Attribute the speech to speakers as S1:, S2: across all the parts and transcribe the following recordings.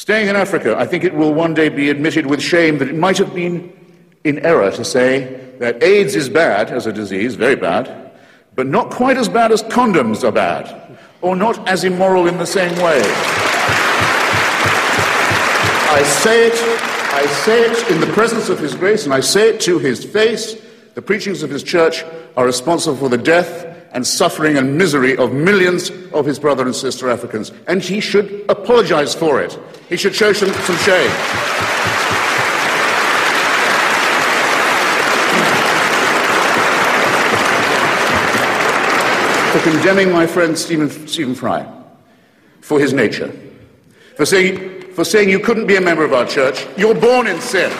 S1: Staying in Africa, I think it will one day be admitted with shame that it might have been in error to say that AIDS is bad as a disease, very bad, but not quite as bad as condoms are bad, or not as immoral in the same way. I say it, I say it in the presence of His grace, and I say it to His face. The preachings of His church are responsible for the death and suffering and misery of millions of his brother and sister Africans, and he should apologize for it. He should show some, some shame. For condemning my friend Stephen, Stephen Fry for his nature, for saying, for saying you couldn't be a member of our church, you're born in sin.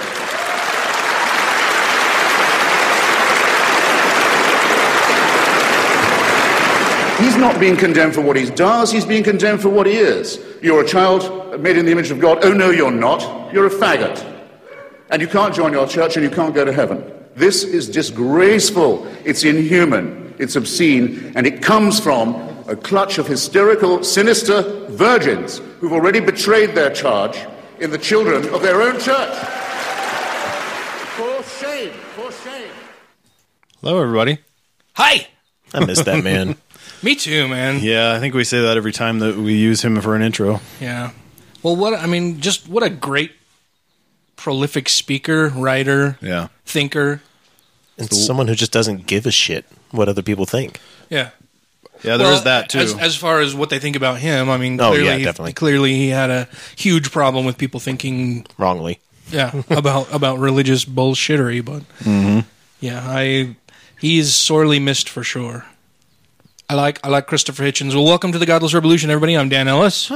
S1: He's not being condemned for what he does, he's being condemned for what he is. You're a child made in the image of God. Oh, no, you're not. You're a faggot. And you can't join your church and you can't go to heaven. This is disgraceful. It's inhuman. It's obscene. And it comes from a clutch of hysterical, sinister virgins who've already betrayed their charge in the children of their own church. For shame. For shame.
S2: Hello, everybody.
S3: Hi.
S4: I miss that man.
S3: Me too, man.
S2: Yeah, I think we say that every time that we use him for an intro.
S3: Yeah. Well, what I mean, just what a great, prolific speaker, writer,
S2: Yeah.
S3: thinker.
S4: And someone who just doesn't give a shit what other people think.
S3: Yeah.
S2: Yeah, there is
S3: Well,
S2: that too.
S3: As, as far as what they think about him, I mean,
S4: Oh,
S3: clearly,
S4: yeah, definitely.
S3: clearly he had a huge problem with people thinking,
S4: Wrongly.
S3: yeah, about about religious bullshittery. But
S2: Mm-hmm.
S3: yeah, I he's sorely missed for sure. I like I like Christopher Hitchens. Well, welcome to the Godless Revolution, everybody. I'm Dan Ellis.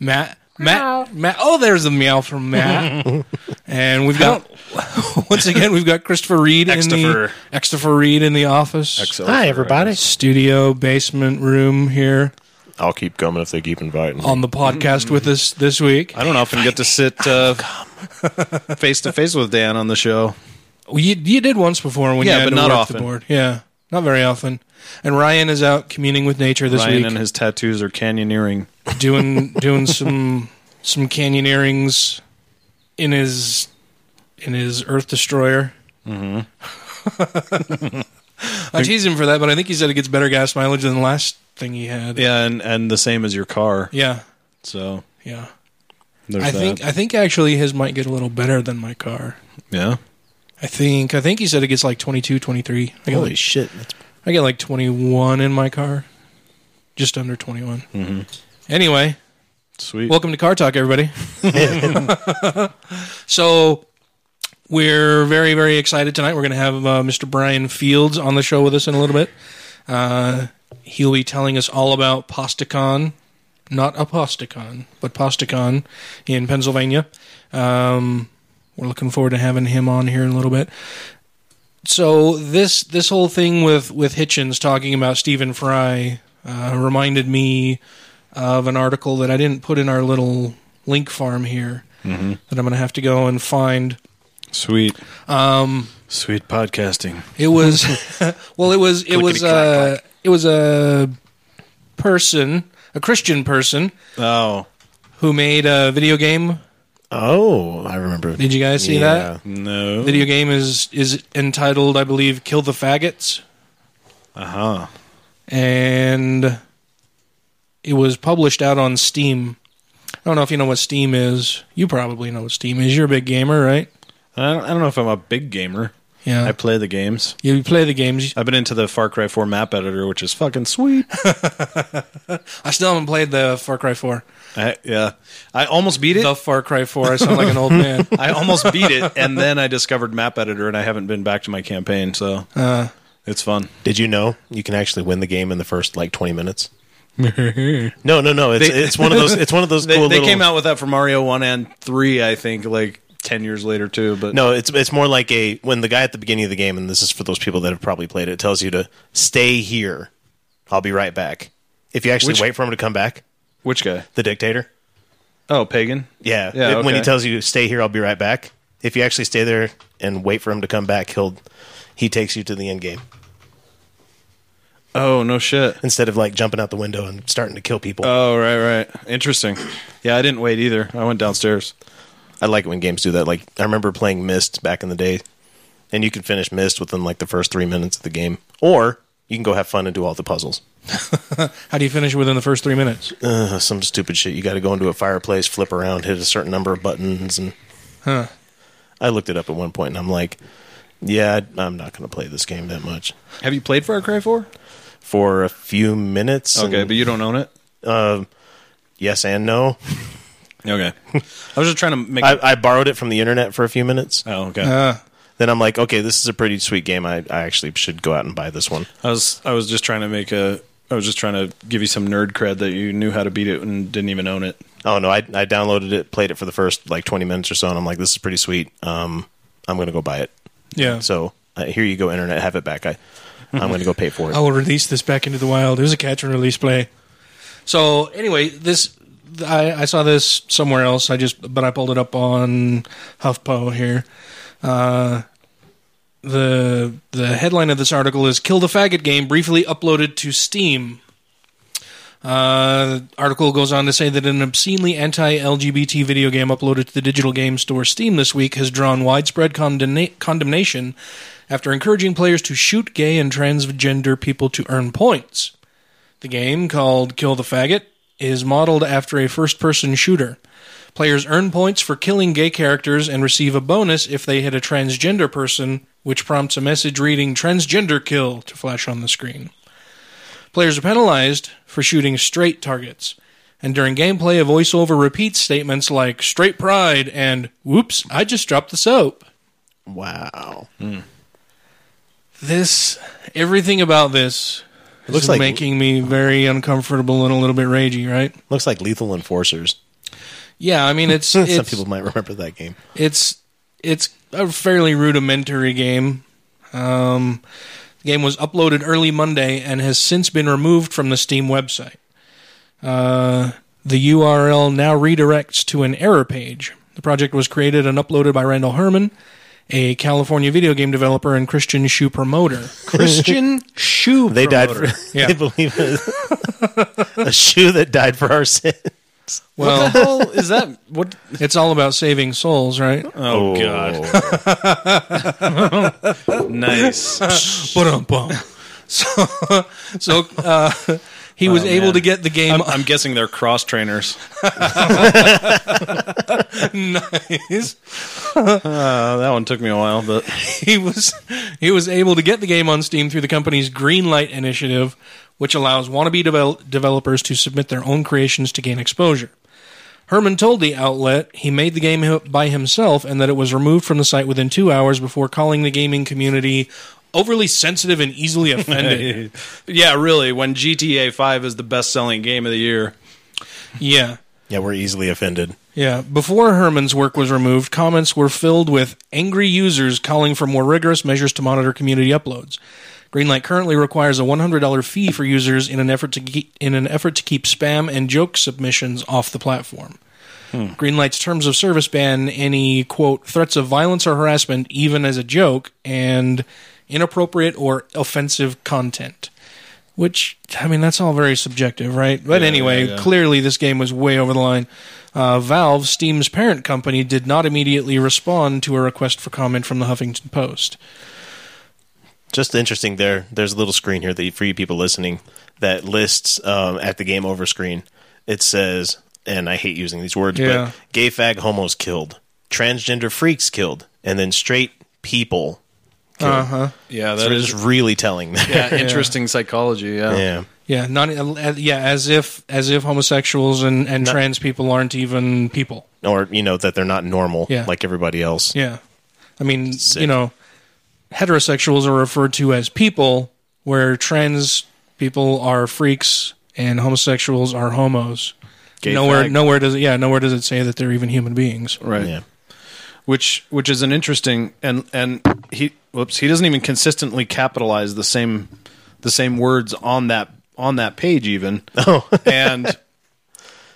S3: Matt. Matt, Matt. Oh, there's the meow from Matt, and we've got once again we've got Christopher Reed in the
S2: Extopher.
S3: Extopher Reed in the office
S2: XL
S4: Hi, everybody.
S3: studio basement room here
S4: I'll keep coming if they keep inviting me.
S3: on the podcast with us this week.
S2: I don't often get to sit uh, face to face with Dan on the show.
S3: Well, you you did once before when
S2: Yeah,
S3: you had
S2: but
S3: to
S2: not
S3: work
S2: often.
S3: the board. Yeah, not very often. And Ryan is out communing with nature this
S2: Ryan
S3: week,
S2: and his tattoos are canyoneering.
S3: doing doing some some canyoneerings in his in his Earth Destroyer. Mm-hmm. I tease him for that, but I think he said it gets better gas mileage than the last thing he had.
S2: Yeah, and, and the same as your car.
S3: yeah,
S2: So
S3: yeah.
S2: there's
S3: I
S2: that.
S3: think I think actually his might get a little better than my car.
S2: yeah.
S3: I think I think he said it gets like 22, 23. I get
S4: Holy
S3: like,
S4: shit. That's
S3: I get like 21 in my car. Just under 21.
S2: Mm-hmm.
S3: Anyway,
S2: Sweet.
S3: welcome to Car Talk, everybody. so, we're very, very excited tonight. We're going to have uh, Mr. Brian Fields on the show with us in a little bit. Uh, he'll be telling us all about PastaCon, not Apostacon, but PastaCon in Pennsylvania. Um, we're looking forward to having him on here in a little bit. So this this whole thing with with Hitchens talking about Stephen Fry uh, reminded me of an article that I didn't put in our little link farm here that I'm going to have to go and find.
S2: Sweet. Um, Sweet podcasting.
S3: It was well, it was it was uh, it was a person, a Christian person
S2: Oh
S3: who made a video game.
S4: Oh, I remember.
S3: Did you guys see
S4: Yeah.
S3: that?
S2: no.
S3: Video game is is entitled, I believe, "Kill the Faggots."
S2: Uh huh.
S3: and it was published out on Steam. I don't know if you know what Steam is. You probably know what Steam is. You're a big gamer, right?
S2: I don't, I don't know if I'm a big gamer.
S3: Yeah.
S2: I play the games.
S3: Yeah, you play the games.
S2: I've been into the Far Cry 4 map editor, which is fucking sweet.
S3: I still haven't played the Far Cry 4.
S2: I, yeah, I almost beat it.
S3: The Far Cry 4. I sound like an old man.
S2: I almost beat it, and then I discovered map editor, and I haven't been back to my campaign, so
S3: Uh,
S2: it's fun.
S4: Did you know you can actually win the game in the first like 20 minutes? no, no, no. It's
S2: They-
S4: it's one of those. It's one of those
S2: They,
S4: cool.
S2: they
S4: little,
S2: came out with that for Mario One and Three, I think, like ten years later too. But
S4: No, it's it's more like a when the guy at the beginning of the game, and this is for those people that have probably played it, tells you to stay here. I'll be right back. If you actually
S2: Which-
S4: wait for him to come back,
S2: which guy?
S4: the dictator.
S2: Oh, pagan.
S4: Yeah,
S2: Yeah,
S4: When he
S2: okay.
S4: tells you stay here, I'll be right back. If you actually stay there and wait for him to come back, he'll he takes you to the end game.
S2: Oh no shit.
S4: instead of like jumping out the window and starting to kill people.
S2: Oh right, right. Interesting. Yeah, I didn't wait either. I went downstairs.
S4: I like it when games do that. Like I remember playing Myst back in the day, and you can finish Myst within like the first three minutes of the game, or you can go have fun and do all the puzzles.
S3: How do you finish within the first three minutes?
S4: Uh, some stupid shit. You got to go into a fireplace, flip around, hit a certain number of buttons, and
S3: Huh.
S4: I looked it up at one point, and I'm like, yeah, I'm not going to play this game that much
S2: Have you played Far Cry 4?
S4: for a few minutes.
S2: Okay,
S4: and,
S2: but you don't own it.
S4: uh, yes and no.
S2: Okay. I was just trying to make.
S4: I, I borrowed it from the internet for a few minutes.
S2: oh, okay.
S3: Uh,
S4: Then I'm like, okay, this is a pretty sweet game. I, I actually should go out and buy this one.
S2: I was I was just trying to make a. I was just trying to give you some nerd cred that you knew how to beat it and didn't even own it.
S4: Oh no, I I downloaded it, played it for the first like 20 minutes or so, and I'm like, this is pretty sweet. Um, I'm gonna go buy it.
S3: yeah.
S4: So uh, here you go, internet, have it back. I I'm gonna go pay for it.
S3: I will release this back into the wild. It was a catch and release play. So anyway, this I, I saw this somewhere else. I just but I pulled it up on HuffPo here. Uh, the the headline of this article is "Kill the Faggot Game briefly uploaded to Steam." Uh, the article goes on to say that an obscenely anti-LGBT video game uploaded to the digital game store Steam this week has drawn widespread condemna- condemnation after encouraging players to shoot gay and transgender people to earn points. The game, called Kill the Faggot, is modeled after a first person shooter. Players earn points for killing gay characters and receive a bonus if they hit a transgender person, which prompts a message reading transgender kill to flash on the screen. Players are penalized for shooting straight targets, and during gameplay, a voiceover repeats statements like straight pride and whoops, I just dropped the soap.
S4: Wow. Hmm.
S3: This, everything about this
S4: It looks like
S3: making me very uncomfortable and a little bit ragey, right?
S4: looks like Lethal Enforcers.
S3: Yeah, I mean it's
S4: Some
S3: it's
S4: people might remember that game.
S3: it's it's a fairly rudimentary game. Um, the game was uploaded early Monday and has since been removed from the Steam website. Uh, the URL now redirects to an error page. The project was created and uploaded by Randall Herman, a California video game developer and Christian shoe promoter. Christian shoe
S4: They died for.
S3: Yeah.
S4: They believe it. a shoe that died for our sin.
S3: Well,
S2: hell is that? What?
S3: it's all about saving souls, right?
S2: Oh, god. nice.
S3: Ba-dum-bum. So, so uh, he was able
S2: man.
S3: to get the game.
S2: I'm, I'm guessing they're cross trainers.
S3: nice.
S2: Uh, that one took me a while, but
S3: He was he was able to get the game on Steam through the company's Greenlight initiative, which allows wannabe devel- developers to submit their own creations to gain exposure. Herman told the outlet he made the game by himself and that it was removed from the site within two hours before calling the gaming community overly sensitive and easily offended.
S2: yeah, really. When GTA Five is the best-selling game of the year,
S3: yeah.
S4: Yeah, we're easily offended.
S3: Yeah, before Herman's work was removed, comments were filled with angry users calling for more rigorous measures to monitor community uploads. Greenlight currently requires a $100 fee for users in an effort to keep, in an effort to keep spam and joke submissions off the platform. Hmm. Greenlight's terms of service ban any quote threats of violence or harassment even as a joke and inappropriate or offensive content. Which I mean that's all very subjective, right? But
S2: Yeah,
S3: anyway,
S2: yeah, yeah.
S3: clearly this game was way over the line. Uh, Valve, Steam's parent company, did not immediately respond to a request for comment from the Huffington Post.
S4: Just interesting. There, there's a little screen here that for you people listening that lists um, at the game over screen. It says, and I hate using these words, but gay fag homos killed, transgender freaks killed, and then straight people. Killed.
S3: Uh huh.
S2: yeah,
S4: So
S2: that
S4: it's
S2: is
S4: really telling.
S2: yeah, interesting psychology. Yeah.
S4: yeah.
S3: Yeah, not uh, yeah, as if as if homosexuals and, and
S4: Not-
S3: trans people aren't even people.
S4: Or you know that they're not normal
S3: Yeah.
S4: like everybody else.
S3: Yeah, I mean,
S4: Sick.
S3: you know, heterosexuals are referred to as people, where trans people are freaks and homosexuals are homos.
S2: Gay
S3: nowhere,
S2: fag.
S3: nowhere does it. Yeah, nowhere does it say that they're even human beings.
S2: Right.
S4: Yeah.
S2: Which which is an interesting and and he whoops he doesn't even consistently capitalize the same the same words on that on that page even.
S4: Oh,
S2: And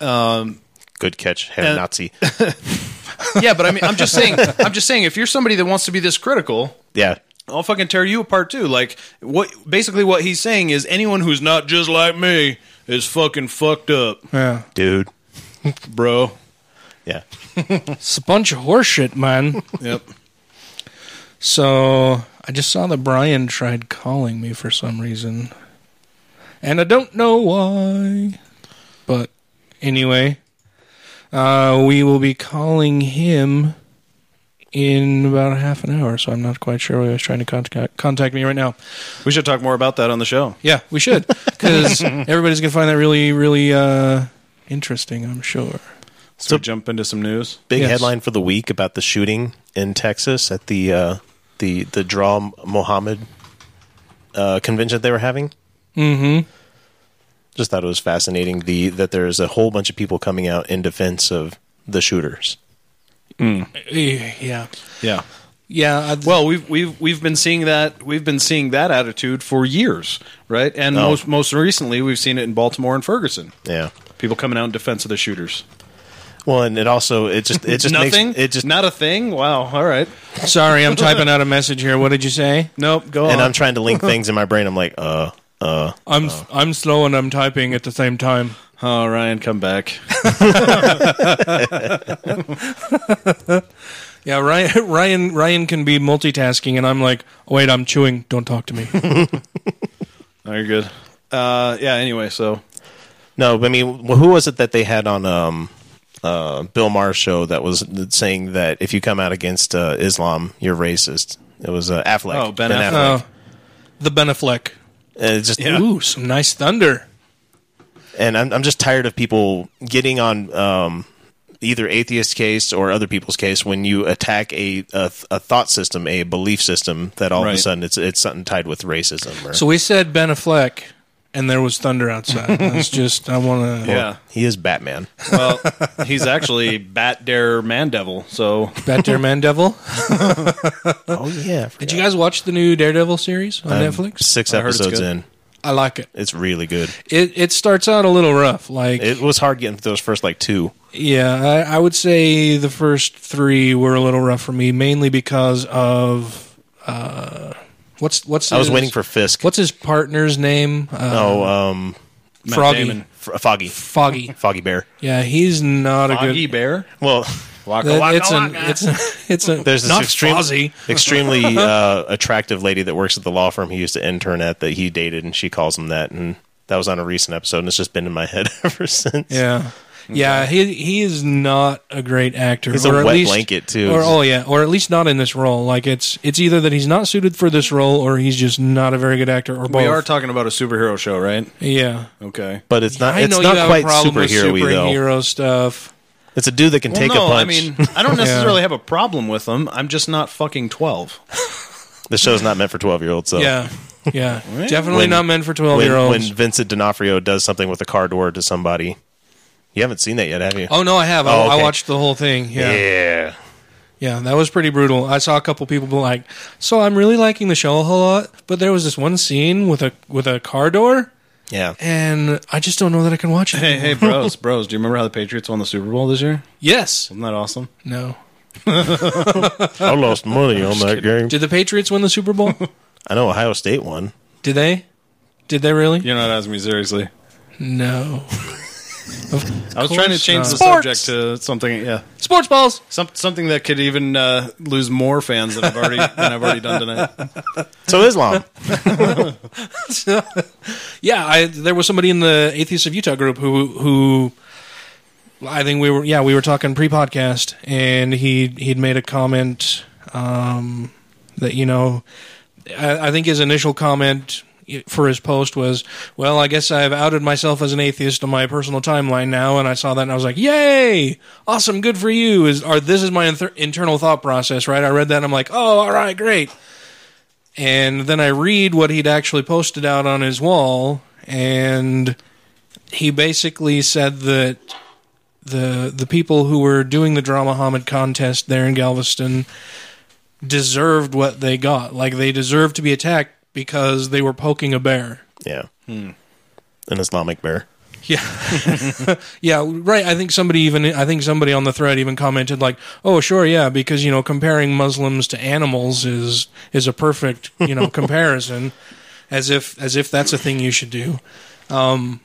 S2: um,
S4: good catch, Herr
S2: And-
S4: Nazi.
S2: yeah, but I mean I'm just saying I'm just saying if you're somebody that wants to be this critical,
S4: Yeah,
S2: I'll fucking tear you apart too. Like what? Basically, what he's saying is anyone who's not just like me is fucking fucked up,
S3: Yeah.
S4: dude.
S2: bro.
S4: Yeah.
S3: It's a bunch of horseshit, man.
S2: Yep.
S3: So I just saw that Brian tried calling me for some reason. And I don't know why. But anyway, uh, we will be calling him in about a half an hour, so I'm not quite sure why he was trying to contact, contact me right now.
S2: We should talk more about that on the show.
S3: Yeah, we should. Because everybody's going to find that really, really uh, interesting, I'm sure.
S2: So we jump into some news.
S4: Big
S3: Yes.
S4: headline for the week about the shooting in Texas at the uh, the the Draw Mohammed uh, convention they were having.
S3: Mm-hmm.
S4: Just thought it was fascinating the that there's a whole bunch of people coming out in defense of the shooters.
S3: Yeah.
S2: Yeah.
S3: Yeah. I,
S2: Well, we've we've we've been seeing that we've been seeing that attitude for years, right? And
S4: Oh.
S2: most most recently, we've seen it in Baltimore and Ferguson.
S4: Yeah.
S2: People coming out in defense of the shooters.
S4: Well, and it also it just it just
S2: Nothing.
S4: makes it just
S2: not a thing. Wow. All right.
S3: sorry, I'm typing out a message here. What did you say?
S2: Nope. Go
S4: and
S2: on.
S4: And I'm trying to link things in my brain. I'm like, uh, uh,
S3: I'm I'm slow and I'm typing at the same time.
S2: oh, Ryan, come back.
S3: Yeah, Ryan Ryan Ryan can be multitasking, and I'm like, oh, wait, I'm chewing. Don't talk to me.
S2: Oh, you're good. Uh, yeah. Anyway, so
S4: no, but I mean, wh- who was it that they had on um, uh, Bill Maher's show that was saying that if you come out against uh, Islam, you're racist? It was uh, Affleck.
S2: Oh, Ben Affleck.
S3: Oh, the Benefleck.
S4: And it's just
S2: Yeah.
S3: Ooh, some nice thunder.
S4: and I'm I'm just tired of people getting on um, either atheist case or other people's case when you attack a a, a thought system, a belief system that all of a sudden it's it's something tied with racism. Or,
S3: So we said Benefleck, and there was thunder outside. That's just I want to.
S2: yeah.
S4: he is Batman.
S2: Well, he's actually Bat Dare Man Devil. So
S3: Bat Dare Man Devil.
S4: oh yeah,
S3: Did you guys watch the new Daredevil series on
S4: I'm
S3: Netflix?
S4: Six
S2: I
S4: episodes in.
S3: I like it.
S4: It's really good.
S3: It it starts out a little rough. Like
S4: It was hard getting through those first like two.
S3: Yeah, I, I would say the first three were a little rough for me, mainly because of uh, what's what's.
S4: I was
S3: his-
S4: waiting for Fisk.
S3: what's his partner's name? Uh,
S4: oh, um,
S2: Matt
S3: Froggy.
S2: Damon.
S4: F- Foggy,
S3: Foggy.
S4: Foggy Bear.
S3: Yeah, he's not a good
S2: Foggy
S3: good.
S2: Bear.
S4: Well,
S2: Waka, waka,
S3: it's an it's a, it's a
S4: there's this
S3: not
S4: extreme,
S3: Fozzie.
S4: extremely uh, attractive lady that works at the law firm he used to intern at that he dated, and she calls him that, and that was on a recent episode, and it's just been in my head ever since.
S3: Yeah. Yeah, he he is not a great actor.
S4: He's a
S3: or at
S4: wet
S3: least,
S4: blanket, too.
S3: Or oh yeah, or at least not in this role. Like it's it's either that he's not suited for this role, or he's just not a very good actor, or both.
S2: We are talking about a superhero show, right?
S3: yeah,
S2: Okay.
S4: But it's not.
S3: I
S4: It's
S3: know
S4: not
S3: you have
S4: quite
S3: a problem with
S4: superhero though.
S3: superhero stuff.
S4: It's a dude that can
S2: Well,
S4: take
S2: no,
S4: a punch.
S2: I mean, I don't necessarily have a problem with them. I'm just not fucking 12.
S4: the show's not meant for twelve year olds. So
S3: Yeah, yeah,
S2: Right.
S3: definitely
S4: When-
S3: not meant for twelve
S4: when,
S3: year
S4: when
S3: olds.
S4: Vincent D'Onofrio does something with a car door to somebody, you haven't seen that yet, have you?
S3: Oh no, I have. I,
S4: Oh, okay.
S3: I watched the whole thing. Yeah.
S4: yeah.
S3: yeah, that was pretty brutal. I saw a couple people be like, "So I'm really liking the show a whole lot," but there was this one scene with a with a car door,
S4: Yeah.
S3: and I just don't know that I can watch it.
S2: Hey, hey, bros, bros. Do you remember how the Patriots won the Super Bowl this year?
S3: Yes.
S2: Isn't that awesome?
S3: No.
S4: I lost money on that game.
S3: Did the Patriots win the Super Bowl?
S4: I know Ohio State won.
S3: Did they? Did they really?
S2: You're not asking me seriously.
S3: No.
S2: I was trying to change the
S3: Sports!
S2: subject to something, yeah,
S3: Sports balls.
S2: some, something that could even uh, lose more fans than I've already than I've already done tonight.
S4: So Islam.
S3: Yeah, I, there was somebody in the Atheists of Utah group who who I think we were yeah we were talking pre-podcast and he he'd made a comment um, that you know I, I think his initial comment for his post was well I guess I've outed myself as an atheist on my personal timeline now and I saw that and I was like yay! Awesome good for you! Is or this is my inter- internal thought process right? I read that and I'm like oh all right great. And then I read what he'd actually posted out on his wall, and he basically said that the the people who were doing the Draw Muhammad contest there in Galveston deserved what they got. Like they deserved to be attacked because they were poking a bear.
S4: Yeah. An Islamic bear.
S3: Yeah, yeah, right. I think somebody even I think somebody on the thread even commented like, "Oh, sure, yeah," because you know comparing Muslims to animals is is a perfect you know comparison, as if as if that's a thing you should do. Um,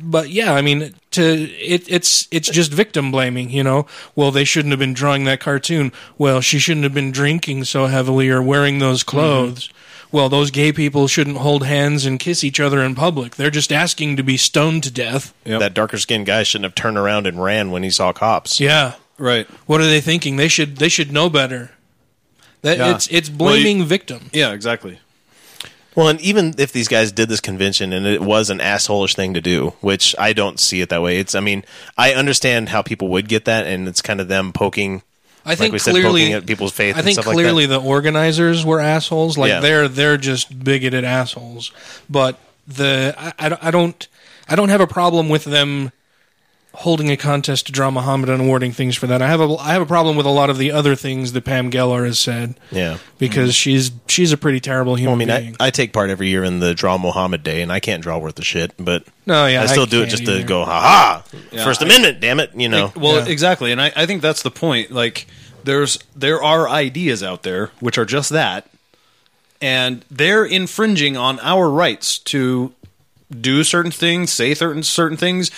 S3: but yeah, I mean, to it, it's it's just victim blaming. You know, well, they shouldn't have been drawing that cartoon. Well, she shouldn't have been drinking so heavily or wearing those clothes. Well, those gay people shouldn't hold hands and kiss each other in public. They're just asking to be stoned to death.
S2: Yep.
S4: That darker skinned guy shouldn't have turned around and ran when he saw cops.
S3: Yeah.
S2: Right.
S3: What are they thinking? They should they should know better. That
S2: Yeah.
S3: it's it's
S2: Well, you-
S3: blaming victim.
S2: Yeah, exactly.
S4: Well, and even if these guys did this convention and it was an assholish thing to do, which I don't see it that way. It's, I mean, I understand how people would get that, and it's kind of them poking.
S3: I think
S4: we said,
S3: clearly
S4: poking at people's faith
S3: I
S4: and
S3: think
S4: stuff like
S3: clearly the organizers were assholes. Like
S4: Yeah.
S3: they're they're just bigoted assholes. But the I, I I don't I don't have a problem with them holding a contest to draw Muhammad and awarding things for that. I have a I have a problem with a lot of the other things that Pam Geller has said
S4: Yeah.
S3: because mm-hmm. she's she's a pretty terrible
S4: Well, I
S3: human
S4: mean, I,
S3: being.
S4: I take part every year in the Draw Muhammad Day, and I can't draw worth a shit, but
S3: no, yeah,
S4: I still do it just
S3: either.
S4: to go, ha ha!
S2: Yeah,
S4: First
S2: I-
S4: Amendment, damn it! You know,
S2: Well,
S3: Yeah.
S2: exactly, and I, I think that's the point. Like, there's there are ideas out there which are just that, and they're infringing on our rights to do certain things, say certain certain things,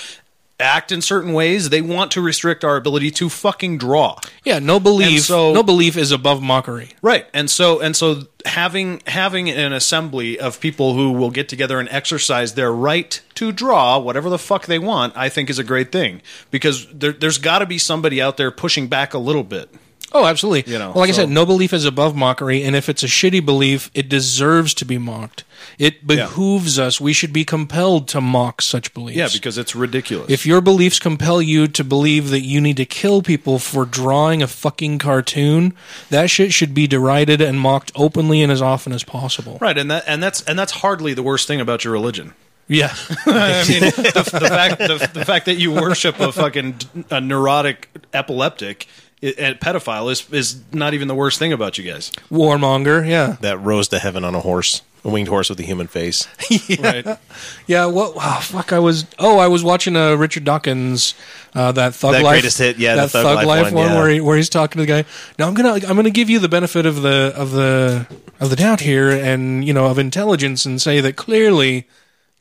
S2: act in certain ways. They want to restrict our ability to fucking draw.
S3: Yeah, no belief.
S2: So-
S3: no belief is above mockery.
S2: Right. And so and so having having an assembly of people who will get together and exercise their right to draw whatever the fuck they want, I think is a great thing because there, there's got to be somebody out there pushing back a little bit.
S3: Oh, absolutely.
S2: You know,
S3: well, like
S2: so-
S3: I said, no belief is above mockery, and if it's a shitty belief, it deserves to be mocked. It behooves us. We should be compelled to mock such beliefs.
S2: Yeah, because it's ridiculous.
S3: if your beliefs compel you to believe that you need to kill people for drawing a fucking cartoon, that shit should be derided and mocked openly and as often as possible.
S2: right, and that and that's and that's hardly the worst thing about your religion.
S3: Yeah.
S2: I mean, the, the fact the, the fact that you worship a fucking a neurotic epileptic i- and pedophile is is not even the worst thing about you guys.
S3: Warmonger. Yeah.
S4: that rose to heaven on a horse, a winged horse with a human face.
S2: Right.
S3: Yeah, what? Oh, fuck! I was. Oh, I was watching uh, Richard Dawkins, uh, that Thug
S4: That
S3: Life,
S4: greatest hit, yeah,
S3: that
S4: the Thug Life one, yeah.
S3: where he, where he's talking to the guy. Now I'm gonna I'm gonna give you the benefit of the of the of the doubt here, and you know of intelligence, and say that clearly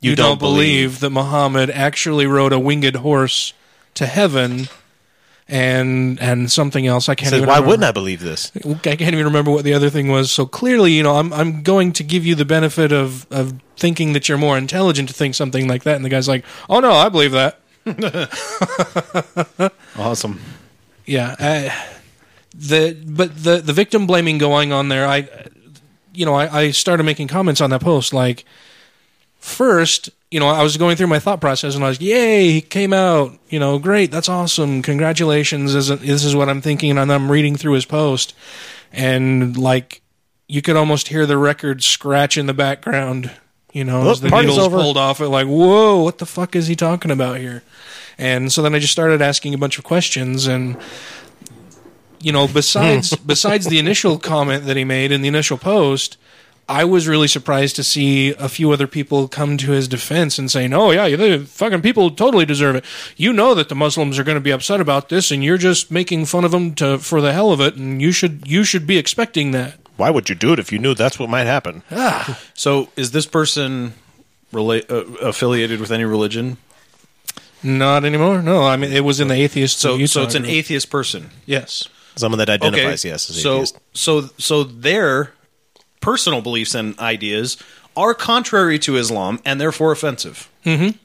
S3: you,
S4: You
S3: don't,
S4: don't
S3: believe.
S4: believe.
S3: that Muhammad actually rode a winged horse to heaven. And and something else I can't.
S4: Said,
S3: even
S4: why
S3: remember.
S4: wouldn't I believe this?
S3: I can't even remember what the other thing was. So clearly, you know, I'm I'm going to give you the benefit of of thinking that you're more intelligent to think something like that. And the guy's like, "Oh no, I believe that."
S2: Awesome.
S3: Yeah. I, the but the the victim blaming going on there. I, you know, I, I started making comments on that post. Like, first, you know, I was going through my thought process, and I was, "Yay, he came out! You know, great, that's awesome, congratulations!" This is, this is what I'm thinking, and I'm reading through his post, and like, you could almost hear the record scratch in the background. You know, as the needles
S4: over.
S3: pulled off it, like, whoa, what the fuck is he talking about here? And so then I just started asking a bunch of questions, and you know, besides besides the initial comment that he made in the initial post, I was really surprised to see a few other people come to his defense and saying, "Oh yeah, the fucking people totally deserve it. You know that the Muslims are going to be upset about this, and you're just making fun of them to for the hell of it, and you should you should be expecting that."
S4: Why would you do it if you knew that's what might happen? Ah.
S2: So, is this person rela- uh, affiliated with any religion?
S3: Not anymore. No, I mean it was in the atheist.
S2: So, so it's an atheist person.
S3: Yes.
S4: Someone that identifies, yes, as
S2: so,
S4: atheist.
S2: so, so their personal beliefs and ideas are contrary to Islam and therefore offensive. Mm-hmm.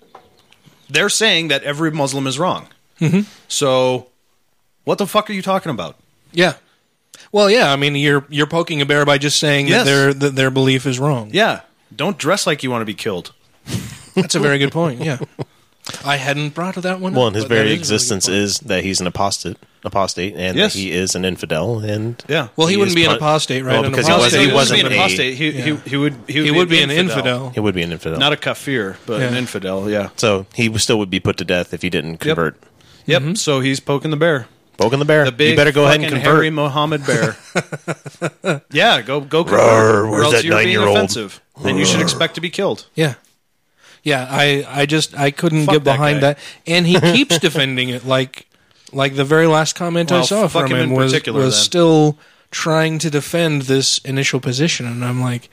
S2: They're saying that every Muslim is wrong. Mm-hmm. So, what the fuck are you talking about?
S3: Yeah. Well, yeah. I mean, you're you're poking a bear by just saying
S2: Yes.
S3: that their that their belief is wrong.
S2: Yeah, don't dress like you want to be killed.
S3: That's a very good point. Yeah. I hadn't brought that one.
S4: Well,
S3: up,
S4: his very
S3: is a really
S4: existence is that he's an apostate, apostate, and
S2: Yes.
S4: that he is an infidel, and
S2: Yeah.
S3: Well, he,
S4: he
S3: wouldn't be an apostate, right?
S4: Well,
S3: An
S4: because he wasn't- he
S2: he
S4: wasn't
S2: be an
S4: a-
S2: apostate. He, he, he would he would,
S3: He
S2: be
S3: would be
S2: an
S3: an infidel.
S4: he would be an infidel.
S2: not a kafir, but an infidel. Yeah.
S4: so he still would be put to death if he didn't convert.
S2: Yep. Mm-hmm. So he's poking the bear.
S4: Poking the bear.
S2: The big,
S4: you better go ahead and convert.
S2: hairy Mohammed bear. yeah, go go convert,
S4: Roar,
S2: or else
S4: that
S2: you're being offensive. and you should expect to be killed.
S3: Yeah. Yeah, I, I just I couldn't
S2: Fuck
S3: get
S2: that
S3: behind
S2: guy.
S3: that, and he keeps defending it. Like like the very last comment I
S2: Well,
S3: saw
S2: fuck
S3: from
S2: him
S3: him
S2: in
S3: was
S2: particular,
S3: was
S2: then.
S3: still trying to defend this initial position, and I'm like,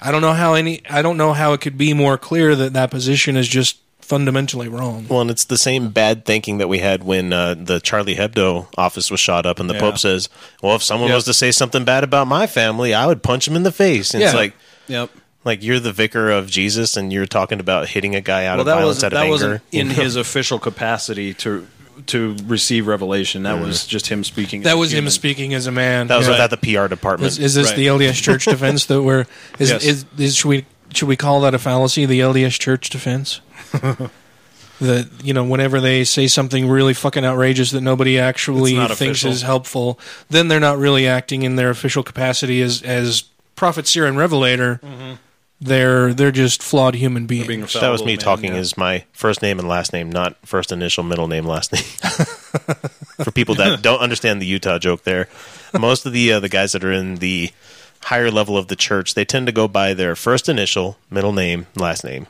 S3: I don't know how any I don't know how it could be more clear that that position is just fundamentally wrong.
S4: Well, and it's the same bad thinking that we had when uh, the Charlie Hebdo office was shot up, and the
S2: Yeah.
S4: Pope says, "Well, if someone
S2: Yep.
S4: was to say something bad about my family, I would punch him in the face." And it's
S3: Yeah.
S4: like,
S2: Yep.
S4: Like you're the vicar of Jesus, and you're talking about hitting a guy out
S2: Well,
S4: of
S2: that
S4: violence
S2: was
S4: out of
S2: that
S4: anger.
S2: wasn't in
S4: know?
S2: his official capacity to to receive revelation. That was just him speaking. as
S3: That
S2: a
S3: was him
S2: human.
S3: speaking as a man.
S4: That was
S3: Yeah.
S4: without the PR department.
S3: Is, is this
S2: Right.
S3: the LDS Church defense that we're is,
S2: Yes.
S3: is, is should we should we call that a fallacy? The LDS Church defense. that you know, whenever they say something really fucking outrageous that nobody actually thinks
S2: official.
S3: is helpful, then they're not really acting in their official capacity as as prophet, seer, and revelator. Mm-hmm. They're they're just flawed human beings.
S2: being
S4: that was me
S2: man,
S4: talking
S2: yeah.
S4: as my first name and last name, not first initial, middle name, last name. For people that don't understand the Utah joke, there, most of the uh, the guys that are in the higher level of the church, they tend to go by their first initial, middle name, last name.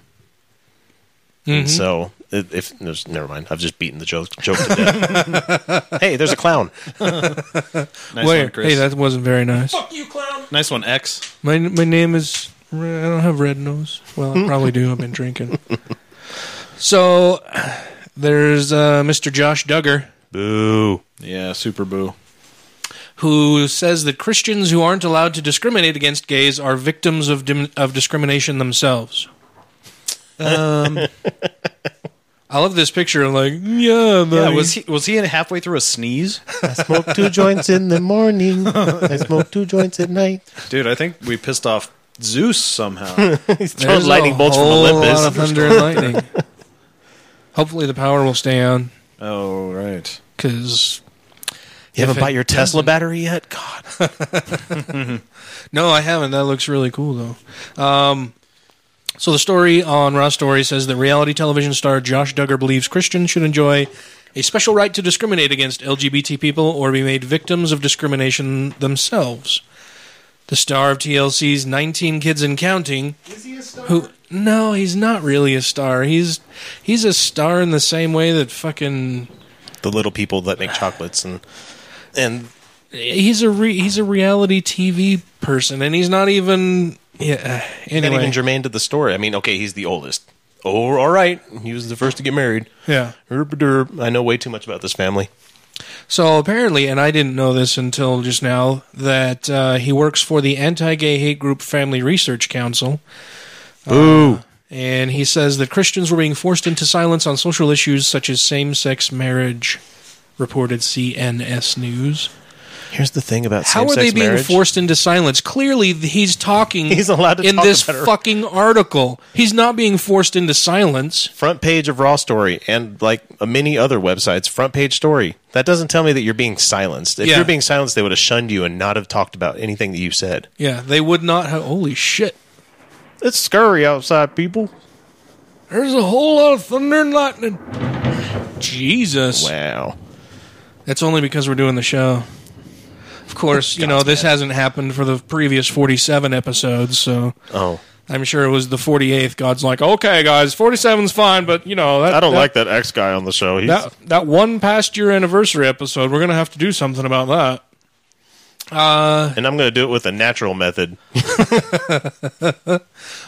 S4: And so, i- if there's never mind, I've just beaten the joke joke to death. hey, there's a clown.
S2: Nice
S3: Where?
S2: one, Chris.
S3: hey, that wasn't very nice. Fuck you, clown.
S2: Nice one, X.
S3: My my name is. I don't have red nose. Well, I probably do. I've been drinking. So there's uh, Mr. Josh Duggar
S4: Boo.
S2: Yeah, super boo.
S3: who says that Christians who aren't allowed to discriminate against gays are victims of dim- of discrimination themselves. Um, I love this picture. I'm like, yeah,
S2: Yeah,
S3: buddy.
S2: was he was he in halfway through a sneeze?
S4: I smoke two joints in the morning. I smoke two joints at night.
S2: Dude, I think we pissed off Zeus somehow.
S4: He's throwing
S3: There's
S4: lightning
S3: a
S4: bolts from
S3: whole
S4: Olympus.
S3: lot of thunder and lightning. Hopefully, the power will stay on
S2: oh, right.
S3: because
S4: You haven't
S3: If
S4: bought your Tesla
S3: doesn't-
S4: battery yet? God.
S3: No, I haven't. That looks really cool, though. Um, so the story on Raw Story says that reality television star Josh Duggar believes Christians should enjoy a special right to discriminate against LGBT people or be made victims of discrimination themselves. The star of TLC's 19 Kids and Counting, Is he a star? who no, he's not really a star. He's he's a star in the same way that fucking
S4: The little people that make chocolates and and
S3: he's a re, he's a reality TV person, and he's not even yeah.
S4: not
S3: Anyway,
S4: even germane to the story. I mean, okay, he's the oldest. Oh, all right. He was the first to get married.
S3: yeah.
S4: I know way too much about this family.
S3: So apparently, and I didn't know this until just now, that uh, he works for the anti-gay hate group Family Research Council.
S4: Boo.
S3: And he says that Christians were being forced into silence on social issues such as same-sex marriage, reported CNS News.
S4: Here's the thing about
S3: How are they being
S4: marriage.
S3: forced into silence? Clearly, he's talking.
S4: He's allowed to
S3: in
S4: talk
S3: this
S4: about it.
S3: fucking article. He's not being forced into silence.
S4: Front page of Raw Story and like many other websites, front page story. That doesn't tell me that you're being silenced. If
S3: Yeah.
S4: you're being silenced, they would have shunned you and not have talked about anything that you said.
S3: Yeah, they would not have. Holy shit!
S4: It's scurry outside, people.
S3: There's a whole lot of thunder and lightning. Jesus.
S4: Wow.
S3: That's only because we're doing the show. Of course, you know, this hasn't happened for the previous 47 episodes, so
S4: Oh,
S3: I'm sure it was the 48th. God's like, okay, guys, 47's fine, but, you know, that,
S4: I don't
S3: that,
S4: like that X guy on the show. He's,
S3: that. That one past year anniversary episode, we're going to have to do something about that.
S4: Uh, and I'm going to do it with a natural method.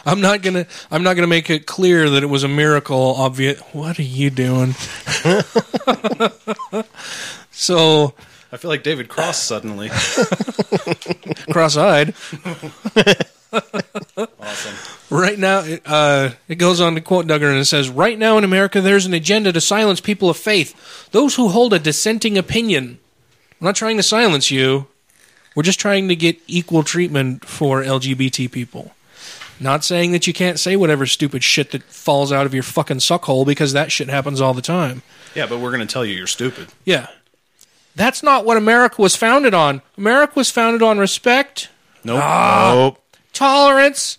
S3: I'm not gonna. I'm not gonna make it clear that it was a miracle. Obvious. What are you doing? so
S2: I feel like David Cross suddenly.
S3: cross-eyed.
S2: awesome.
S3: Right now, it, uh, it goes on to quote Duggar and it says, Right now in America, there's an agenda to silence people of faith, those who hold a dissenting opinion. I'm not trying to silence you. We're just trying to get equal treatment for LGBT people. Not saying that you can't say whatever stupid shit that falls out of your fucking suckhole because that shit happens all the time.
S2: Yeah, but we're going to tell you you're stupid.
S3: Yeah. That's not what America was founded on. America was founded on respect,
S2: Nope.
S4: Ah, nope.
S3: tolerance,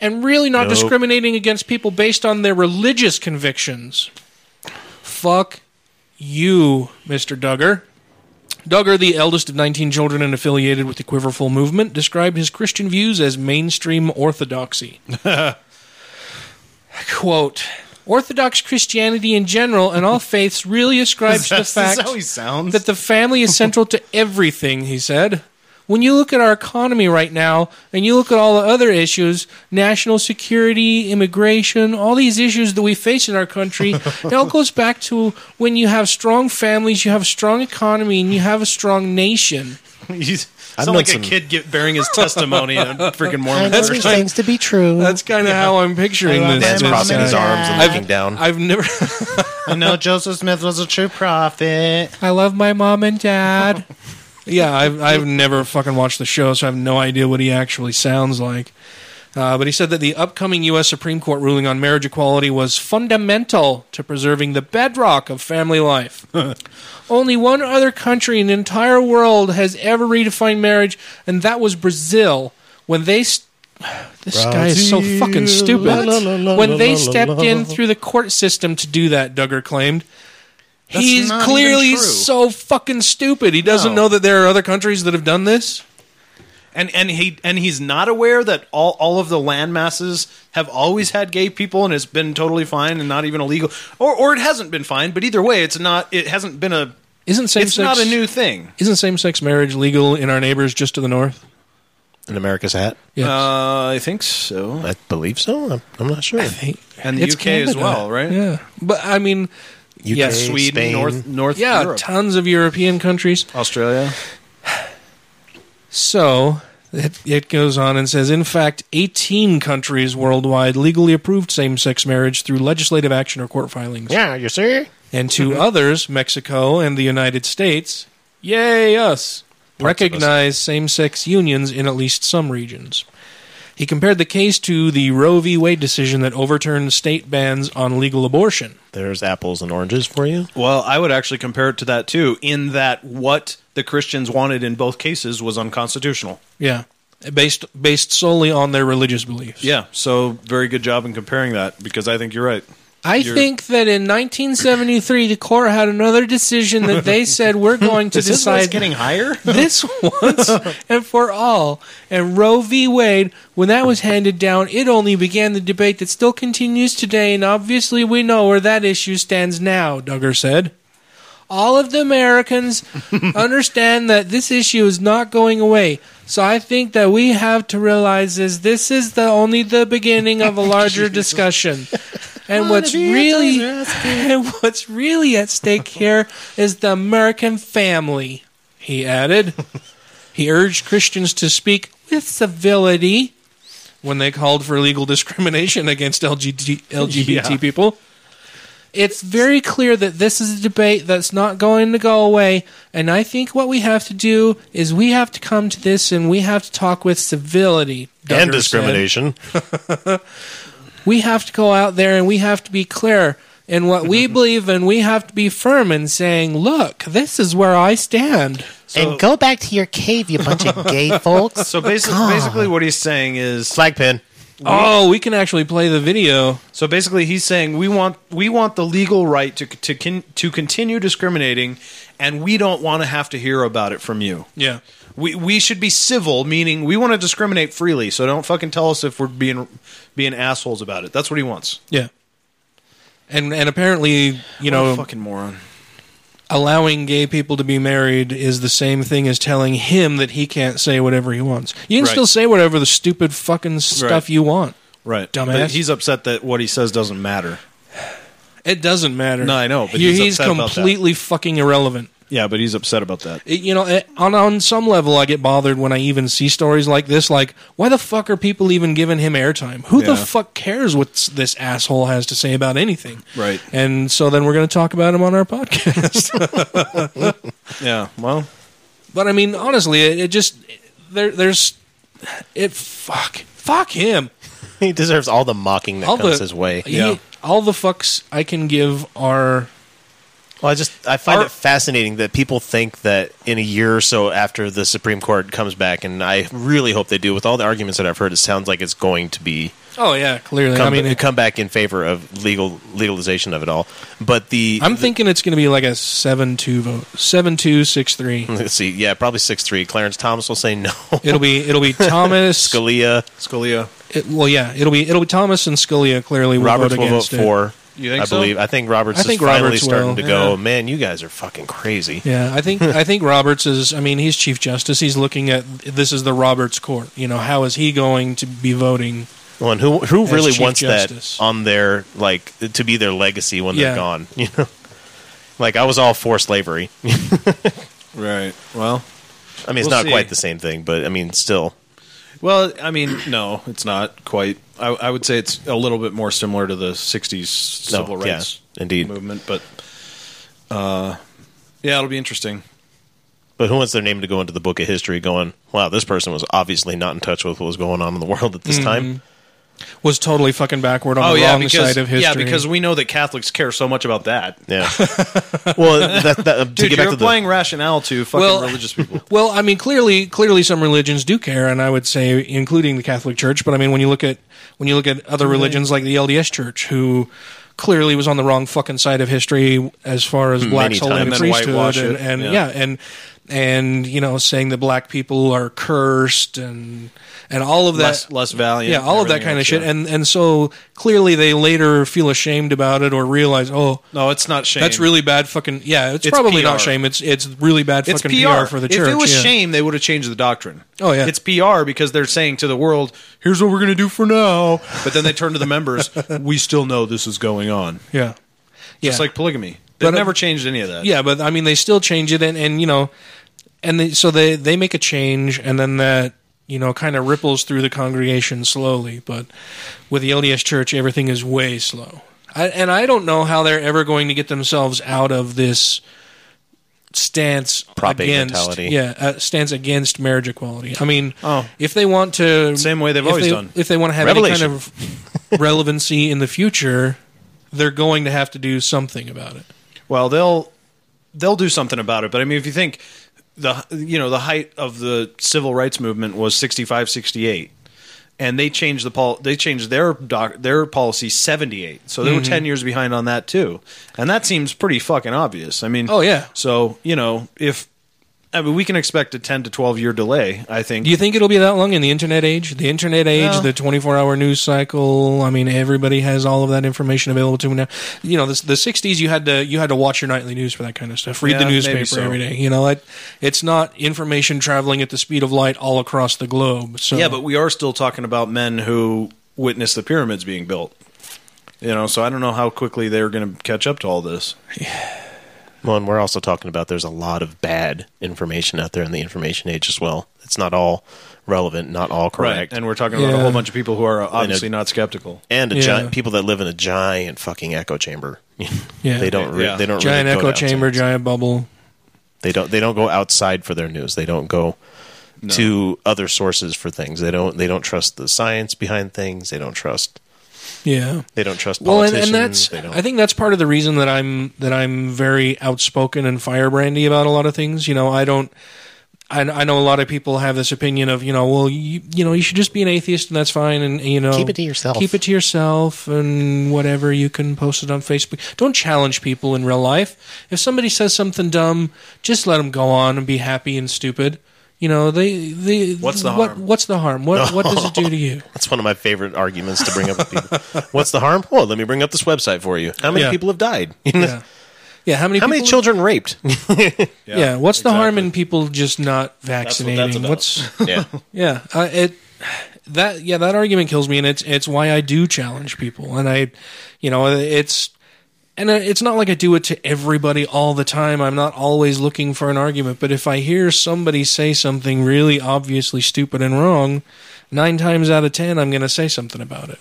S3: and really not
S4: Nope.
S3: discriminating against people based on their religious convictions. Fuck you, Mr. Duggar. Duggar, the eldest of 19 children and affiliated with the Quiverful movement, described his Christian views as mainstream orthodoxy. quote Orthodox Christianity in general and all faiths really ascribe to the fact
S2: how he sounds?
S3: that the family is central to everything, he said. When you look at our economy right now and you look at all the other issues, national security, immigration, all these issues that we face in our country, it all goes back to when you have strong families, you have a strong economy, and you have a strong nation.
S2: You
S4: I've
S2: sound like
S4: some-
S2: a kid get, bearing his testimony in a freaking Mormon
S3: That's
S2: church.
S3: things
S4: to be true.
S3: That's kind of how I'm picturing
S2: I
S3: this.
S4: Man's crossing
S2: and
S4: his arms and
S3: I've-
S4: looking down.
S3: I've never.
S2: I know Joseph Smith was a true prophet.
S3: I love my mom and dad. yeah, I've I've never fucking watched the show, so I have no idea what he actually sounds like. Uh, but he said that the upcoming U.S. Supreme Court ruling on marriage equality was fundamental to preserving the bedrock of family life. Only one other country in the entire world has ever redefined marriage, and that was Brazil. When they. St- this guy is so fucking stupid.
S4: La, la, la, la,
S3: when they
S4: la, la,
S3: stepped
S4: la.
S3: in through the court system to do that, Duggar claimed.
S2: That's
S3: He's clearly so fucking stupid. He doesn't
S2: No.
S3: know that there are other countries that have done this.
S2: And and he and he's not aware that all, all of the land masses have always had gay people and it's been totally fine and not even illegal. Or or it hasn't been fine, but either way it's not it hasn't been a
S3: Isn't same
S2: it's
S3: sex
S2: not a new thing.
S3: Isn't same sex marriage legal in our neighbors just to the north?
S4: In America's hat?
S3: Yes.
S2: Uh, I think so.
S4: I believe so. I'm, I'm not sure.
S3: Hey,
S2: And the
S3: it's
S2: UK as well, right?
S3: Yeah, but I mean,
S4: UK,
S3: Yeah,
S2: Sweden,
S4: Spain.
S2: North North
S3: yeah,
S2: Europe,
S3: tons of European countries.
S2: Australia.
S3: So it, it goes on and says, in fact, 18 countries worldwide legally approved same-sex marriage through legislative action or court filings.
S4: Yeah, you see?
S3: and two mm-hmm. others, Mexico and the United States, yay us,
S4: Parts us.
S3: recognize same sex unions in at least some regions. He compared the case to the Roe v. Wade decision that overturned state bans on legal abortion.
S4: There's apples and oranges for you.
S2: Well, I would actually compare it to that too, in that what the Christians wanted in both cases was unconstitutional.
S3: Yeah. Based based solely on their religious beliefs.
S2: Yeah, so very good job in comparing that because I think you're right.
S3: I
S2: You're-
S3: think that in 1973 the court had another decision that they said we're going to
S2: Is this
S3: decide
S2: getting higher?
S3: this once and for all. And Roe v. Wade, when that was handed down, it only began the debate that still continues today, and obviously we know where that issue stands now, Duggar said. All of the Americans understand that this issue is not going away. So I think that we have to realize is this is the only the beginning of a larger discussion. And what's really and what's really at stake here is the American family, he added. He urged Christians to speak with civility when they called for legal discrimination against LGBT, LGBT
S2: Yeah.
S3: people. It's very clear that this is a debate that's not going to go away, and I think what we have to do is we have to come to this and we have to talk with civility. Duggar
S4: and discrimination.
S3: we have to go out there and we have to be clear in what we believe and we have to be firm in saying, look, this is where I stand.
S4: and go back to your cave, you bunch of gay folks.
S2: So basically, basically, what he's saying is
S4: Flag pin.
S3: Oh, we can actually play the video.
S2: So basically, he's saying we want we want the legal right to to to continue discriminating, and we don't want to have to hear about it from you.
S3: Yeah.
S2: We we should be civil, meaning we want to discriminate freely. So don't fucking tell us if we're being being assholes about it. That's what he wants.
S3: Yeah. And and apparently, you know,
S2: a fucking moron.
S3: allowing gay people to be married is the same thing as telling him that he can't say whatever he wants. You can
S2: Right.
S3: still say whatever the stupid fucking stuff
S2: Right.
S3: you want.
S2: Right,
S3: Dumbass.
S2: But he's upset that what he says doesn't matter.
S3: It doesn't matter.
S2: No, I know, but he's
S3: he's
S2: upset about that.
S3: completely fucking irrelevant.
S2: Yeah, but he's upset about that.
S3: It- you know, it, on on some level, I get bothered when I even see stories like this. Like, why the fuck are people even giving him airtime? Who the
S2: Yeah.
S3: fuck cares what s- this asshole has to say about anything?
S2: Right.
S3: And so then we're going to talk about him on our podcast.
S2: Yeah. Well,
S3: but I mean, honestly, it, it just there, there's it. Fuck, fuck him.
S4: He deserves all the mocking that
S3: All
S4: comes
S3: the
S4: his way.
S3: he-
S2: Yeah.
S3: all the fucks I can give are
S4: Well, I just I find
S3: Our-
S4: it fascinating that people think that in a year or so after the Supreme Court comes back, and I really hope they do. With all the arguments that I've heard, it sounds like it's going to be
S3: oh yeah, clearly.
S4: come,
S3: I mean, it,
S4: come back in favor of legal legalization of it all. But the
S3: I'm thinking it's going to be like a seven two vote, seven two six three.
S4: let's see, yeah, probably six three. Clarence Thomas will say no.
S3: It'll be it'll be Thomas.
S4: Scalia,
S2: Scalia.
S3: It, well, yeah, it'll be it'll be Thomas and Scalia clearly will
S4: Roberts
S3: vote
S4: will vote
S3: against it.
S4: For.
S2: You think
S4: I
S2: so?
S4: believe. I think Roberts
S3: I think
S4: is finally
S3: Roberts
S4: starting
S3: will,
S4: to go.
S3: yeah.
S4: Man, you guys are fucking crazy.
S3: Yeah, I think I think Roberts is. I mean, he's Chief Justice. He's looking at this is the Roberts Court. You know, how is he going to be voting?
S4: Well, and who who
S3: As
S4: really
S3: Chief
S4: wants
S3: Justice.
S4: that on their like to be their legacy when they're
S3: Yeah.
S4: gone? You know, like I was all for slavery.
S2: Right. Well,
S4: I mean, it's
S2: We'll
S4: not
S2: see.
S4: quite the same thing, but I mean, still.
S2: Well, I mean, no, it's not quite. I, I would say it's a little bit more similar to the '60s
S4: No,
S2: civil
S4: yeah,
S2: rights
S4: indeed.
S2: movement, but uh, yeah, it'll be interesting.
S4: But who wants their name to go into the book of history? Going, wow, this person was obviously not in touch with what was going on in the world at this time.
S3: Was totally fucking backward on
S2: oh
S3: the
S2: yeah,
S3: wrong
S2: because
S3: side of history.
S2: yeah, because we know that Catholics care so much about that.
S4: Yeah. well, that, that, to
S2: Dude,
S4: get
S2: you're
S4: back to the
S2: applying rationale to fucking
S3: Well-
S2: religious people.
S3: Well, I mean, clearly, clearly, some religions do care, and I would say, including the Catholic Church. But I mean, when you look at when you look at other mm-hmm. religions like the LDS Church, who clearly was on the wrong fucking side of history as far as hmm, black
S4: Many
S3: soul and
S2: And
S3: priesthood, and, and
S2: yeah.
S3: yeah. and and you know, saying that black people are cursed and and all of that.
S2: less less valiant.
S3: yeah, all of that kind of shit,
S2: yeah.
S3: and and so clearly they later feel ashamed about it or realize, oh,
S2: no, it's not shame.
S3: that's really bad. Fucking yeah, it's,
S2: It's
S3: probably
S2: PR.
S3: not shame. It's it's really bad
S2: it's
S3: fucking
S2: PR.
S3: PR, for the church.
S2: If it was
S3: yeah.
S2: shame, they would have changed the doctrine.
S3: Oh, yeah.
S2: it's PR because they're saying to the world, "Here's what we're going to do for now." But then they turn to the members. we still know this is going on.
S3: yeah, yeah,
S2: like polygamy, they've
S3: But, uh,
S2: never changed any of that.
S3: Yeah, but I mean, they still change it, and, and you know, and they, so they they make a change, and then that you know kind of ripples through the congregation slowly. But with the LDS Church, everything is way slow, I, and I don't know how they're ever going to get themselves out of this stance
S4: Prop
S3: against
S4: mentality.
S3: yeah uh, stance against marriage equality. I mean,
S2: Oh.
S3: if they want to
S2: Same way they've always
S3: they-
S2: done.
S3: if they want to have any kind of relevancy in the future, they're going to have to do something about it.
S2: Well, they'll they'll do something about it. But I mean, if you think the you know the height of the civil rights movement was 65, 68. and they changed the pol- they changed their doc- their policy 78 so they
S3: Mm-hmm.
S2: were 10 years behind on that too and that seems pretty fucking obvious i mean
S3: Oh, yeah.
S2: so you know if i mean we can expect a 10 to 12 year delay i think
S3: Do you think it'll be that long in the internet age? The internet age,
S2: No.
S3: the 24 hour news cycle. I mean, everybody has all of that information available to them now. You know, the, the 60s, you had to you had to watch your nightly news for that kind of stuff. Read
S2: Yeah,
S3: the newspaper
S2: so.
S3: every day. You know, it, it's not information traveling at the speed of light all across the globe. So
S2: yeah but we are still talking about men who witnessed the pyramids being built you know so i don't know how quickly they're going to catch up to all this
S4: Well, and we're also talking about there's a lot of bad information out there in the information age as well. It's not all relevant, not all correct.
S2: and we're talking about a whole bunch of people who are obviously not skeptical
S4: and a
S3: Yeah.
S4: giant people that live in a giant fucking echo chamber.
S3: Yeah.
S4: they don't. Re-
S2: Yeah.
S4: They don't.
S3: giant
S4: really go
S3: echo
S4: outside.
S3: chamber, giant bubble.
S4: They don't. They don't go outside for their news. They don't go to other sources for things. They don't. They don't trust the science behind things. They don't trust.
S3: Yeah.
S4: They don't trust
S3: Well, and,
S4: politicians.
S3: and that's
S4: they don't.
S3: I think that's part of the reason that I'm that I'm very outspoken and firebrandy about a lot of things. You know, I don't. I, I know a lot of people have this opinion of you know well you you know you should just be an atheist and that's fine and you know
S4: Keep it to yourself.
S3: keep it to yourself and whatever you can post it on Facebook don't challenge people in real life if somebody says something dumb just let them go on and be happy and stupid you know they they
S2: What's the
S3: what,
S2: harm?
S3: what's the harm what what does it do to you
S4: That's one of my favorite arguments to bring up with people. What's the harm? Well, let me bring up this website for you. How many
S3: Yeah.
S4: people have died?
S3: yeah yeah how many
S4: How many
S3: people-
S4: children raped?
S3: Yeah, what's the harm in people just not
S2: what that's
S3: vaccinating?
S2: about.
S3: What's
S4: yeah.
S3: yeah, uh, it that yeah that argument kills me, and it's it's why I do challenge people, and I, you know, it's and it's not like I do it to everybody all the time. I'm not always looking for an argument, but if I hear somebody say something really obviously stupid and wrong, nine times out of ten, I'm going to say something about it.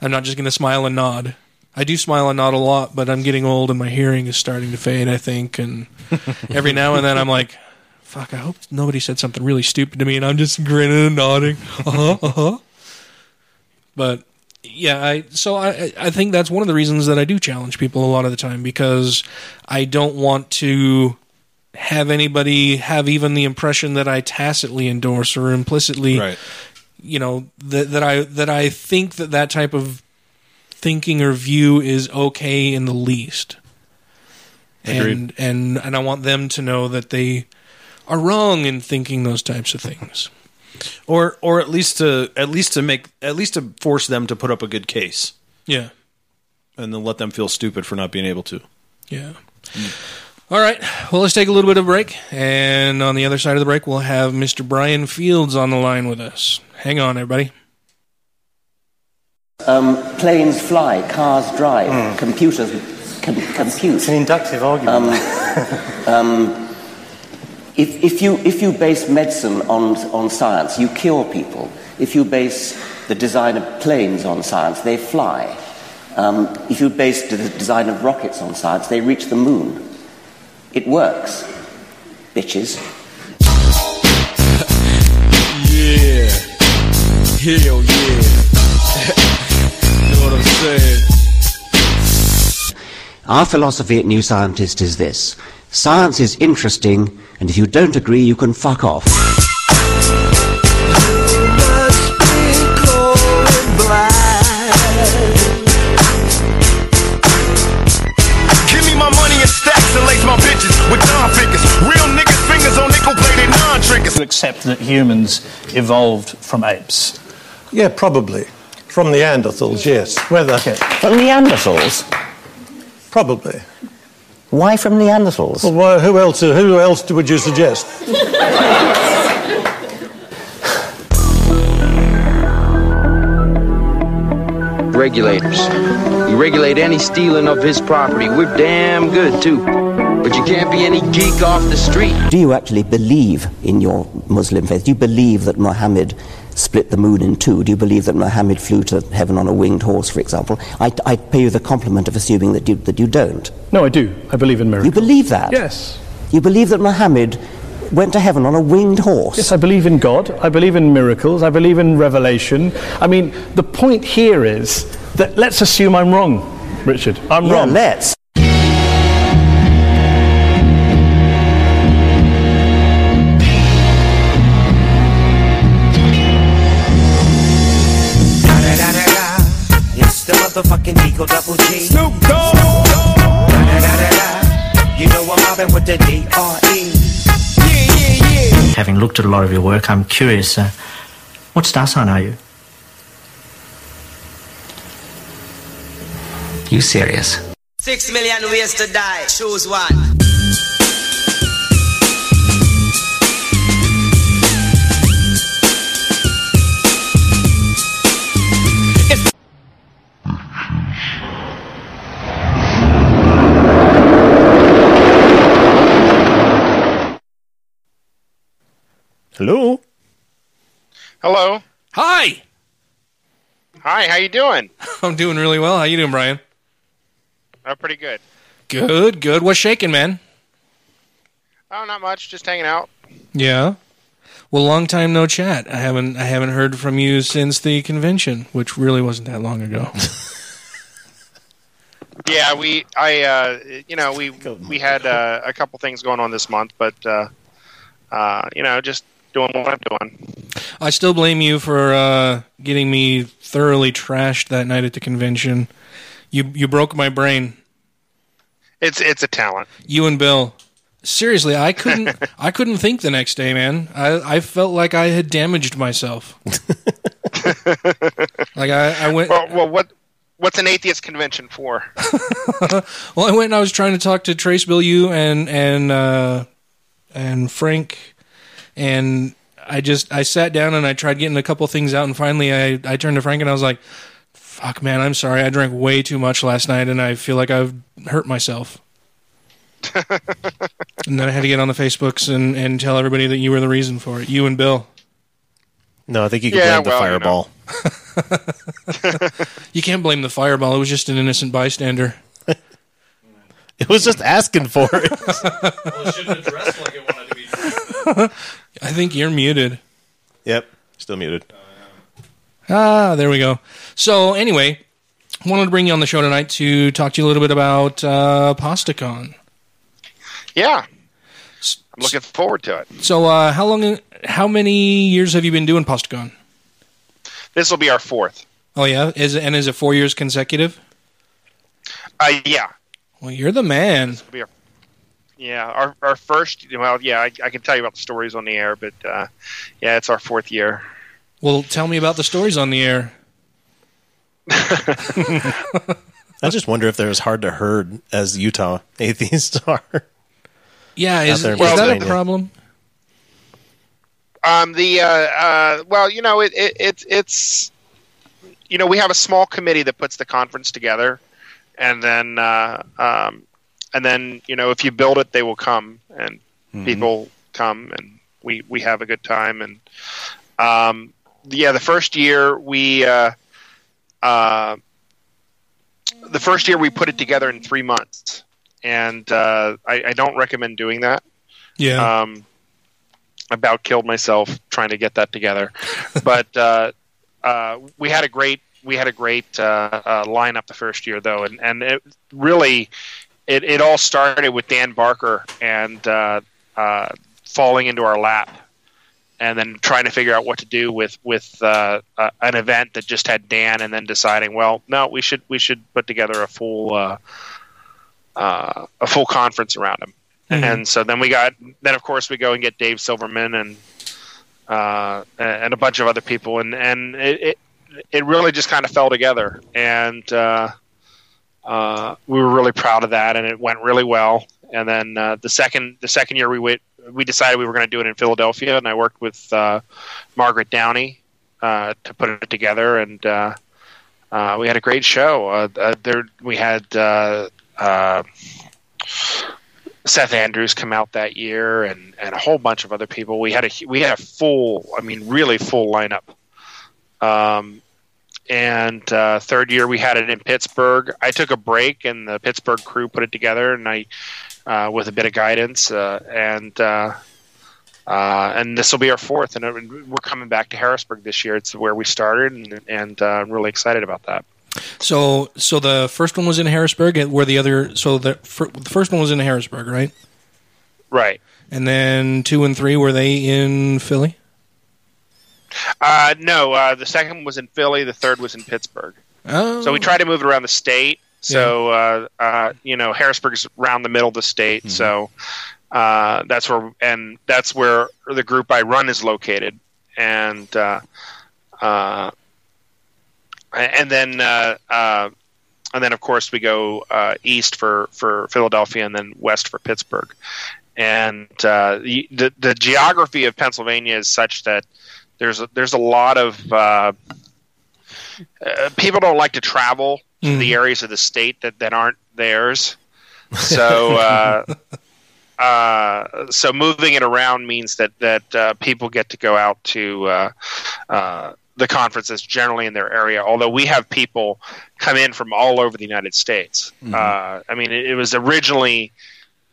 S3: I'm not just going to smile and nod. I do smile and nod a lot, but I'm getting old and my hearing is starting to fade, I think. And every now and then I'm like, fuck, I hope nobody said something really stupid to me. And I'm just grinning and nodding. Uh huh, uh huh. But yeah, I so I I think that's one of the reasons that I do challenge people a lot of the time because I don't want to have anybody have even the impression that I tacitly endorse or implicitly
S2: right
S3: you know that that I that I think that that type of thinking or view is okay in the least. And and and I want them to know that they are wrong in thinking those types of things.
S2: Or or at least to at least to make at least to force them to put up a good case,
S3: Yeah.
S2: and then let them feel stupid for not being able to.
S3: Yeah. All right. Well, let's take a little bit of a break. And on the other side of the break, we'll have Mr. Brian Fields on the line with us. Hang on, everybody.
S5: Um, planes fly, cars drive, hmm. computers com- compute.
S6: It's an inductive argument.
S5: Um, um, If, if, you, if you base medicine on, on science, you cure people. If you base the design of planes on science, they fly. Um, if you base the design of rockets on science, they reach the moon. It works. Bitches.
S7: Yeah. Hell yeah. know what I'm saying?
S8: Our philosophy at New Scientist is this science is interesting, and if you don't agree, you can fuck off.
S9: Give me my money in stacks and lace my bitches with Don figures. Real niggas fingers on nickel plated non triggers.
S10: to accept that humans evolved from apes.
S6: yeah, probably. From Neanderthals, yes. Whether.
S5: From Neanderthals?
S6: Probably.
S5: Why from Neanderthals?
S6: Well, why, who else? Uh, who else would you suggest?
S11: regulators. You regulate any stealing of his property. We're damn good, too. But you can't be any geek off the street.
S8: Do you actually believe in your Muslim faith? Do you believe that Muhammad split the moon in two? Do you believe that Muhammad flew to heaven on a winged horse, for example? I, I pay you the compliment of assuming that you, that you don't.
S10: No, I do. I believe in miracles.
S8: You believe that?
S10: Yes.
S8: You believe that Muhammad went to heaven on a winged horse?
S10: Yes, I believe in God. I believe in miracles. I believe in revelation. I mean, the point here is that let's assume I'm wrong, Richard. I'm
S8: yeah,
S10: wrong.
S8: let's.
S9: Motherfucking Eagle Double G. Snoop Dogg. You know I'm mobbing with the D-R-E. Yeah, yeah, yeah.
S10: Having looked at a lot of your work, I'm curious. Uh, what star sign are you?
S8: You serious?
S9: Six million ways to die. Choose one.
S4: Hello.
S12: Hello.
S3: Hi.
S12: Hi, how you doing?
S3: I'm doing really well. How you doing, Brian?
S12: Oh, pretty good.
S3: Good, good. What's shaking, man?
S12: Oh, not much. Just hanging out.
S3: Yeah. Well, long time no chat. I haven't I haven't heard from you since the convention, which really wasn't that long ago.
S12: Yeah, we, I, uh, you know, we we had uh, a couple things going on this month, but uh, uh, you know, just doing what I'm doing.
S3: I still blame you for uh, getting me thoroughly trashed that night at the convention. You you broke my brain.
S12: It's it's a talent.
S3: You and Bill. Seriously, I couldn't I couldn't think the next day, man. I, I felt like I had damaged myself. like I, I went
S12: Well, well, what what's an atheist convention for?
S3: well, I went and I was trying to talk to Trace Bill you and and uh, and Frank, and I just I sat down and I tried getting a couple things out, and finally I I turned to Frank and I was like, "Fuck, man, I'm sorry. I drank way too much last night, and I feel like I've hurt myself." and then I had to get on the Facebooks and and tell everybody that you were the reason for it. You and Bill.
S4: No, I think you can
S12: Yeah,
S4: blame the
S12: well, you know.
S4: fireball.
S3: You can't blame the fireball. It was just an innocent bystander.
S4: It was just asking for it.
S2: Well, it shouldn't have dressed like it wanted to be.
S3: I think you're muted.
S4: yep, still muted.
S3: Ah, there we go. So anyway, wanted to bring you on the show tonight to talk to you a little bit about uh, PastaCon.
S12: Yeah, I'm looking forward to it.
S3: So uh, how long? How many years have you been doing PastaCon?
S12: This will be our fourth.
S3: Oh yeah, is and is it four years consecutive?
S12: Uh, yeah,
S3: Well, you're the man.
S12: it'll be our, Yeah, our our first. Well, yeah, I, I can tell you about the stories on the air, but uh, yeah, it's our fourth year.
S3: Well, tell me about the stories on the air.
S4: I just wonder if they're as hard to herd as Utah atheists are.
S3: Yeah,
S4: Out
S3: is,
S4: there
S3: is that a problem?
S12: Um, the uh, uh, well, you know, it, it, it it's you know we have a small committee that puts the conference together, and then uh, um, and then you know if you build it, they will come and people come and we we have a good time. And um, yeah, the first year we uh, uh, the first year we put it together in three months, and uh, I, I don't recommend doing that.
S3: Yeah.
S12: Um, about killed myself trying to get that together, but uh, uh, we had a great we had a great uh, uh, lineup the first year though, and and it really it, it all started with Dan Barker and uh, uh, falling into our lap, and then trying to figure out what to do with with uh, uh, an event that just had Dan, and then deciding, well, no, we should we should put together a full uh, uh, a full conference around him.
S3: Mhm.
S12: And so then we got then of course we go and get Dave Silverman and uh, and a bunch of other people, and and it it, it really just kind of fell together, and uh, we were really proud of that, and it went really well. And then uh, the second the second year we wait, we decided we were going to do it in Philadelphia, and I worked with uh, Margaret Downey uh, to put it together, and uh, uh, we had a great show. There we had. Seth Andrews come out that year, and, and a whole bunch of other people. We had a we had a full, I mean, really full lineup. Um, and uh, third year we had it in Pittsburgh. I took a break, and the Pittsburgh crew put it together, and I uh, with a bit of guidance, uh, and uh, uh, and this will be our fourth, and uh, we're coming back to Harrisburg this year. It's where we started, and, and uh, I'm really excited about that.
S3: So, so the first one was in Harrisburg, and where the other, so the, fir- the first one was in Harrisburg, right?
S12: Right.
S3: And then two and three were they in Philly?
S12: Uh, no, uh, the second was in Philly. The third was in Pittsburgh.
S3: Oh,
S12: So we tried to move it around the state. So uh, uh, you know, Harrisburg's around the middle of the state. So uh, that's where and that's where the group I run is located. And uh, uh, and then uh, uh, and then of course we go uh, east for for Philadelphia and then west for Pittsburgh. And uh, the, the the geography of Pennsylvania is such that there's a, there's a lot of uh, uh, people don't like to travel to the areas of the state that, that aren't theirs. So uh, uh, so moving it around means that that uh, people get to go out to uh, uh, the conferences generally in their area. Although we have people come in from all over the United States. Uh, I mean, it, it was originally.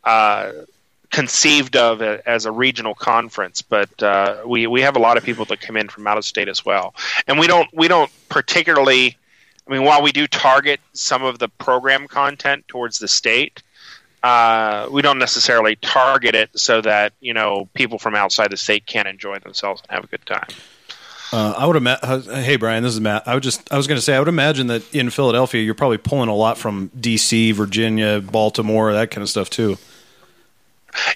S12: Uh, conceived of as a regional conference, but uh, we we have a lot of people that come in from out of state as well, and we don't we don't particularly. I mean, while we do target some of the program content towards the state, uh, we don't necessarily target it so that you know people from outside the state can enjoy themselves and have a good time.
S2: Uh, I would imagine. Hey, Brian, this is Matt. I would just. I was going to say. I would imagine that in Philadelphia, you're probably pulling a lot from D.C., Virginia, Baltimore, that kind of stuff too.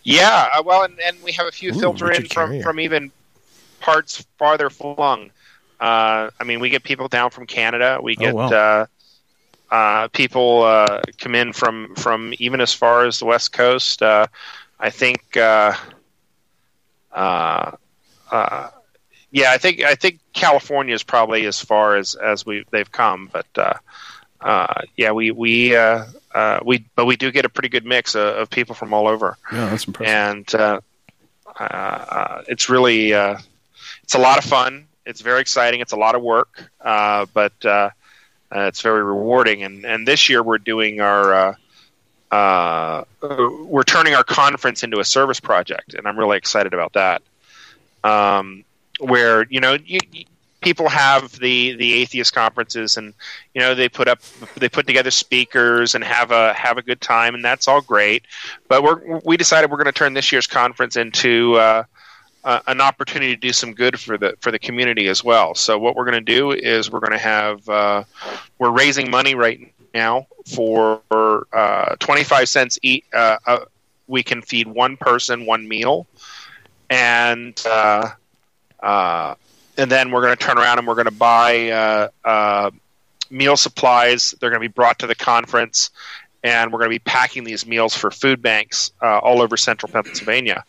S12: Yeah, uh, well, and, and we have a few
S2: Ooh,
S12: filter in from,
S2: Carrier.
S12: from even parts farther flung. Uh, I mean, we get people down from Canada. We
S2: Oh,
S12: get
S2: wow.
S12: uh, uh, people uh, come in from from even as far as the West Coast. Uh, I think. Uh, uh, uh, yeah, I think I think California is probably as far as as we they've come, but uh, uh, yeah, we we uh, uh, we but we do get a pretty good mix of, of people from all over
S2: Yeah, that's impressive.
S12: and uh, uh, it's really uh, it's a lot of fun. It's very exciting. It's a lot of work, uh, but uh, uh, it's very rewarding. And and this year we're doing our uh, uh, we're turning our conference into a service project, and I'm really excited about that. Um, where you know you, you- people have the the atheist conferences and you know they put up they put together speakers and have a have a good time and that's all great. But we're we decided we're going to turn this year's conference into uh, uh, an opportunity to do some good for the for the community as well. So what we're going to do is we're going to have uh, we're raising money right now for uh, 25 cents each uh, we can feed one person one meal, and uh, and then we're going to turn around and we're going to buy uh, uh, meal supplies. They're going to be brought to the conference, and we're going to be packing these meals for food banks uh, all over central Pennsylvania.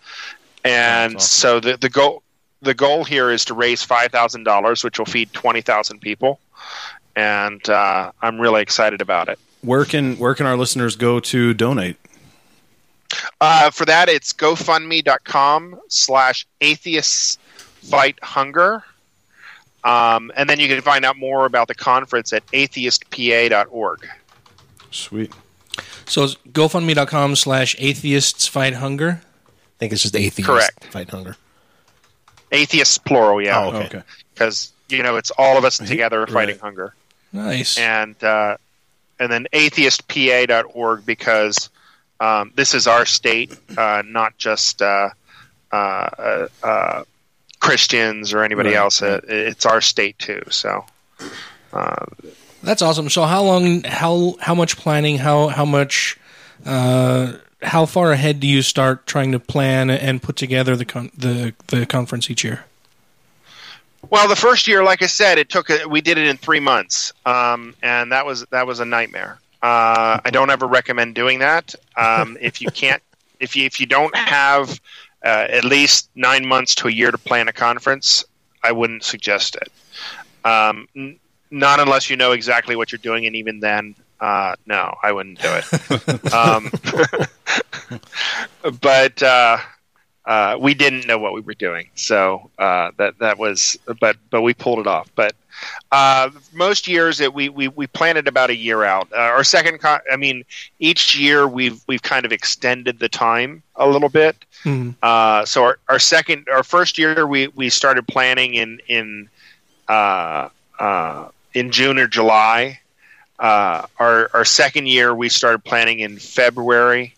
S12: And so the the goal the goal here is to raise five thousand dollars, which will feed twenty thousand people, and uh, I'm really excited about it.
S2: Where can where can our listeners go to donate?
S12: Uh, for that, it's GoFundMe.com slash atheists fight hunger. Um, and then you can find out more about the conference at atheistpa.org.
S2: Sweet.
S3: So it's GoFundMe.com slash atheists fight hunger.
S4: I think it's just atheists
S12: Correct.
S4: fight hunger.
S12: Atheists, plural, yeah.
S4: Oh, okay. Okay.
S12: Because, you know, it's all of us together fighting hunger.
S3: Nice.
S12: And, uh, and then atheistpa.org because um, this is our state, uh, not just uh, uh, uh, uh, Christians or anybody
S3: Right,
S12: else. It, it's our state too. So, uh,
S3: That's awesome. So how long how how much planning, how how much uh how far ahead do you start trying to plan and put together the con- the the conference each year?
S12: well, the first year, like I said, it took. A, we did it in three months, um, and that was that was a nightmare. Uh, I don't ever recommend doing that. Um, if you can't, if you if you don't have uh, at least nine months to a year to plan a conference, I wouldn't suggest it. Um, n- not unless you know exactly what you're doing, and even then, uh, no, I wouldn't do it. um, but uh, we didn't know what we were doing, so uh, that that was. But but we pulled it off. But uh, most years it, we, we we planned it about a year out. Uh, our second, con- I mean, each year we've we've kind of extended the time a little bit. Uh, so our, our second, our first year, we, we started planning in in uh, uh, in June or July. Uh, our our second year, we started planning in February.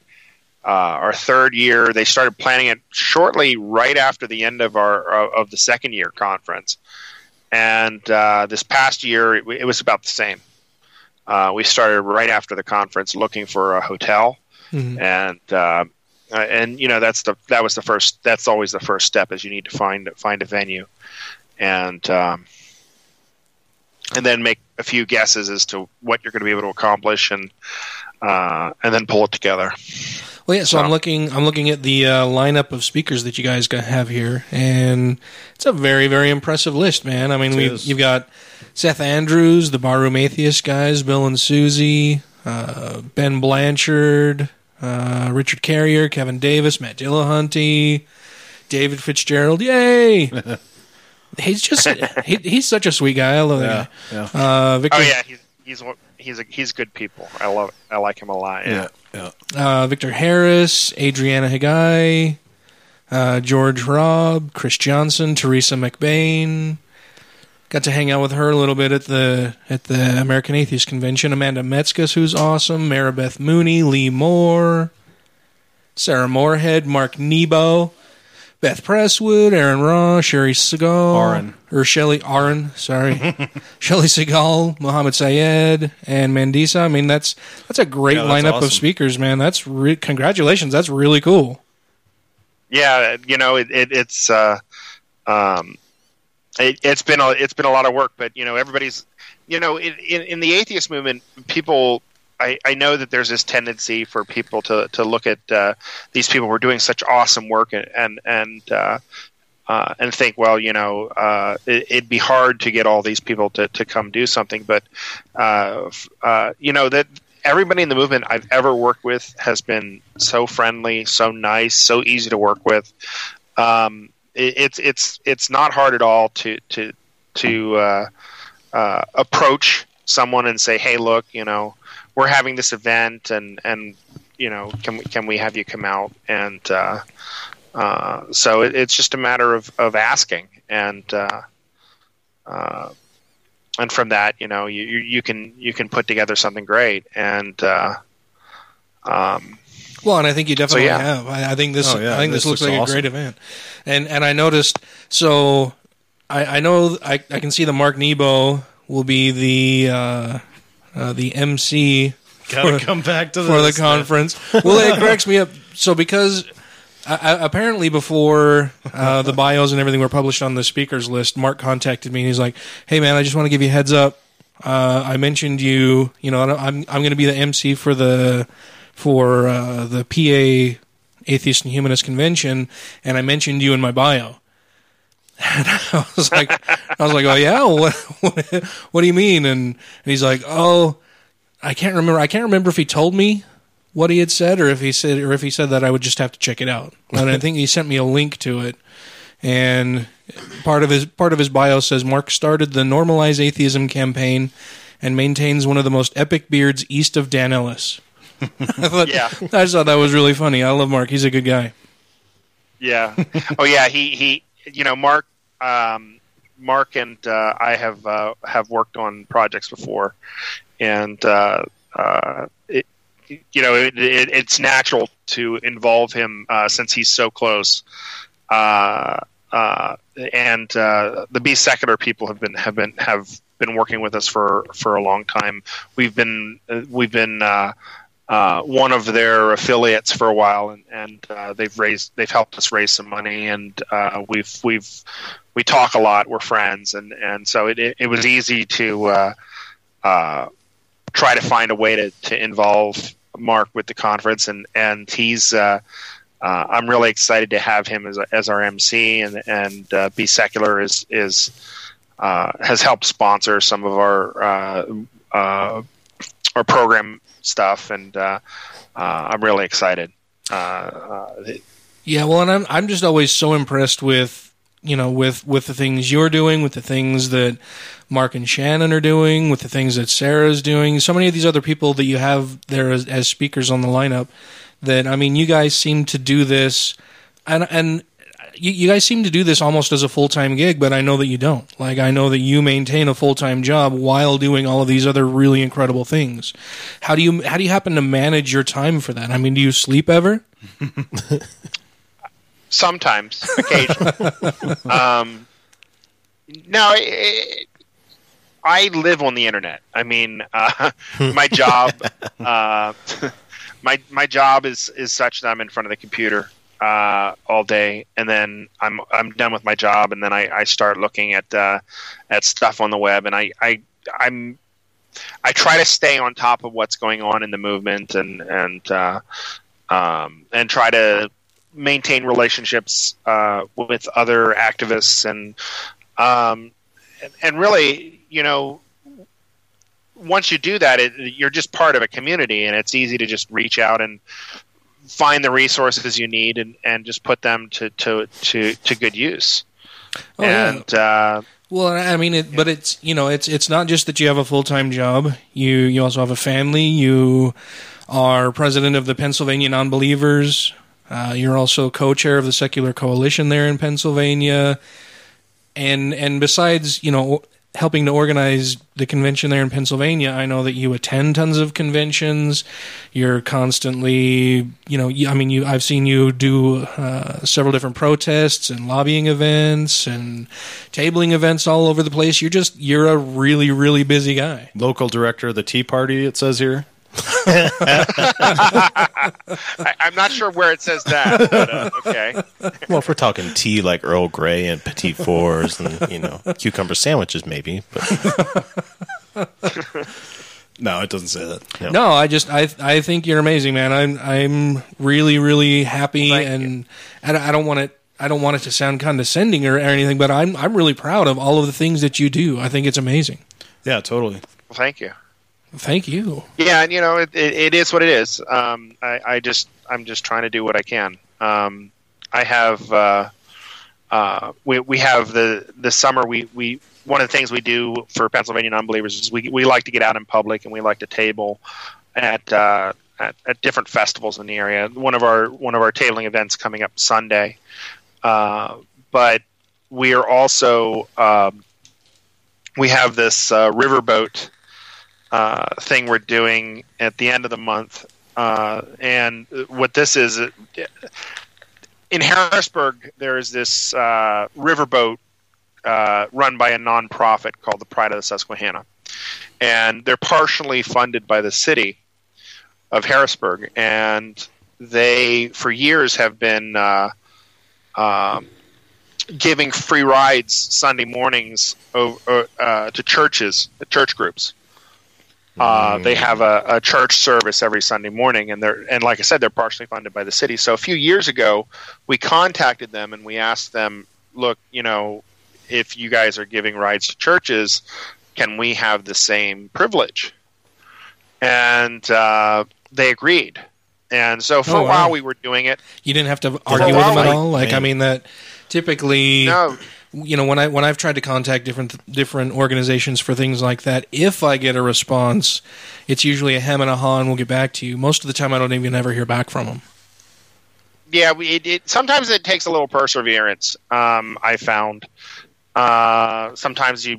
S12: Uh, our third year, they started planning it shortly right after the end of our of the second year conference. And uh, this past year, it, it was about the same. Uh, we started right after the conference looking for a hotel
S3: Mhm.
S12: and uh, uh, and you know that's the that was the first that's always the first step is you need to find find a venue and um, and then make a few guesses as to what you're going to be able to accomplish and uh, and then pull it together.
S3: Well, yeah. So, I'm looking. I'm looking at the uh, lineup of speakers that you guys have here, and it's a very, very impressive list, man. I mean, we you've got Seth Andrews, the Barroom Atheist guys, Bill and Susie, uh, Ben Blanchard, uh, Richard Carrier, Kevin Davis, Matt Dillahunty, David Fitzgerald. Yay! he's just he, he's such a sweet guy. I love that
S2: Yeah,
S3: guy. Uh, Victor,
S12: oh yeah, he's he's he's a, he's good people. I love I like him a lot. Yeah.
S2: yeah.
S3: uh, Victor Harris, Adriana Heguy, uh, George Robb, Chris Johnson, Teresa MacBain. Got to hang out with her a little bit at the at the American Atheist Convention. Amanda Metskas, who's awesome. Maribeth Mooney, Lee Moore, Sarah Morehead, Mark Nebo, Beth Presswood, Aaron Ross, Sherry Segal,
S2: Aaron.
S3: or Shelly Aaron, sorry, Shelly Segal, Mohammed Sayed, and Mandisa. I mean, that's that's a great
S2: Yeah, that's
S3: lineup
S2: awesome.
S3: of speakers, man. That's re- congratulations. That's really cool.
S12: yeah, you know, it, it, it's uh, um, it, it's been a it's been a lot of work, but you know, everybody's you know, in, in, in the atheist movement, people. I, I know that there's this tendency for people to, to look at uh, these people who are doing such awesome work and and and, uh, uh, and think, well, you know, uh, it, it'd be hard to get all these people to, to come do something. But uh, uh, you know that everybody in the movement I've ever worked with has been so friendly, so nice, so easy to work with. Um, it, it's it's it's not hard at all to to to approach someone and say, "Hey, look, you know, we're having this event, and and you know, can we can we have you come out?" And uh, uh, so it, it's just a matter of of asking, and uh, uh, and from that, you know, you you you can you can put together something great, and uh, um,
S3: Well, and I think you definitely
S12: yeah.
S3: have. I, I think this.
S2: Oh, yeah,
S3: I think this,
S2: this
S3: looks,
S2: looks
S3: like
S2: awesome.
S3: a great event, and and I noticed. So, I, I know I, I can see the Mark Nebo will be the uh, uh, the MC.
S2: Gotta
S3: for-
S2: come back to
S3: for the conference. well, it cracks me up. so because uh, uh, apparently before uh, the bios and everything were published on the speakers list, Mark contacted me and he's like, "Hey man, I just want to give you a heads up. Uh, I mentioned you. You know, I'm I'm going to be the MC for the for uh, the PA Atheist and Humanist Convention, and I mentioned you in my bio." And I was like, I was like, oh yeah, what, what, what do you mean? And, and he's like, oh, I can't remember. I can't remember if he told me what he had said, or if he said, or if he said that I would just have to check it out. And I think he sent me a link to it. And part of his part of his bio says Mark started the Normalize Atheism campaign and maintains one of the most epic beards east of Dan Ellis. I thought,
S12: Yeah.
S3: I just thought that was really funny. I love Mark. He's a good guy.
S12: Yeah. oh yeah. He he. You know, Mark. Um, Mark and uh, I have uh, have worked on projects before, and uh, uh, it, you know it, it, it's natural to involve him uh, since he's so close. Uh, and the Be Secular people have been have been have been working with us for for a long time. We've been we've been uh, one of their affiliates for a while, and, and uh, they've raised they've helped us raise some money, and uh, we've we've we talk a lot. We're friends, and and so it it, it was easy to uh, uh, try to find a way to to involve Mark with the conference, and and he's. Uh, I'm really excited to have him as, as our MC, and and Be Secular is is has helped sponsor some of our our program stuff, and uh, uh, I'm really excited. Uh, uh,
S3: Yeah, well, and I'm I'm just always so impressed with you know with with the things you're doing, with the things that Mark and Shannon are doing, with the things that Sarah's doing. So many of these other people that you have there as, as speakers on the lineup. That I mean, you guys seem to do this, and and you, you guys seem to do this almost as a full time gig. But I know that you don't. Like I know that you maintain a full time job while doing all of these other really incredible things. How do you how do you happen to manage your time for that? I mean, do you sleep ever?
S12: sometimes, occasionally. um, no, it, I live on the internet. I mean, uh, my job, uh, my my job is is such that I'm in front of the computer uh, all day, and then I'm I'm done with my job, and then I, I start looking at uh, at stuff on the web, and I, I I'm I try to stay on top of what's going on in the movement, and and uh, um, and try to maintain relationships uh, with other activists, and um, and, really, you know, once you do that, it, you're just part of a community, and it's easy to just reach out and find the resources you need and, and just put them to, to, to, to good use.
S3: Oh, yeah.
S12: and uh,
S3: Well, I mean, it, but it's you know, it's it's not just that you have a full time job. You you also have a family. You are president of the Pennsylvania Nonbelievers. Uh, you're also co-chair of the Secular Coalition there in Pennsylvania, and and besides, you know, helping to organize the convention there in Pennsylvania, I know that you attend tons of conventions. You're constantly, you know, I mean, you I've seen you do uh, several different protests and lobbying events and tabling events all over the place. You're just you're a really really busy guy.
S2: Local director of the Tea Party, it says here.
S12: I, I'm not sure where it says that, but uh, okay.
S4: Well, if we're talking tea like Earl Grey and Petit Fours and you know cucumber sandwiches, maybe. But
S2: No, it doesn't say that.
S3: No, I just I I think you're amazing, man. I'm I'm really really happy, and I don't- I don't want it I don't want it to sound condescending or, or anything, but I'm I'm really proud of all of the things that you do. I think it's amazing.
S2: Yeah, totally.
S12: Well, thank you.
S3: Thank you.
S12: Yeah, and you know, it, it, it is what it is. Um, I, I just, I'm just trying to do what I can. Um, I have, uh, uh, we we have the the summer. We we one of the things we do for Pennsylvania non-believers is we we like to get out in public and we like to table at. Uh, at, at different festivals in the area. One of our one of our tabling events coming up Sunday, uh, but we are also um, we have this uh, riverboat uh, thing we're doing at the end of the month. Uh, and what this is, in Harrisburg, there is this uh, riverboat uh, run by a nonprofit called the Pride of the Susquehanna. And they're partially funded by the city of Harrisburg. And they for years have been uh, um, giving free rides Sunday mornings over, uh, to churches, church groups. Uh, they have a, a church service every Sunday morning, and they're and like I said, they're partially funded by the city. So a few years ago, we contacted them and we asked them, "Look, you know, if you guys are giving rides to churches, can we have the same privilege?" And uh, they agreed. And so for
S3: Oh,
S12: a while, we were doing it.
S3: You didn't have to argue with them
S12: while,
S3: at
S12: like-
S3: all. Like I mean that typically,
S12: No.
S3: You know, when I when I've tried to contact different different organizations for things like that, if I get a response, it's usually a hem and a haw, and we'll get back to you. Most of the time, I don't even ever hear back from them.
S12: yeah, we, it, it sometimes it takes a little perseverance. Um, I found uh, sometimes you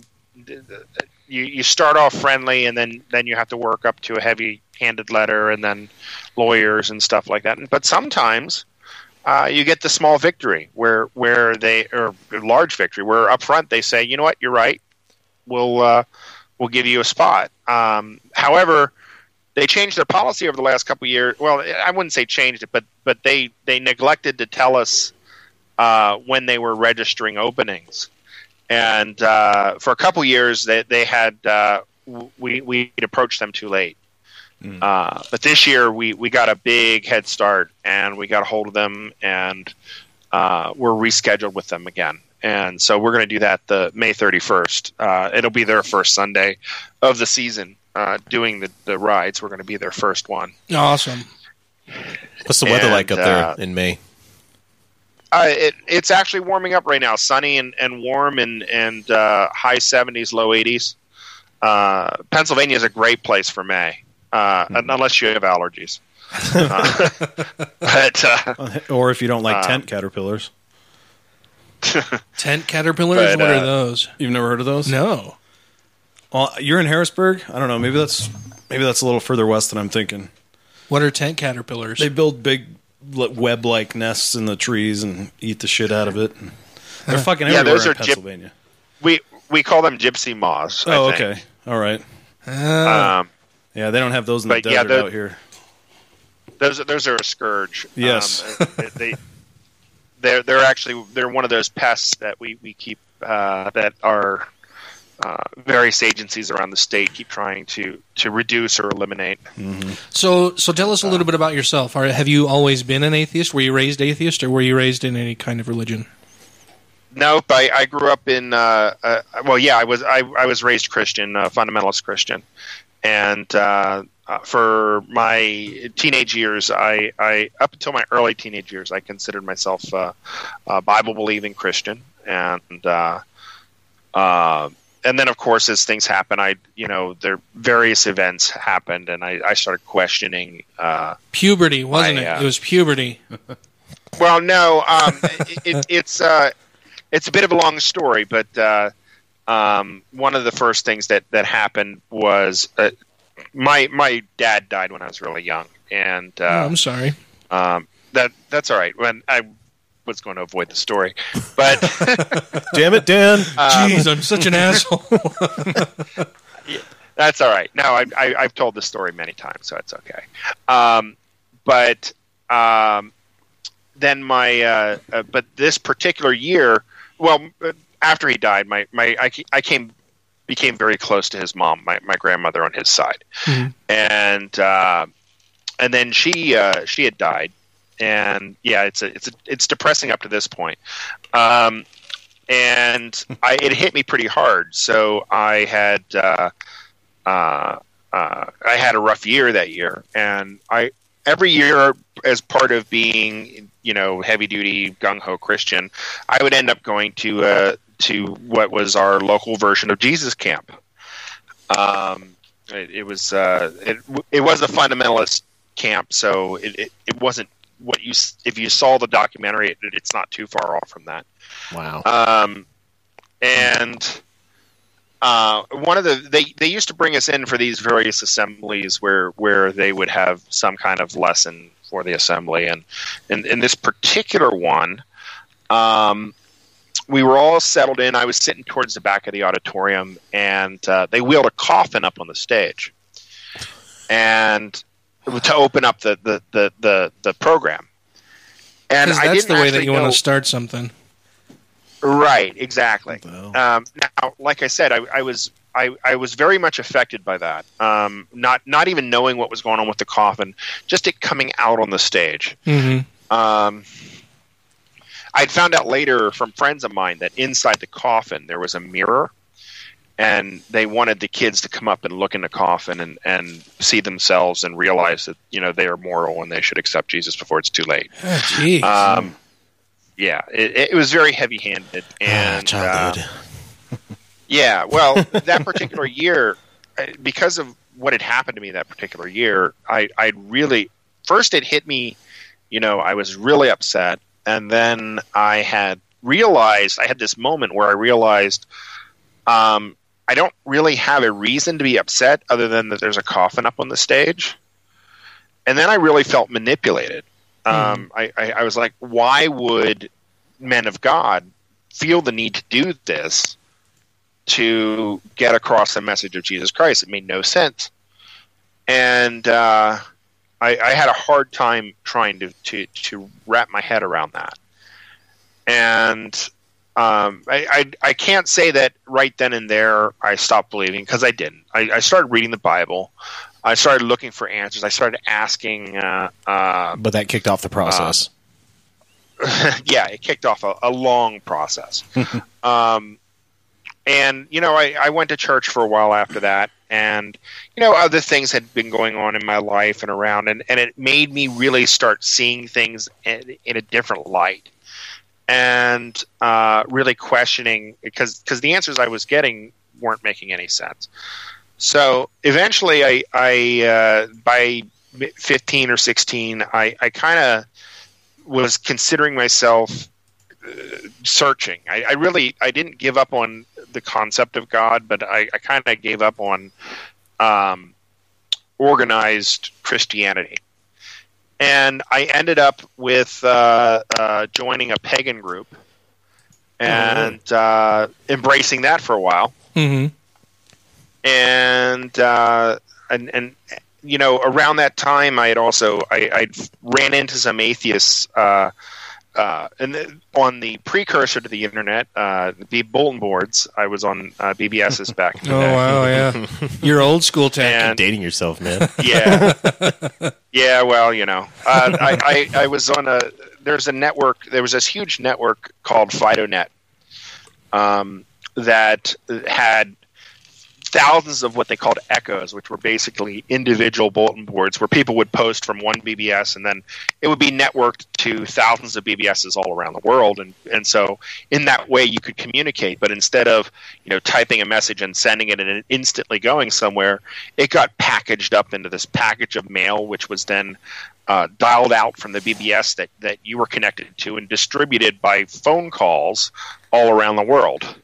S12: you you start off friendly, and then then you have to work up to a heavy-handed letter, and then lawyers and stuff like that. But sometimes uh, you get the small victory where where they or large victory where up front they say, you know what, you're right, we'll uh, we'll give you a spot. Um, however, they changed their policy over the last couple years. Well, I wouldn't say changed it, but but they they neglected to tell us uh, when they were registering openings, and uh, for a couple years they they had uh, we we approached them too late. Uh, but this year we, we got a big head start and we got a hold of them and uh, we're rescheduled with them again. And so we're going to do that the May 31st. Uh, it'll be their first Sunday of the season uh, doing the, the rides. We're going to be their first one.
S3: Awesome.
S4: What's the weather
S12: And,
S4: like up
S12: uh,
S4: there in May?
S12: Uh, it, it's actually warming up right now, sunny and, and warm and, and uh, high 70s, low 80s. Uh, Pennsylvania is a great place for May, uh, unless you have allergies. Uh, but uh,
S2: or if you don't like
S12: uh,
S2: tent caterpillars.
S3: Tent caterpillars.
S2: But,
S3: what
S2: uh,
S3: are those?
S2: You've never heard of those?
S3: No.
S2: Well, you're in Harrisburg. I don't know. Maybe that's maybe that's a little further west than I'm thinking.
S3: What are tent caterpillars?
S2: They build big web-like nests in the trees and eat the shit out of it. They're fucking
S12: yeah,
S2: everywhere
S12: those
S2: in
S12: are gyp-
S2: Pennsylvania.
S12: we we call them gypsy moths. I
S2: oh,
S12: think.
S2: okay. All right.
S12: Um,
S2: yeah, they don't have those in the
S12: but yeah,
S2: desert
S12: they're-
S2: out here.
S12: those those are a scourge.
S2: Yes.
S12: um, they, they they're they're actually they're one of those pests that we we keep uh, that are uh, various agencies around the state keep trying to to reduce or eliminate.
S3: So, so tell us a little bit about yourself. Are, have you always been an atheist? Were you raised atheist, or were you raised in any kind of religion?
S12: Nope, I, I grew up in uh, uh, well, yeah, I was I, I was raised Christian, uh, fundamentalist Christian, and uh, uh, for my teenage years, I, I up until my early teenage years, I considered myself uh, a Bible believing Christian, and uh, uh, and then of course as things happen, I you know there various events happened, and I, I started questioning. Uh,
S3: Puberty, wasn't
S12: I,
S3: it?
S12: uh,
S3: It was puberty.
S12: well, no, um, it, it, it's uh, it's a bit of a long story, but uh, um, one of the first things that that happened was uh, my my dad died when I was really young, and uh,
S3: oh, I'm sorry.
S12: um, that that's all right. When I was going to avoid the story, but
S4: Damn it, Dan!
S12: Um,
S3: Jeez, I'm such an asshole.
S12: That's all right. No, I, I, I've told this story many times, so it's okay. Um, but um, then my, uh, uh, but this particular year, well, uh, after he died, my, my I, I came became very close to his mom, my, my grandmother on his side, and uh, and then she uh, she had died, and yeah, it's a, it's a, it's depressing up to this point. Um, and I, it hit me pretty hard. So I had uh, uh, uh, I had a rough year that year, and I every year as part of being you know heavy duty gung ho Christian, I would end up going to uh, to what was our local version of Jesus Camp. Um, it, it was uh, it it was a fundamentalist camp, so it, it, it wasn't what you if you saw the documentary, it, it's not too far off from that.
S4: Wow.
S12: Um, and uh, one of the they, they used to bring us in for these various assemblies where where they would have some kind of lesson for the assembly, and in, in this particular one, um, we were all settled in. I was sitting towards the back of the auditorium, and uh, they wheeled a coffin up on the stage, and to open up the the the the, the program. And I
S3: that's
S12: didn't
S3: the way that
S12: actually
S3: you want to start something.
S12: Right, exactly. Um, now, like I said, I, I was I, I was very much affected by that. Um, not not even knowing what was going on with the coffin, just it coming out on the stage.
S3: Mm-hmm.
S12: Um, I'd found out later from friends of mine that inside the coffin there was a mirror, and they wanted the kids to come up and look in the coffin and, and see themselves and realize that you know they are mortal and they should accept Jesus before it's too late.
S3: Oh.
S12: Um, yeah, it, it was very heavy-handed and
S4: childhood.
S12: uh, yeah, well, that particular year, because of what had happened to me that particular year, I I really first it hit me, you know, I was really upset, and then I had realized I had this moment where I realized, um, I don't really have a reason to be upset other than that there's a coffin up on the stage, and then I really felt manipulated. Um, I, I, I was like, why would men of God feel the need to do this to get across the message of Jesus Christ? It made no sense. And uh, I, I had a hard time trying to, to, to wrap my head around that. And um, I, I, I can't say that right then and there I stopped believing because I didn't. I, I started reading the Bible. I started looking for answers. I started asking. Uh, uh,
S2: But that kicked off the process.
S12: yeah, it kicked off a, a long process. um, and you know, I, I went to church for a while after that, and you know, other things had been going on in my life and around, and, and it made me really start seeing things in, in a different light, and uh, really questioning because because the answers I was getting weren't making any sense. So eventually, I, I uh, by fifteen or sixteen, I, I kind of was considering myself searching. I, I really I didn't give up on the concept of God, but I, I kind of gave up on um, organized Christianity. And I ended up with uh, uh, joining a pagan group and uh, embracing that for a while
S3: Mm-hmm.
S12: and uh, and and you know around that time I had also I I ran into some atheists uh, and the- on the precursor to the internet uh, the bulletin boards I was on uh, BBS's back in the
S3: Oh
S12: day.
S3: wow, yeah. You're old school tech.
S12: And-
S4: dating yourself, man.
S12: yeah, yeah. Well, you know, uh, I, I I was on a there's a network. There was this huge network called FidoNet um, that had thousands of what they called echoes, which were basically individual bulletin boards where people would post from one BBS and then it would be networked to thousands of BBSs all around the world. And, and so in that way you could communicate, but instead of, you know, typing a message and sending it and instantly going somewhere, it got packaged up into this package of mail, which was then uh, dialed out from the BBS that, that you were connected to and distributed by phone calls all around the world.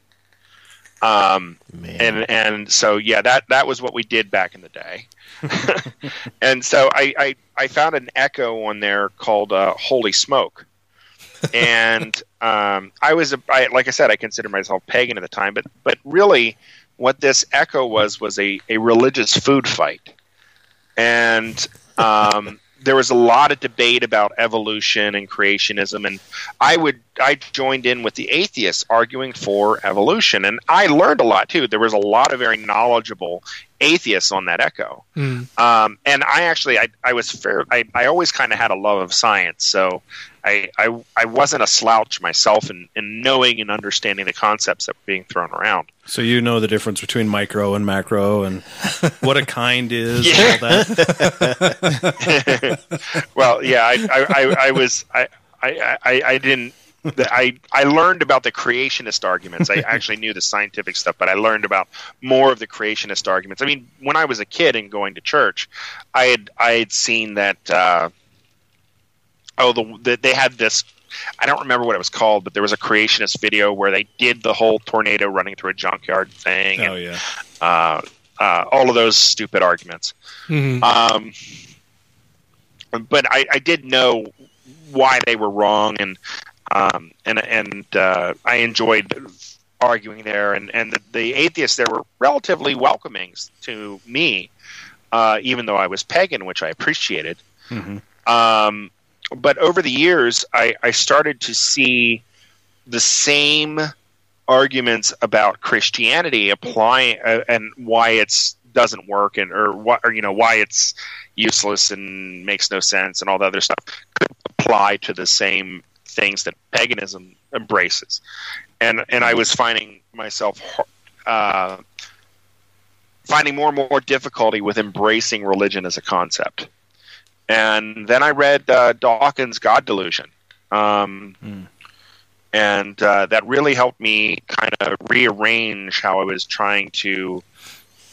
S12: Um, and and so yeah, that that was what we did back in the day. and so I, I I found an echo on there called uh, Holy Smoke, and um, I was a, I, like I said, I considered myself pagan at the time, but but really, what this echo was was a a religious food fight, and um, there was a lot of debate about evolution and creationism, and I would I joined in with the atheists arguing for evolution, and I learned a lot too. There was a lot of very knowledgeable atheists on that echo,
S3: Mm.
S12: um, and I actually I, I was fair. I, I always kind of had a love of science, so I I, I wasn't a slouch myself in, in knowing and understanding the concepts that were being thrown around.
S2: So you know the difference between micro and macro and what a kind is
S12: Yeah.
S2: and all that.
S12: well, yeah, I, I, I, I was, I, I, I, I didn't. I I learned about the creationist arguments. I actually knew the scientific stuff, but I learned about more of the creationist arguments. I mean, when I was a kid and going to church, I had I had seen that. Uh, oh, the, the they had this. I don't remember what it was called, but there was a creationist video where they did the whole tornado running through a junkyard thing.
S2: Oh
S12: and,
S2: yeah.
S12: uh, uh, all of those stupid arguments.
S3: Mhm.
S12: Um, but I, I did know why they were wrong, and um, and and uh, I enjoyed arguing there. And and the, the atheists there were relatively welcoming to me. uh, even though I was pagan, which I appreciated. Um, but over the years, I, I started to see the same arguments about Christianity apply uh, and why it's doesn't work and or what or you know why it's useless and makes no sense and all the other stuff could apply to the same things that paganism embraces. And and I was finding myself uh, finding more and more difficulty with embracing religion as a concept and then I read uh, Dawkins' God Delusion um, and uh, that really helped me kind of rearrange how I was trying to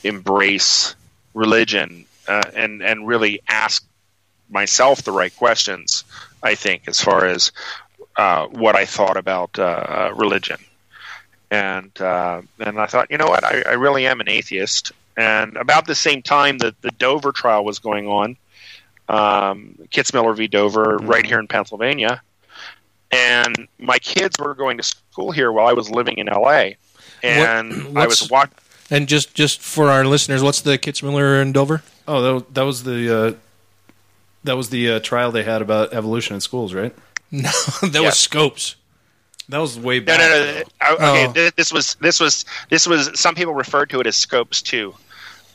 S12: embrace religion uh, and and really ask myself the right questions. I think as far as uh, what I thought about uh, religion, and uh, and I thought, you know what, I, I really am an atheist. And about the same time that the Dover trial was going on, um, Kitzmiller v. Dover, right here in Pennsylvania, and my kids were going to school here while I was living in L.A. And I was watching.
S3: And just just for our listeners, what's the Kitzmiller and Dover?
S2: Oh, that, was- that was the uh, that was the uh, trial they had about evolution in schools, right?
S3: No, that was Scopes.
S2: That was way back.
S12: no, no. I- Okay,
S3: Oh.
S12: this was this was this was. Some people referred to it as Scopes too,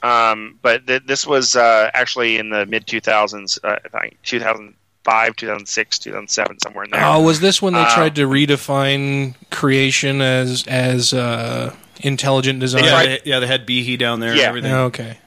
S12: um, but th- this was uh, actually in the mid two thousands, uh, I think two thousand five, two thousand six, two thousand seven, somewhere in there.
S3: Oh, was this when they
S12: Uh,
S3: tried to redefine creation as as uh, intelligent design?
S2: Yeah, they, yeah, they had Behe down there and
S12: Yeah.
S2: everything.
S3: Okay.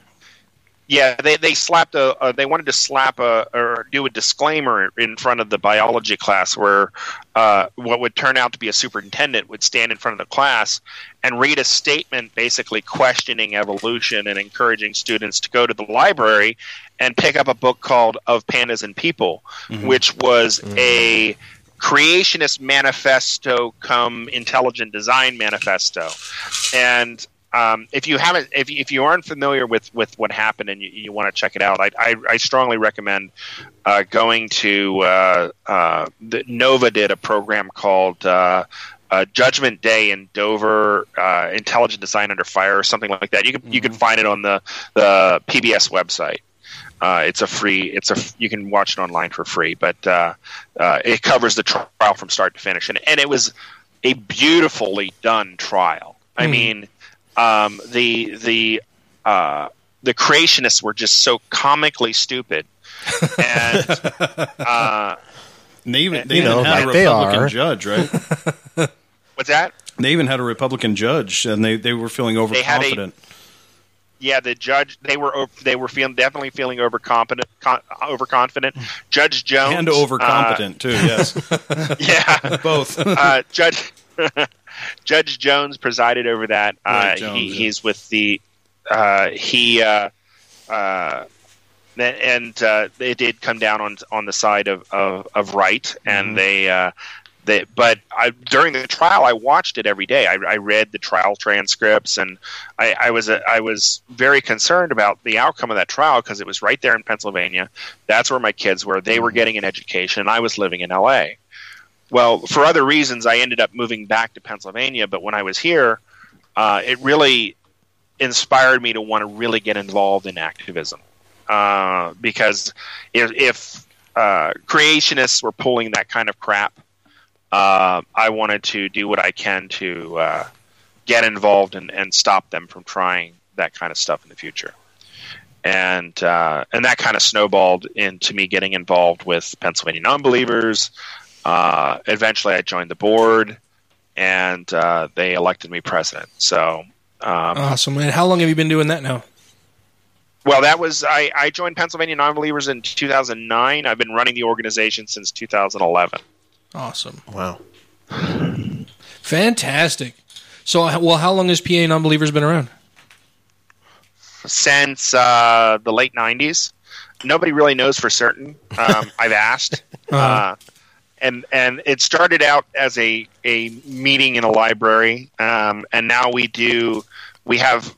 S12: Yeah, they they slapped a uh, they wanted to slap a or do a disclaimer in front of the biology class where uh, what would turn out to be a superintendent would stand in front of the class and read a statement basically questioning evolution and encouraging students to go to the library and pick up a book called Of Pandas and People, which was a creationist manifesto come intelligent design manifesto. And um, if you haven't if, if you aren't familiar with, with what happened and you, you want to check it out I, I, I strongly recommend uh, going to uh, uh, the, Nova did a program called uh, uh, Judgment Day in Dover uh, Intelligent Design Under Fire or something like that you can you can find it on the the PBS website uh, it's a free. It's a. You can watch it online for free, but uh, uh, it covers the trial from start to finish, and and it was a beautifully done trial. I
S3: Hmm.
S12: mean, um, the the uh, the creationists were just so comically stupid, and uh,
S2: they even, they even
S12: know,
S2: had a
S12: like they
S2: Republican judge, right?
S12: what's that?
S2: they even had a Republican judge, and they, they were feeling
S12: had a-
S2: overconfident.
S12: Yeah, the judge. They were they were feeling definitely feeling overconfident. Con, overconfident. Judge Jones
S2: and overcompetent too. Yes,
S12: uh, yeah,
S2: both.
S12: uh, Judge Judge Jones presided over that. Uh,
S2: Jones,
S12: he,
S2: yeah.
S12: He's with the uh, he uh, uh, and uh, they did come down on on the side of of, of right,
S2: Mm-hmm.
S12: and they. Uh, they, but I, during the trial, I watched it every day. I, I read the trial transcripts, and I, I was I was very concerned about the outcome of that trial because it was right there in Pennsylvania. That's where my kids were. They were getting an education, and I was living in L.A. Well, for other reasons, I ended up moving back to Pennsylvania. But when I was here, uh, it really inspired me to want to really get involved in activism. Uh, because if, if uh, creationists were pulling that kind of crap, uh, I wanted to do what I can to uh, get involved and, and stop them from trying that kind of stuff in the future. And uh, and that kind of snowballed into me getting involved with Pennsylvania Nonbelievers. Uh, eventually, I joined the board, and uh, they elected me president. So, um,
S3: Awesome. And how long have you been doing that now?
S12: well, that was I, I joined Pennsylvania Nonbelievers in 2009. I've been running the organization since 2011.
S3: Awesome.
S4: Wow.
S3: Fantastic. So, well, how long has PA Nonbelievers been around?
S12: since uh, the late '90s. Nobody really knows for certain. Um, I've asked, uh, and and it started out as a a meeting in a library, um, and now we do we have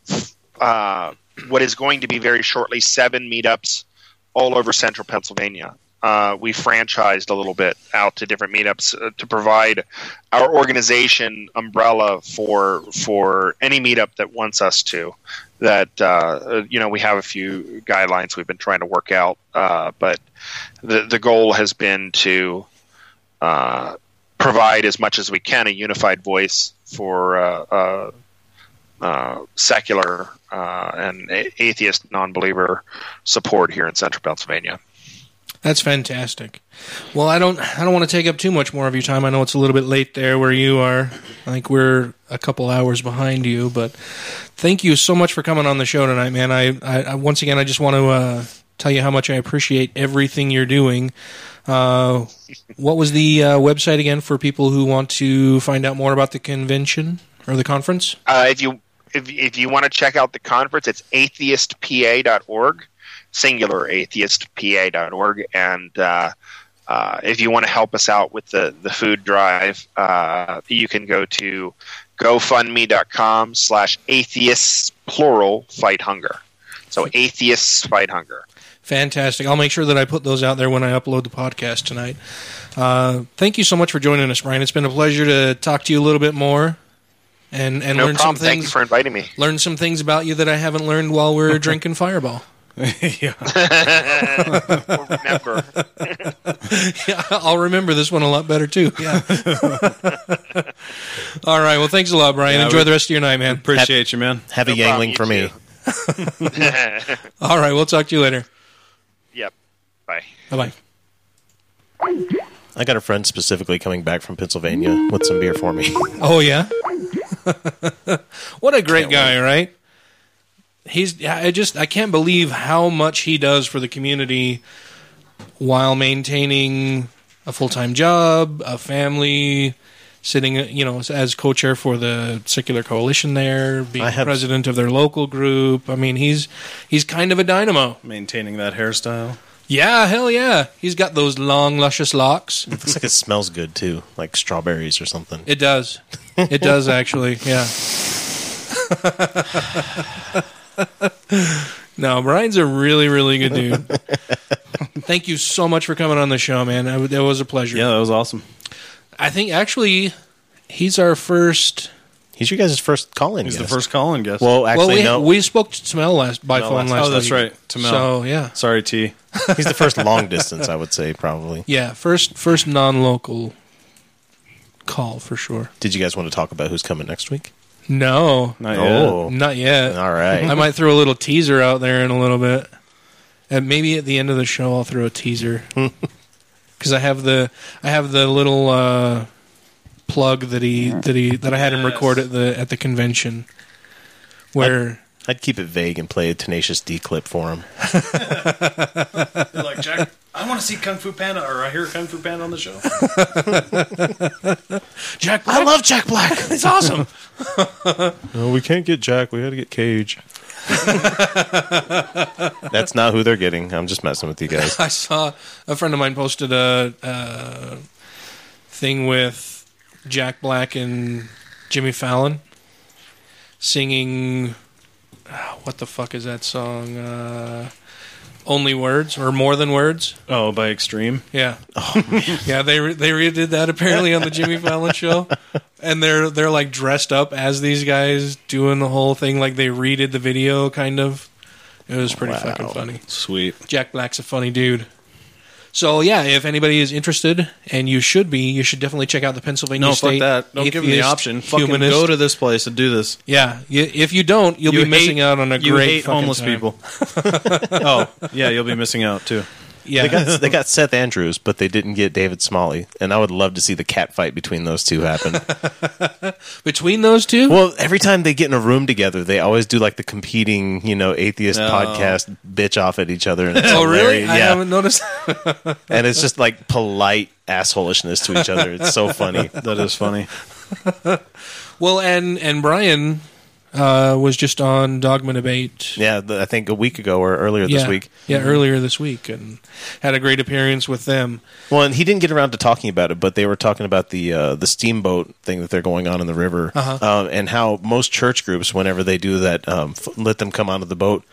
S12: uh, what is going to be very shortly seven meetups all over central Pennsylvania. uh, we franchised a little bit out to different meetups uh, to provide our organization umbrella for for any meetup that wants us to. That uh, you know we have a few guidelines we've been trying to work out, uh, but the the goal has been to uh, provide as much as we can a unified voice for uh, uh, uh, secular and atheist non-believer support here in central Pennsylvania.
S3: That's fantastic. Well, I don't I don't want to take up too much more of your time. I know it's a little bit late there where you are. I think we're a couple hours behind you, but thank you so much for coming on the show tonight, man. I, I once again I just want to uh, tell you how much I appreciate everything you're doing. Uh, what was the uh, website again for people who want to find out more about the convention or the conference?
S12: Uh, if you if, if you want to check out the conference, it's atheistpa.org, singular atheistpa.org, and uh, uh, if you want to help us out with the the food drive, uh, you can go to gofundme.com slash atheists plural fight hunger. So atheists fight hunger.
S3: Fantastic. I'll make sure that I put those out there when I upload the podcast tonight. Uh, thank you so much for joining us, Brian. It's been a pleasure to talk to you a little bit more and and
S12: no
S3: learn
S12: problem.
S3: some things.
S12: Thank you for inviting me.
S3: learn some things about you that I haven't learned while we're drinking Fireball.
S2: yeah.
S12: remember.
S3: yeah, I'll remember this one a lot better too. Yeah. All right. Well, thanks a lot, Brian.
S2: Yeah,
S3: Enjoy
S2: we-
S3: the rest of your night, man.
S2: Appreciate you, man.
S4: Have a
S12: No problem,
S4: Yangling
S12: you
S4: for me.
S3: All right. We'll talk to you later.
S12: Yep. Bye.
S3: Bye bye.
S4: I got a friend specifically coming back from Pennsylvania with some beer for me.
S3: Oh yeah. what a great guy, right? He's I just I can't believe how much he does for the community while maintaining a full-time job, a family, sitting you know as co-chair for the secular coalition there, being
S4: have-
S3: president of their local group. I mean, he's he's kind of a dynamo.
S2: Maintaining that hairstyle.
S3: Yeah, hell yeah. He's got those long luscious locks.
S4: It looks like it smells good too, like strawberries or something.
S3: It does. It does actually. Yeah. no, Brian's a really, really good dude. Thank you so much for coming on the show, man. That that was a pleasure.
S2: Yeah, that was awesome.
S3: I think actually he's our first.
S4: He's your guys' first call-in
S2: He's
S4: guest.
S2: the first call-in guest.
S4: Well, actually,
S3: well, we,
S4: no.
S3: we spoke to Tamel last by
S4: No,
S3: phone
S4: last-
S3: last.
S2: oh, that's
S3: week.
S2: right. Tamel.
S3: So yeah,
S2: Sorry, T.
S4: He's the first long distance, I would say, probably.
S3: yeah, first first non-local call for sure.
S4: Did you guys want to talk about who's coming next week?
S3: No,
S2: Not yet.
S4: Oh,
S3: not yet.
S4: all right.
S3: I might throw a little teaser out there in a little bit, and maybe at the end of the show I'll throw a teaser because I have the I have the little uh, plug that he that he that I had him
S2: Yes.
S3: record at the at the convention where
S4: I'd keep it vague and play a Tenacious D clip for him.
S2: Like Jack. I want to see Kung Fu Panda, or I hear Kung Fu Panda on the show.
S3: Jack Black. I love Jack Black. it's awesome.
S4: No, we can't get Jack. We got to get Cage. That's not who they're getting. I'm just messing with you guys.
S3: I saw a friend of mine posted a, uh thing with Jack Black and Jimmy Fallon singing. ah, What the fuck is that song? Uh, Only words or more than words?
S2: Oh, by Extreme.
S3: Yeah. yeah, they re- they redid that apparently on the Jimmy Fallon show, and they're they're like dressed up as these guys doing the whole thing, like they redid the video, kind of. It was pretty
S4: Wow.
S3: fucking funny.
S2: Sweet.
S3: Jack Black's a funny dude. So yeah, if anybody is interested, and you should be, you should definitely check out the Pennsylvania
S2: No,
S3: State.
S2: fuck that. Don't give them the
S3: Atheist
S2: option. Fucking
S3: Humanist.
S2: go to this place and do this.
S3: Yeah, y- if you don't, you'll
S2: You
S3: be missing out on a
S2: you
S3: great
S2: hate
S3: fucking
S2: homeless
S3: time.
S2: people. oh, yeah, you'll be missing out too.
S3: Yeah,
S4: They got they got Seth Andrews, but they didn't get David Smalley, and I would love to see the cat fight between those two happen.
S3: between those two.
S4: well, every time they get in a room together, they always do like the competing, you know, atheist
S2: No.
S4: podcast bitch off at each other. And it's
S3: oh really?
S4: Yeah.
S3: I haven't noticed.
S4: and it's just like polite assholishness to each other. It's so funny.
S2: That is funny.
S3: well, and and Brian uh, was just on Dogma Debate.
S4: Yeah, the, I think a week ago or earlier this
S3: yeah,
S4: week.
S3: Yeah, earlier this week, and had a great appearance with them.
S4: Well, and he didn't get around to talking about it, but they were talking about the uh, the steamboat thing that they're going on in the river,
S3: Uh-huh.
S4: um, and how most church groups, whenever they do that, um, f- let them come onto the boat,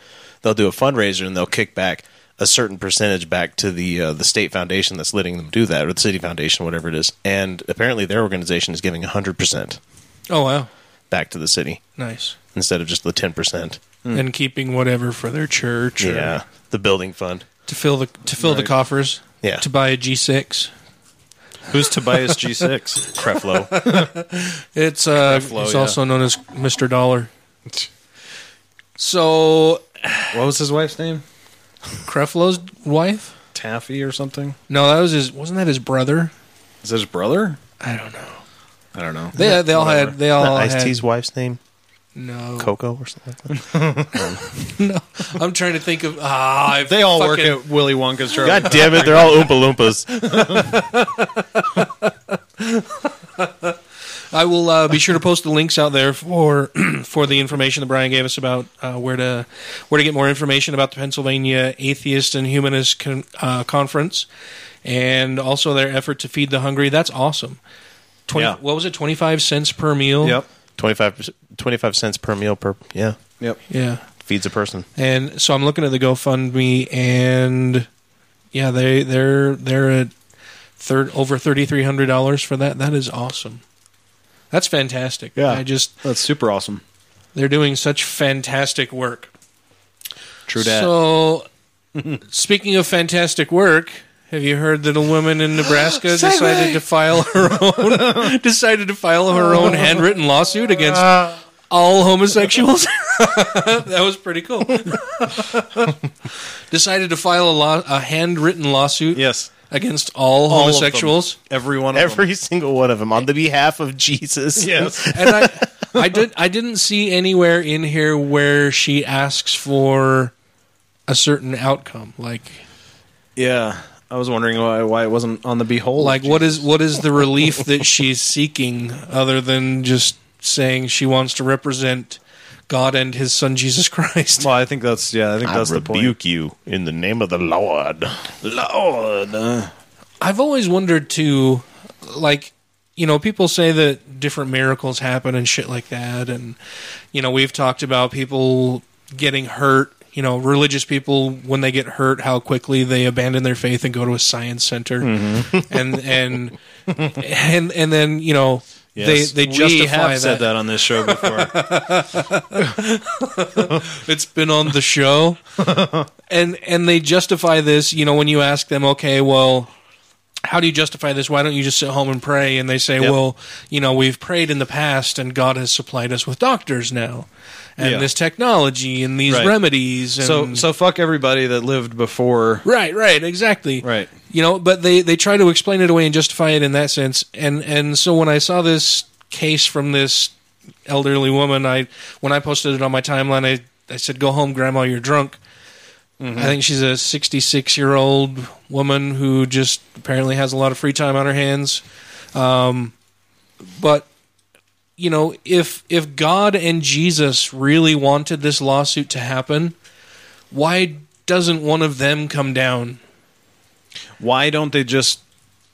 S4: they'll do a fundraiser and they'll kick back a certain percentage back to the uh, the state foundation that's letting them do that, or the city foundation, whatever it is. And apparently, their organization is giving hundred percent
S3: Oh wow,
S4: back to the city
S3: nice.
S4: instead of just the ten percent.
S3: And keeping whatever for their church. or
S4: Yeah, the building fund.
S3: To fill the to fill the
S2: Right.
S3: coffers.
S4: Yeah.
S3: To buy a G six.
S2: Who's Tobias G6?
S4: Creflo.
S3: It's uh,
S2: Creflo,
S3: it's
S2: yeah.
S3: also known as Mr. Dollar. So,
S2: What was his wife's name?
S3: Creflo's wife?
S2: Taffy or something?
S3: No, that was his. Wasn't that his brother?
S2: Is that his brother?
S3: I don't know.
S2: I don't know.
S3: They they all
S2: Whatever.
S3: had they all
S4: Ice
S3: had
S4: T's wife's name,
S3: no.
S4: Coco or something. Like that.
S3: no, I'm trying to think of ah. I
S2: They all work
S3: fucking-
S2: at Willy Wonka's truck.
S4: God damn it, they're all Oompa Loompas.
S3: I will uh, be sure to post the links out there for for the information that Brian gave us about uh, where to where to get more information about the Pennsylvania Atheist and Humanist con- uh, Conference, and also their effort to feed the hungry. That's awesome. Twenty.
S2: Yeah.
S3: What was it? Twenty five cents per meal.
S2: Yep.
S4: 25, 25 cents per meal per yeah
S2: Yep.
S3: Yeah.
S4: feeds a person.
S3: And so I'm looking at the GoFundMe, and yeah, they they're they're at third over thirty three hundred dollars for that. That is awesome. That's fantastic.
S2: Yeah.
S3: I just
S2: That's super awesome.
S3: they're doing such fantastic work.
S2: True dat.
S3: So, speaking of fantastic work, have you heard that a woman in Nebraska decided to file her own decided to file her own handwritten lawsuit against uh. all homosexuals? that was pretty cool. decided to file a, law, a handwritten lawsuit
S2: yes.
S3: against all
S2: All of them.
S3: homosexuals.
S2: Every one of
S4: Every
S2: them.
S4: single one of them on the behalf of Jesus.
S2: Yes.
S3: and I, I did. I didn't see anywhere in here where she asks for a certain outcome. Like,
S2: Yeah. I was wondering why why it wasn't on the behold.
S3: like what is what is the relief that she's seeking other than just saying she wants to represent God and His Son Jesus Christ?
S2: Well, I think that's yeah. I think
S4: I
S2: that's the point.
S4: rebuke you in the name of the Lord.
S2: Lord. uh,
S3: I've always wondered too, like, you know, people say that different miracles happen and shit like that, and you know, we've talked about people getting hurt. You know, religious people when they get hurt, how quickly they abandon their faith and go to a science center, mm-hmm. and and and and then you know
S2: Yes.
S3: they they
S2: we
S3: justify
S2: have said that on this show before.
S3: it's been on the show and and they justify this you know when you ask them okay well how do you justify this why don't you just sit home and pray and they say
S2: Yep.
S3: well you know we've prayed in the past and god has supplied us with doctors now and
S2: Yeah.
S3: this technology and these
S2: Right.
S3: remedies and
S2: so so fuck everybody that lived before.
S3: right right exactly
S2: Right.
S3: you know but they they try to explain it away and justify it in that sense and and so when i saw this case from this elderly woman i when i posted it on my timeline i i said go home grandma you're drunk
S2: Mm-hmm.
S3: i think she's a 66 year old woman who just apparently has a lot of free time on her hands um but you know if if god and jesus really wanted this lawsuit to happen why doesn't one of them come down
S2: Why don't they just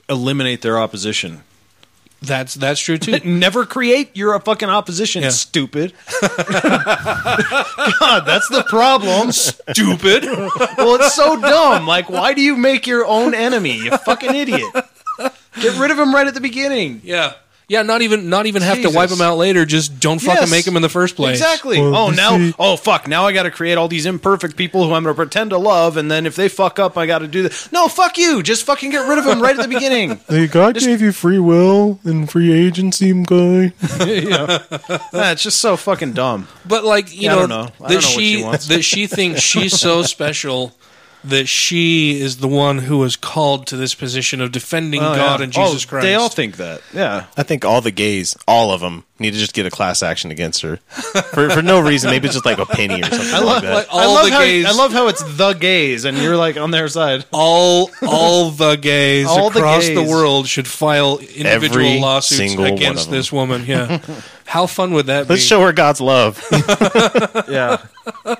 S2: eliminate their opposition?
S3: That's that's true too.
S2: Never create your fucking opposition,
S3: Yeah.
S2: stupid. God, that's the problem.
S3: Stupid.
S2: well, it's so dumb. Like, why do you make your own enemy? You fucking idiot. Get rid of him right at the beginning.
S3: Yeah. Yeah, not even not even have to wipe them out later. Just don't fucking
S2: Yes.
S3: make them in the first place.
S2: Exactly. oh, now, oh fuck! Now I got to create all these imperfect people who I'm going to pretend to love, and then if they fuck up, I got to do this. No, fuck you! Just fucking get rid of them right at the beginning.
S4: Hey, God gave you free will and free agency, guy.
S2: yeah, it's just so fucking dumb.
S3: But like you
S2: Yeah, I
S3: know,
S2: don't know. I
S3: that
S2: don't know what
S3: she,
S2: she wants.
S3: that she thinks she's so special that she is the one who was called to this position of defending
S2: Oh,
S3: God
S2: yeah.
S3: and oh, Jesus
S2: Oh,
S3: Christ.
S2: They all think that. Yeah.
S4: I think all the gays, all of them, need to just get a class action against her for for no reason. Maybe it's just like a penny or something
S2: I
S4: like
S2: love,
S4: that.
S3: like,
S2: I
S3: all
S2: love
S3: the
S2: how,
S3: gays-
S2: I love how it's the gays, and you're like on their side.
S3: all all the gays
S2: All the
S3: across the
S2: gays.
S3: world should file individual
S4: Every
S3: lawsuits against this woman. Yeah, how fun would that be?
S4: Let's show her God's love.
S2: Yeah.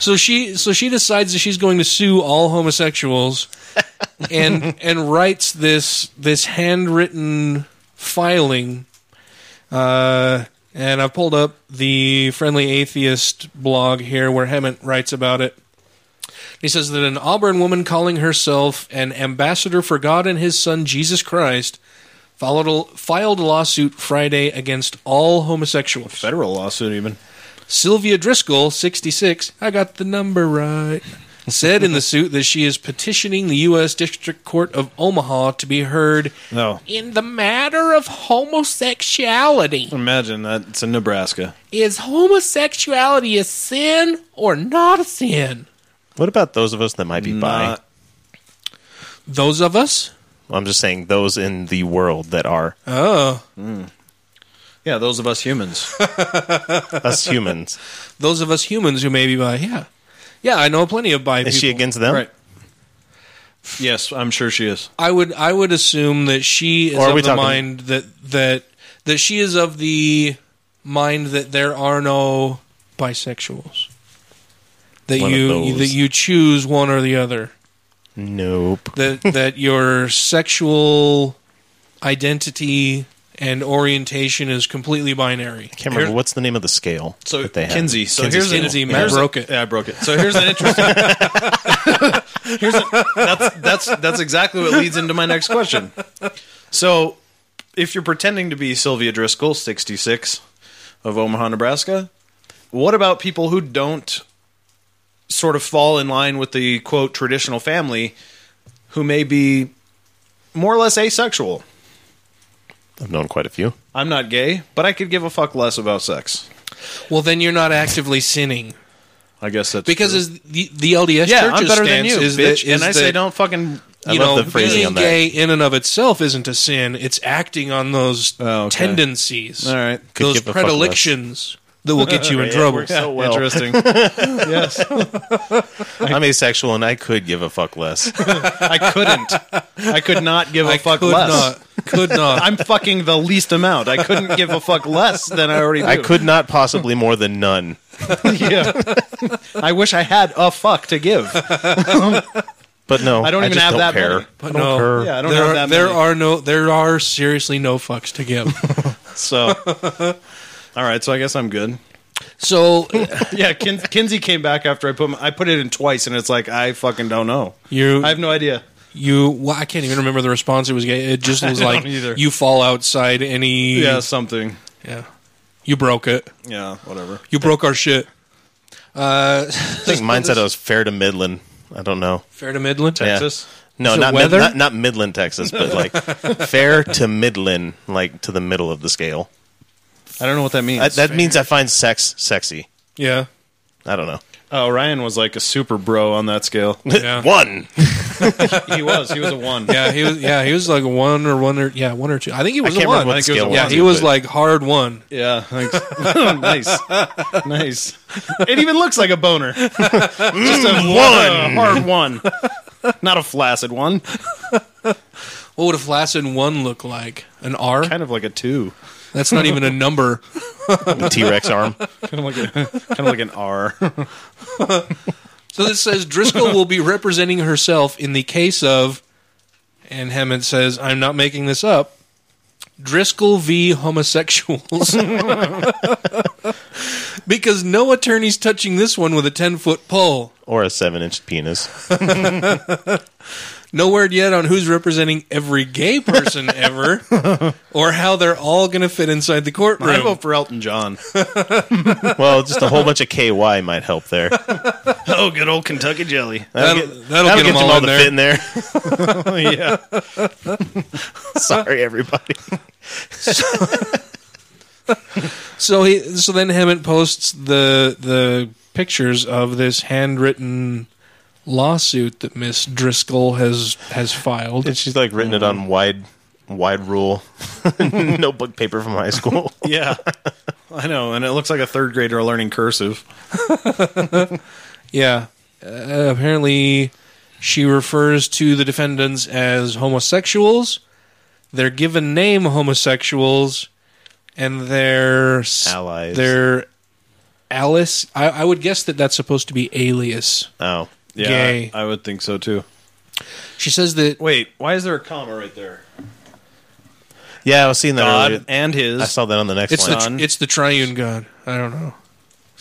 S3: So she so she decides that she's going to sue all homosexuals and and writes this this handwritten filing uh and I've pulled up the friendly atheist blog here where Hemant writes about it. He says that an Auburn woman calling herself an ambassador for God and his son Jesus Christ followed a, filed a lawsuit Friday against all homosexuals.
S2: Federal lawsuit, even.
S3: Sylvia Driscoll, 66, I got the number right, said in the suit that she is petitioning the U.S. District Court of Omaha to be heard
S2: No.
S3: in the matter of homosexuality.
S2: Imagine that. It's in Nebraska.
S3: Is homosexuality a sin or not a sin?
S4: What about those of us that might be bi?
S2: Not-
S3: Those of us?
S4: I'm just saying those in the world that are
S3: Oh. Hmm.
S2: Yeah, those of us humans.
S4: us humans.
S3: Those of us humans who may be bi, yeah. Yeah, I know plenty of bi
S4: Is she against them?
S2: Right. Yes, I'm sure she is.
S3: I would I would assume that she is
S4: Or are
S3: of
S4: we
S3: the
S4: talking-
S3: mind that that that she is of the mind that there are no bisexuals. That
S4: One of
S3: you
S4: those.
S3: that you choose one or the other.
S4: Nope.
S3: That that your sexual identity and orientation is completely binary.
S4: I can't remember what's the name of the scale
S2: So
S4: that they have.
S2: Kinsey. So
S4: Kinsey
S2: here's
S4: scale.
S3: Kinsey, Matt
S2: here's
S3: broke it.
S2: Yeah, I broke it. So here's an interesting. here's a, that's that's that's exactly what leads into my next question. So, if you're pretending to be Sylvia Driscoll, 66, of Omaha, Nebraska, what about people who don't sort of fall in line with the quote traditional family, who may be more or less asexual?
S4: I've known quite a few.
S2: I'm not gay, but I could give a fuck less about sex.
S3: Well, then you're not actively sinning
S2: I guess that's
S3: because
S2: true.
S3: as the, the LDS
S2: yeah,
S3: church's
S2: I'm better than you,
S3: is
S2: bitch.
S3: that, is
S2: and I say don't fucking.
S4: I
S3: you
S4: love
S3: know,
S4: the phrasing
S3: being
S4: on that.
S3: gay in and of itself isn't a sin. It's acting on those
S2: Oh, okay.
S3: tendencies,
S2: All right.
S4: Could
S3: those
S4: give a fuck less.
S3: predilections that will get you in
S4: Right,
S3: trouble.
S4: works so well.
S2: Interesting. yes,
S4: I'm asexual and I could give a fuck less.
S2: I couldn't. I could not give a
S3: I
S2: fuck
S3: could
S2: less.
S3: not. Could not.
S2: I'm fucking the least amount. I couldn't give a fuck less than I already do.
S4: I could not possibly more than none.
S2: yeah. I wish I had a fuck to give.
S4: But no,
S2: I don't even
S4: just
S2: have
S4: don't
S2: that
S4: care.
S2: many.
S3: But
S4: I don't
S3: no,
S4: care.
S2: Yeah, I don't
S3: there
S2: have
S3: are,
S2: that
S3: there
S2: many.
S3: are no, there are seriously no fucks to give.
S2: So, all right. So I guess I'm good.
S3: so
S2: Yeah, Kin- Kinsey came back after I put my, I put it in twice, and it's like I fucking don't know.
S3: you,
S2: I have no idea.
S3: you, well, I can't even remember the response. It was gay. It just was like
S2: either.
S3: you fall outside any.
S2: Yeah, something.
S3: yeah. You broke it.
S2: Yeah, whatever.
S3: You broke our shit. Uh,
S4: I think mine said I was fair to Midland. I don't know.
S3: fair to Midland.
S4: Yeah.
S2: Texas.
S4: No,
S3: Is
S4: not, mid, not not Midland, Texas, but like fair to Midland, like to the middle of the scale.
S2: I don't know what that means.
S4: That, that means I find sex sexy.
S3: Yeah.
S4: I don't know.
S2: oh, Ryan was like a super bro on that scale.
S3: Yeah.
S4: One.
S2: he was. He was a one.
S3: Yeah, he was. Yeah, he was like a one or one or yeah, one or two. I think he was
S4: can't
S3: a one.
S4: remember what
S2: I think it was
S4: scale
S2: a
S3: yeah,
S2: one,
S3: he was
S4: but-
S3: like hard one.
S2: Yeah, thanks. nice, nice. It even looks like a boner. Mm, Just a one, hard one, not a flaccid one.
S3: What would a flaccid one look like? An R?
S2: Kind of like a two,
S3: That's not even a number.
S4: the T Rex arm.
S2: kind of like a, kind of like an R.
S3: So this says Driscoll will be representing herself in the case of, and Hammond says, I'm not making this up, Driscoll v. homosexuals. because no attorney's touching this one with a 10 foot pole.
S4: Or a seven inch penis.
S3: No word yet on who's representing every gay person ever, or how they're all going to fit inside the courtroom.
S2: I vote for Elton John.
S4: Well, just a whole bunch of KY might help there.
S2: Oh, good old Kentucky jelly.
S3: That'll,
S4: get-
S3: that'll get them all, in
S4: to
S3: there.
S4: fit in there.
S2: yeah,
S4: Sorry, everybody.
S3: So he, so then Hammett posts the the pictures of this handwritten lawsuit that Miss Driscoll has has filed.
S4: And she's like written it on wide, wide rule notebook paper from high school.
S2: yeah. I know, and it looks like a third grader learning cursive.
S3: Yeah. Uh, apparently, she refers to the defendants as homosexuals. Their given name homosexuals, and their s-
S4: Allies.
S3: Their Alice. I, I would guess that that's supposed to be alias.
S4: Oh,
S2: Yeah,
S3: Gay.
S2: I, I would think so too.
S3: She says that
S2: Wait, why is there a comma right there?
S4: yeah, I was seeing that
S2: God
S4: earlier.
S2: and his.
S4: I saw that on the next
S3: it's
S4: one.
S3: the
S2: Son.
S3: it's the triune god. I don't know.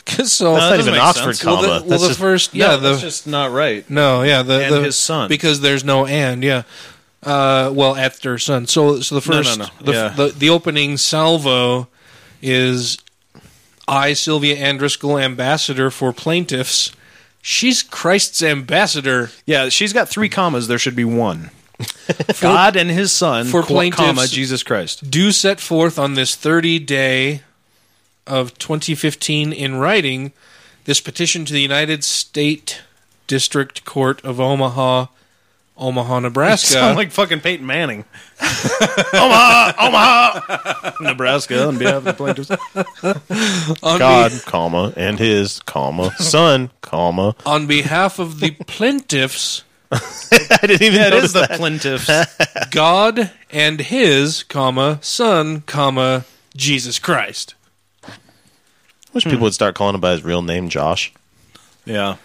S3: so
S2: No, that
S4: not
S2: doesn't
S4: even
S2: make
S4: Oxford
S2: sense.
S3: well,
S4: comma.
S3: the, well,
S4: That's
S3: the
S4: just-
S3: first,
S2: Yeah,
S3: yeah, the
S2: that's just not right.
S3: no, yeah, the,
S2: And
S3: the
S2: his son.
S3: because there's no and, yeah. Uh, well, after son. So, so the
S2: No, no,
S3: first,
S2: no,
S3: The,
S2: yeah.
S3: the the opening salvo is I, Sylvia Ann Driscoll, ambassador for plaintiffs. She's Christ's ambassador.
S2: Yeah, she's got three commas. There should be one. God and His Son,
S3: for plaintiffs-
S2: comma Jesus Christ.
S3: do set forth on this 30 day of 2015 in writing this petition to the United State District Court of Omaha, Omaha, Nebraska.
S2: Sound like fucking Peyton Manning. Omaha, Omaha, Nebraska, on behalf of the plaintiffs.
S3: on,
S4: God,
S3: be-
S4: comma, and his, comma, son, comma.
S3: on behalf of the plaintiffs,
S4: I didn't even
S2: Yeah, it
S4: notice
S2: is the
S4: that.
S2: plaintiffs.
S3: God and his, comma, son, comma, Jesus Christ.
S4: I wish people would start calling him by his real name, Josh.
S2: Yeah.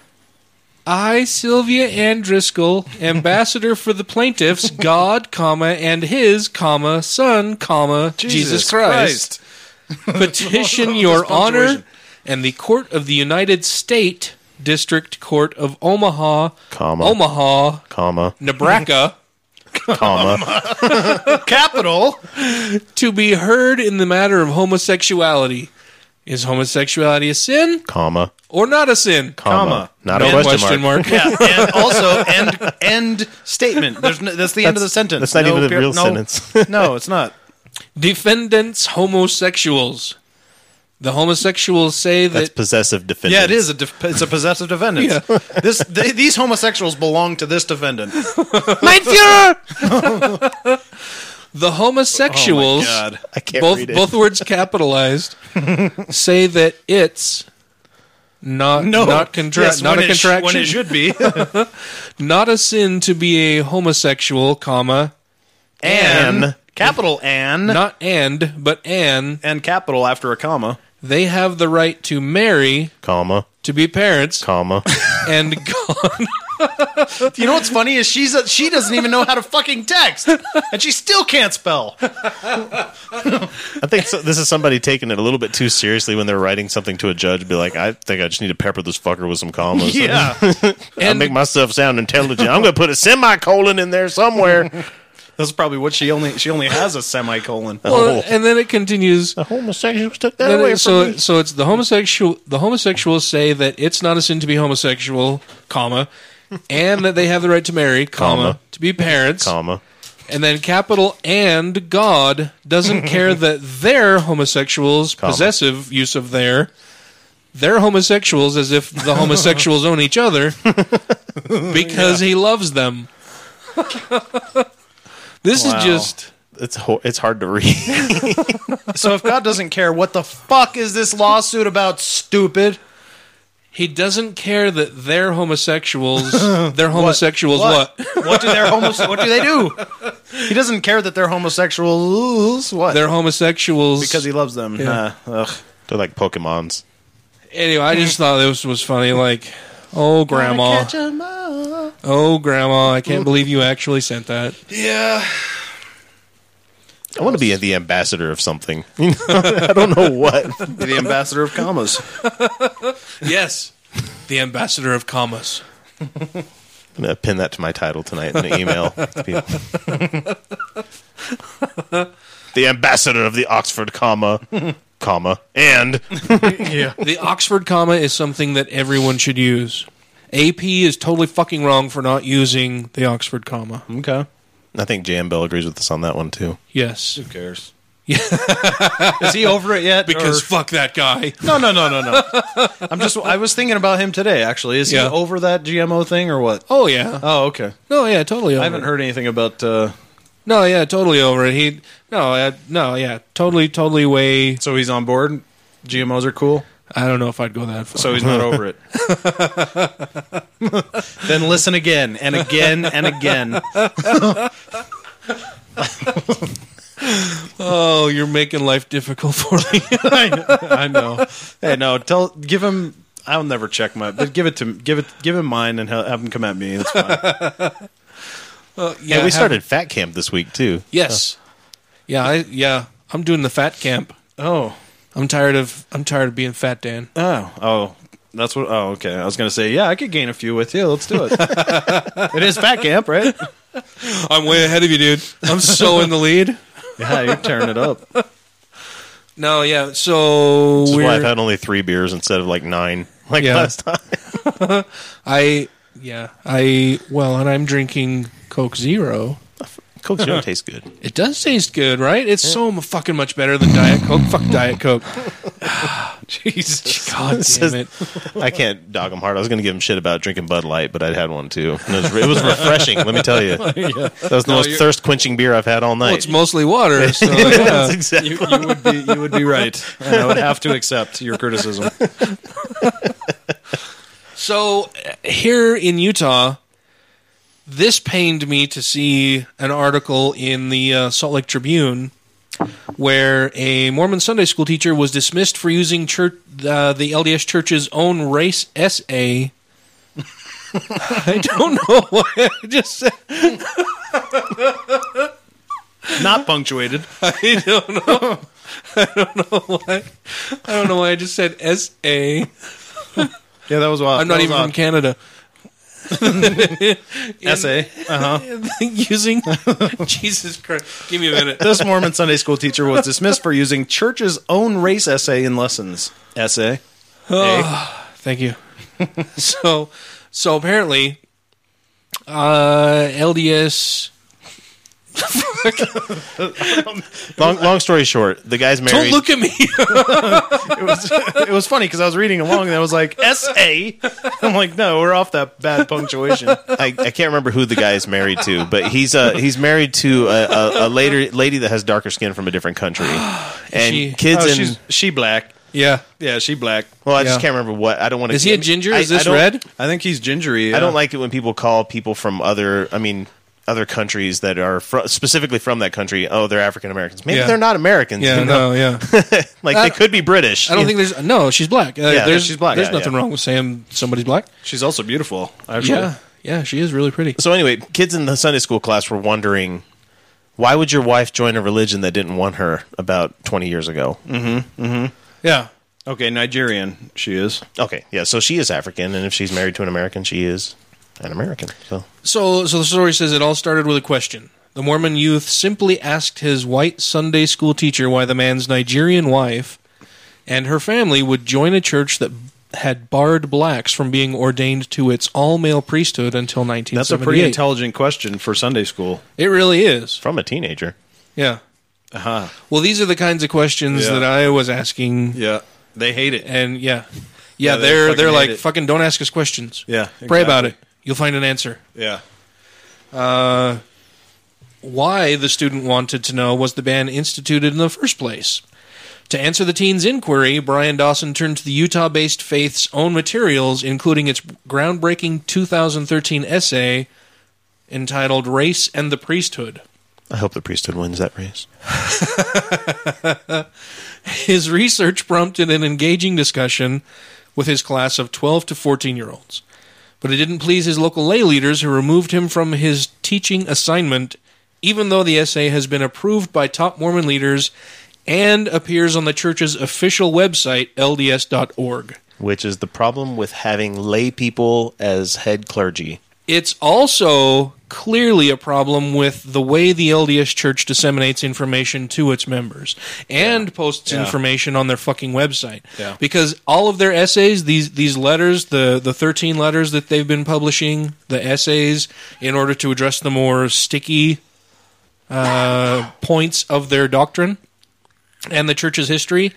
S3: I, Sylvia Ann Driscoll, ambassador for the plaintiffs, God, comma, and his, comma, son, comma, Jesus, Christ. petition your honor and the court of the United State District Court of Omaha,
S4: Comma.
S3: Omaha,
S4: Comma,
S3: Nebraska,
S4: comma,
S2: Capital.
S3: to be heard in the matter of homosexuality. Is homosexuality a sin
S4: comma,
S3: or not a sin?
S4: comma.
S2: Comma.
S4: Not
S3: No
S4: a question, mark.
S2: Yeah, and also end end statement. There's no, that's the end of the sentence.
S4: that's not
S2: No
S4: even a
S2: per-
S4: real
S2: no,
S4: sentence.
S2: no, it's not.
S3: Defendants homosexuals. The homosexuals say
S4: That's
S3: that
S4: possessive defendant.
S2: Yeah, it is. A def- it's a possessive defendant. This th- these homosexuals belong to this defendant.
S3: Mein Führer! the homosexuals,
S2: Oh my God.
S4: I can't
S3: both
S4: read it.
S3: both words capitalized, say that it's not
S2: No,
S3: not contra-
S2: yes,
S3: not a
S2: it sh-
S3: contraction,
S2: when it should be.
S3: not a sin to be a homosexual, comma,
S2: and capital and
S3: not and but an.
S2: and capital after a comma.
S3: They have the right to marry,
S4: comma,
S3: to be parents,
S4: comma.
S3: and God.
S2: You know what's funny is she's a, she doesn't even know how to fucking text, and she still can't spell.
S4: I think so, this is somebody taking it a little bit too seriously when they're writing something to a judge. Be like, I think I just need to pepper this fucker with some commas.
S2: Yeah,
S4: I
S3: And-
S4: make myself sound intelligent. I'm going to put a semicolon in there somewhere.
S2: that's probably what she only she only has a semicolon.
S3: Well, and then it continues.
S4: The homosexuals took that away
S3: it-
S4: from
S3: so
S4: me.
S3: so it's the homosexual the homosexuals say that it's not a sin to be homosexual, comma, and that they have the right to marry, comma,
S4: Comma.
S3: to be parents,
S4: Comma.
S3: and then capital and God doesn't care that they're homosexuals,
S4: Comma.
S3: possessive use of their they're homosexuals as if the homosexuals own each other because he loves them. this
S2: Wow.
S3: is just
S4: It's ho- it's hard to read.
S2: So if God doesn't care, what the fuck is this lawsuit about? Stupid.
S3: He doesn't care that they're homosexuals. They're homosexuals. What?
S2: What do their homos- What do they do? He doesn't care that they're homosexuals. What?
S3: They're homosexuals
S2: because he loves them.
S3: Yeah.
S2: Nah, ugh.
S4: They're like Pokemons.
S3: Anyway, I just thought this was funny. Like, oh grandma, oh grandma, I can't believe you actually sent that.
S2: Yeah.
S4: I want to be the ambassador of something. I don't know what.
S2: The ambassador of commas.
S3: Yes, the ambassador of commas.
S4: I'm going to pin that to my title tonight in an email. to people. the ambassador of the Oxford comma, comma, and
S2: yeah.
S3: The Oxford comma is something that everyone should use. AP is totally fucking wrong for not using the Oxford comma.
S2: Okay.
S4: I think Jan Bell agrees with us on that one too.
S3: Yes,
S2: Who cares? Yeah. Is he over it yet?
S3: because
S2: or-
S3: fuck that guy.
S2: no, no, no, no, no. I'm just. I was thinking about him today. Actually, is
S3: Yeah.
S2: he over that GMO thing or what?
S3: Oh yeah.
S2: Oh, okay.
S3: No, yeah, totally. Over it.
S2: I haven't
S3: it.
S2: heard anything about. Uh,
S3: No, yeah, totally over it. He no, uh, no, yeah, totally, totally way.
S2: so he's on board. GMOs are cool.
S3: I don't know if I'd go that far.
S2: So he's not over it. then listen again and again and again.
S3: oh, you're making life difficult for me.
S2: I know. I know. Hey, no. Tell. Give him. I'll never check my. But give it to. Give it. Give him mine and have him come at me. That's fine.
S3: Uh,
S4: Yeah, we
S3: have-
S4: started Fat Camp this week too.
S3: Yes. Yeah, I, yeah. I'm doing the fat camp.
S2: Oh.
S3: I'm tired of I'm tired of being fat, Dan.
S2: Oh, oh, that's what. Oh, okay. I was gonna say, yeah, I could gain a few with you. Let's do it. it is fat camp, right?
S3: I'm way ahead of you, dude. I'm so in the lead.
S2: Yeah, you're tearing it up.
S3: No, yeah. So
S4: This is why I've had only three beers instead of like nine, like
S3: Yeah.
S4: last time.
S3: I yeah I well, and I'm drinking Coke Zero.
S4: Coke Zero tastes good.
S3: It does taste good, right? It's so fucking much better than Diet Coke. Fuck Diet Coke.
S2: Jesus.
S3: God damn it.
S4: I can't dog him hard. I was going to give him shit about drinking Bud Light, but I'd had one too. And it, was, it was refreshing. let me tell you, that was the
S3: No,
S4: most
S3: you're-
S4: thirst quenching beer I've had all night.
S3: Well, it's mostly water. So,
S4: Yeah,
S3: yeah.
S4: that's exactly.
S2: You, you would be you would be right, and I would have to accept your criticism.
S3: So uh, here in Utah, this pained me to see an article in the uh, Salt Lake Tribune where a Mormon Sunday school teacher was dismissed for using church, uh, the LDS Church's own race essay. I don't know why I just said.
S2: Not punctuated.
S3: I don't know. I don't know why. I don't know why I just said S A.
S2: Yeah, that was wild.
S3: I'm not even from. Canada.
S2: Essay. Uh-huh.
S3: using Jesus Christ. Give me a minute.
S2: This Mormon Sunday school teacher was dismissed for using church's own race essay in lessons. Essay.
S3: Oh, thank you. so, so apparently, uh, LDS.
S4: long, long story short, the guy's married.
S3: Don't look at me.
S2: it was it was funny because I was reading along and I was like S A. I'm like, no, we're off that bad punctuation.
S4: I, I can't remember who the guy is married to, but he's uh he's married to a, a, a later lady that has darker skin from a different country, and
S3: she-
S4: kids
S2: Oh,
S4: in.
S2: she's she black.
S3: yeah.
S2: Yeah, she black.
S4: well, I just
S3: yeah.
S4: can't remember what. I don't want to.
S3: Is he a ginger?
S4: I-
S3: Is this
S4: don't-
S3: red?
S2: I think he's gingery.
S4: I
S2: yeah.
S4: don't like it when people call people from other. I mean. Other countries that are fr- specifically from that country, oh, they're African Americans. Maybe
S3: Yeah.
S4: they're not Americans.
S3: Yeah,
S4: you know?
S3: no, yeah.
S4: like
S3: I-
S4: they could be British.
S3: I don't think there's no. She's black. Uh,
S4: Yeah,
S3: there's,
S4: she's black.
S3: There's
S4: Yeah,
S3: nothing
S4: yeah.
S3: wrong with saying somebody's black.
S2: She's also beautiful. Actually.
S3: Yeah, yeah, she is really pretty.
S4: So anyway, kids in the Sunday school class were wondering, why would your wife join a religion that didn't want her about 20 years ago? Mm-hmm. Mm-hmm.
S3: Yeah,
S2: Okay, Nigerian. She is.
S4: Okay, yeah, so she is African, and if she's married to an American, she is an American. So
S3: So, so the story says it all started with a question. The Mormon youth simply asked his white Sunday school teacher why the man's Nigerian wife and her family would join a church that had barred blacks from being ordained to its all male priesthood until 1978.
S2: That's a pretty intelligent question for Sunday school.
S3: It really is.
S4: from a teenager.
S3: Yeah.
S2: Uh huh.
S3: Well, these are the kinds of questions
S2: Yeah.
S3: that I was asking,
S2: Yeah, they hate it.
S3: and yeah, yeah,
S2: Yeah, they
S3: they're they're like,
S2: it.
S3: fucking, don't ask us questions.
S2: Yeah,
S3: Pray about it.
S2: Exactly.
S3: You'll find an answer.
S2: Yeah.
S3: Uh, why the student wanted to know was the ban instituted in the first place. To answer the teen's inquiry, Brian Dawson turned to the Utah based faith's own materials, including its groundbreaking 2013 essay entitled Race and the Priesthood.
S4: I hope the priesthood wins that race.
S3: His research prompted an engaging discussion with his class of 12 to 14 year olds. But it didn't please his local lay leaders who removed him from his teaching assignment, even though the essay has been approved by top Mormon leaders and appears on the church's official website, lds.org.
S4: Which is the problem with having lay people as head clergy.
S3: It's also clearly a problem with the way the LDS Church disseminates information to its members and posts
S2: Yeah.
S3: information on their fucking website.
S2: Yeah.
S3: Because all of their essays, these these letters, the the 13 letters that they've been publishing, the essays in order to address the more sticky uh, points of their doctrine and the church's history,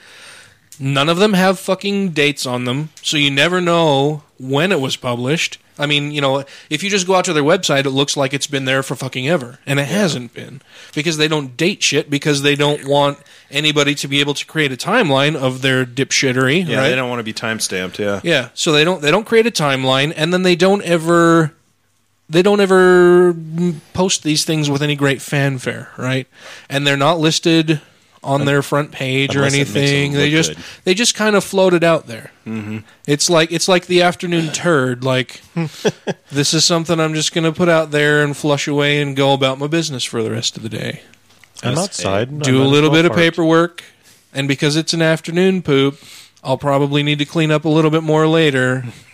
S3: none of them have fucking dates on them, so you never know when it was published. I mean, you know, if you just go out to their website, it looks like it's been there for fucking ever, and it hasn't been because they don't date shit because they don't want anybody to be able to create a timeline of their dipshittery.
S2: Yeah,
S3: right?
S2: they don't want to be time stamped. Yeah.
S3: Yeah, so they don't they don't create a timeline, and then they don't ever they don't ever post these things with any great fanfare, right? And they're not listed on their front page or
S4: Unless it
S3: anything. They just
S4: good.
S3: they just kind of floated out there. Mm-hmm. It's like it's like the afternoon turd. Like this is something I'm just going to put out there and flush away and go about my business for the rest of the day.
S4: I'm
S2: That's
S4: outside.
S2: a-
S3: Do
S4: I'm
S3: a little bit of paperwork, and because it's an afternoon poop, I'll probably need to clean up a little bit more later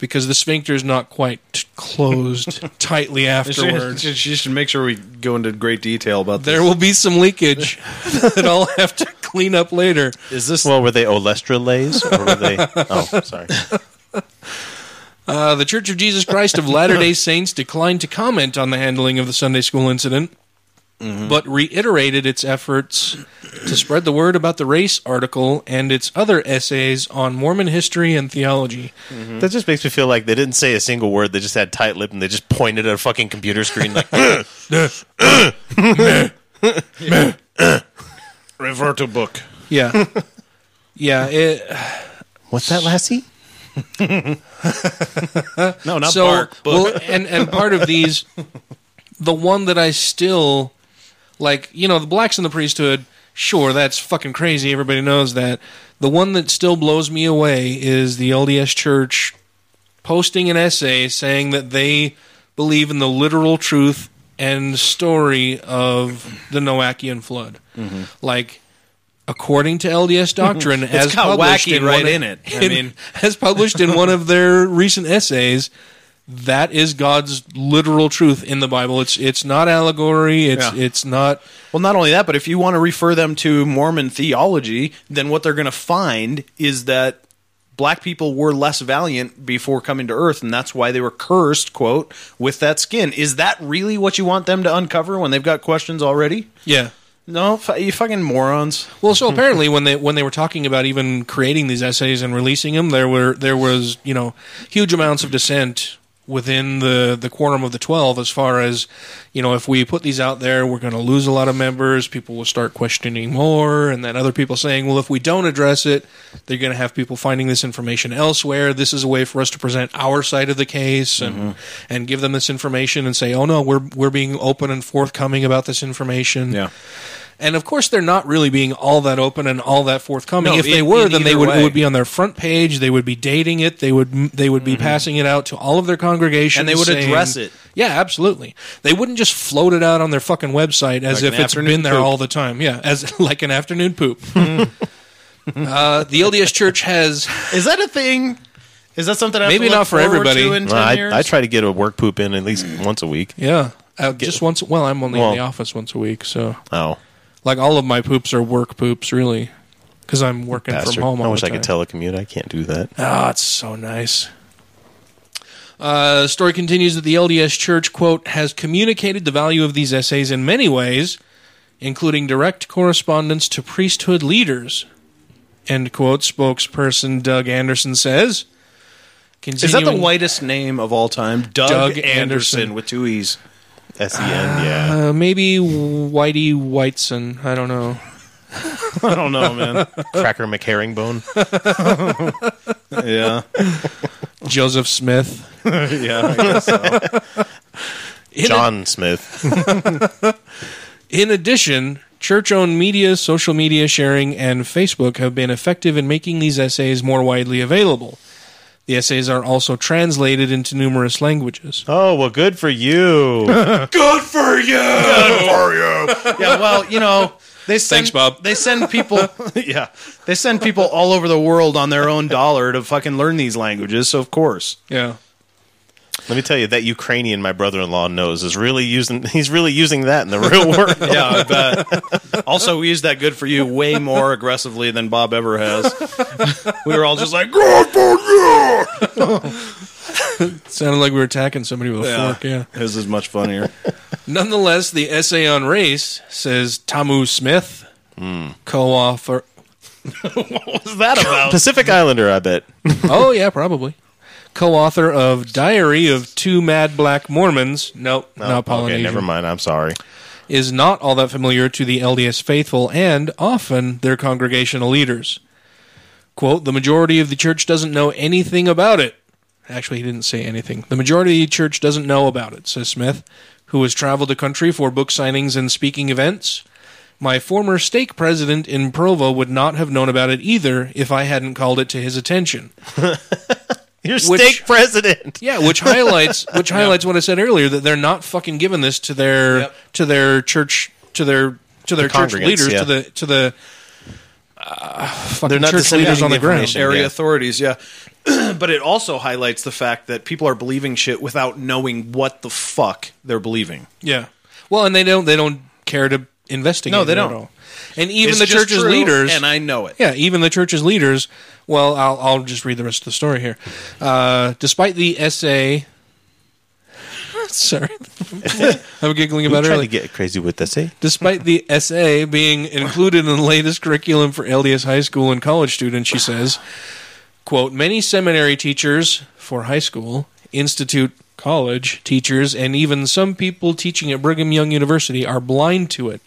S3: because the sphincter is not quite closed tightly afterwards.
S2: You should, should make sure we go into great detail about
S3: There
S2: this.
S3: will be some leakage that I'll have to clean up later.
S2: Is this
S4: Well, were they olestra lays, or were they? Oh, sorry.
S3: Uh, the Church of Jesus Christ of Latter day Saints declined to comment on the handling of the Sunday school incident, Mm-hmm. but reiterated its efforts to spread the word about the race article and its other essays on Mormon history and theology. Mm-hmm.
S4: That just makes me feel like they didn't say a single word. They just had tight lip and they just pointed at a fucking computer screen like.
S2: Refer to book.
S3: Yeah. Yeah. It,
S4: What's that, Lassie?
S2: No, not
S3: so,
S2: bark. Book.
S3: well, and, and part of these, the one that I still like, you know, the blacks in the priesthood, sure, that's fucking crazy. Everybody knows that. The one that still blows me away is the LDS Church posting an essay saying that they believe in the literal truth and story of the Noachian flood. Like, according to LDS doctrine,
S2: Mm-hmm.
S3: As published
S2: wacky
S3: in
S2: right
S3: one,
S2: in it. I mean-
S3: as published in one of their recent essays, that is God's literal truth in the Bible. It's it's not allegory. It's
S2: Yeah.
S3: it's not.
S2: Well, not only that, but if you want to refer them to Mormon theology, then what they're going to find is that black people were less valiant before coming to Earth, and that's why they were cursed, quote, with that skin. Is that really what you want them to uncover when they've got questions already?
S3: Yeah.
S2: No, you fucking morons.
S3: Well, so apparently when they when they were talking about even creating these essays and releasing them, there were there was you know huge amounts of dissent within the the quorum of the 12 as far as you know if we put these out there we're going to lose a lot of members people will start questioning more and then other people saying well if we don't address it they're going to have people finding this information elsewhere. This is a way for us to present our side of the case and mm-hmm. and give them this information and say oh no we're we're being open and forthcoming about this information.
S2: Yeah.
S3: And of course, they're not really being all that open and all that forthcoming.
S2: No,
S3: if they
S2: in-
S3: were,
S2: in
S3: then they would
S2: way.
S3: it would be on their front page. They would be dating it. They would they would be passing it out to all of their congregations,
S2: And they would
S3: saying-
S2: address it.
S3: Yeah, absolutely. They wouldn't just float it out on their fucking website as
S2: Like
S3: if it's been there
S2: poop.
S3: all the time. Yeah, as like an afternoon poop. uh, the LDS Church has
S2: Is that a thing? Is that something I have
S3: Maybe
S2: to look
S3: not for everybody.
S2: in 10
S4: Well, I,
S2: years?
S4: I try to get a work poop in at least once a week.
S3: yeah. Uh, just once. Well, I'm only in the office once a week, so
S4: Oh,
S3: like all of my poops are work poops, really, because I'm working
S4: bastard!
S3: from home. All
S4: I wish
S3: the
S4: I could telecommute. I can't do that.
S3: Ah, it's so nice. Uh, story continues that the LDS Church, quote, has communicated the value of these essays in many ways, including direct correspondence to priesthood leaders. End quote. Spokesperson Doug Andersen says.
S2: Is that the whitest name of all time? Doug,
S3: Doug
S2: Andersen.
S3: Andersen.
S2: with two E's.
S4: S E N. Yeah.
S3: Uh, maybe Whitey Whiteson. I don't know.
S2: I don't know, man.
S4: Cracker McHerringbone.
S2: yeah.
S3: Joseph Smith.
S2: yeah, I guess so.
S3: In
S4: John Smith.
S3: In addition, church owned media, social media sharing, and Facebook have been effective in making these essays more widely available. The essays are also translated into numerous languages.
S4: Oh well, good for you.
S2: Good for you. Good for you. Yeah, well, you know, they send,
S3: Thanks, Bob.
S2: They send people, yeah, they send people all over the world on their own dollar to fucking learn these languages. So of course,
S3: Yeah.
S4: Let me tell you, that Ukrainian my brother-in-law knows is really using. He's really using that in the real world.
S2: yeah, I bet. Also, we use that good for you way more aggressively than Bob ever has. We were all just like, good for you.
S3: Sounded like we were attacking somebody with a
S2: Yeah.
S3: fork, yeah.
S2: This is much funnier.
S3: Nonetheless, the essay on race, says Tamu Smith, hmm. co author.
S2: what was that about?
S4: Pacific Islander, I bet.
S3: oh, yeah, probably. Co author of Diary of Two Mad Black Mormons. Nope,
S4: No,
S3: not Polynesian.
S4: okay, never mind. I'm sorry.
S3: is not all that familiar to the LDS faithful and often their congregational leaders. Quote, the majority of the church doesn't know anything about it. Actually, he didn't say anything. The majority of the church doesn't know about it, says Smith, who has traveled the country for book signings and speaking events. My former stake president in Provo would not have known about it either if I hadn't called it to his attention.
S4: Your
S3: Which-
S4: stake president.
S3: Yeah, which highlights which highlights what I said earlier that they're not fucking giving this to their
S2: Yep.
S3: to their church to their to their
S4: The
S3: church leaders
S4: yeah.
S3: to the to the uh, fucking
S4: They're not
S3: church leaders on
S4: the
S3: the ground.
S2: area
S4: Yeah.
S2: authorities, yeah. but it also highlights the fact that people are believing shit without knowing what the fuck they're believing.
S3: Yeah. Well, and they don't they don't care to investigate.
S2: No, they don't.
S3: all. And even
S2: It's
S3: the church's
S2: true,
S3: leaders,
S2: and I know it.
S3: Yeah, even the church's leaders. Well, I'll I'll just read the rest of the story here. Uh, despite the essay. Sorry, I'm giggling about it.
S4: tried
S3: earlier.
S4: to get crazy with this, eh?
S3: Despite the essay being included in the latest curriculum for LDS high school and college students, she says, quote, many seminary teachers for high school, institute college teachers, and even some people teaching at Brigham Young University are blind to it,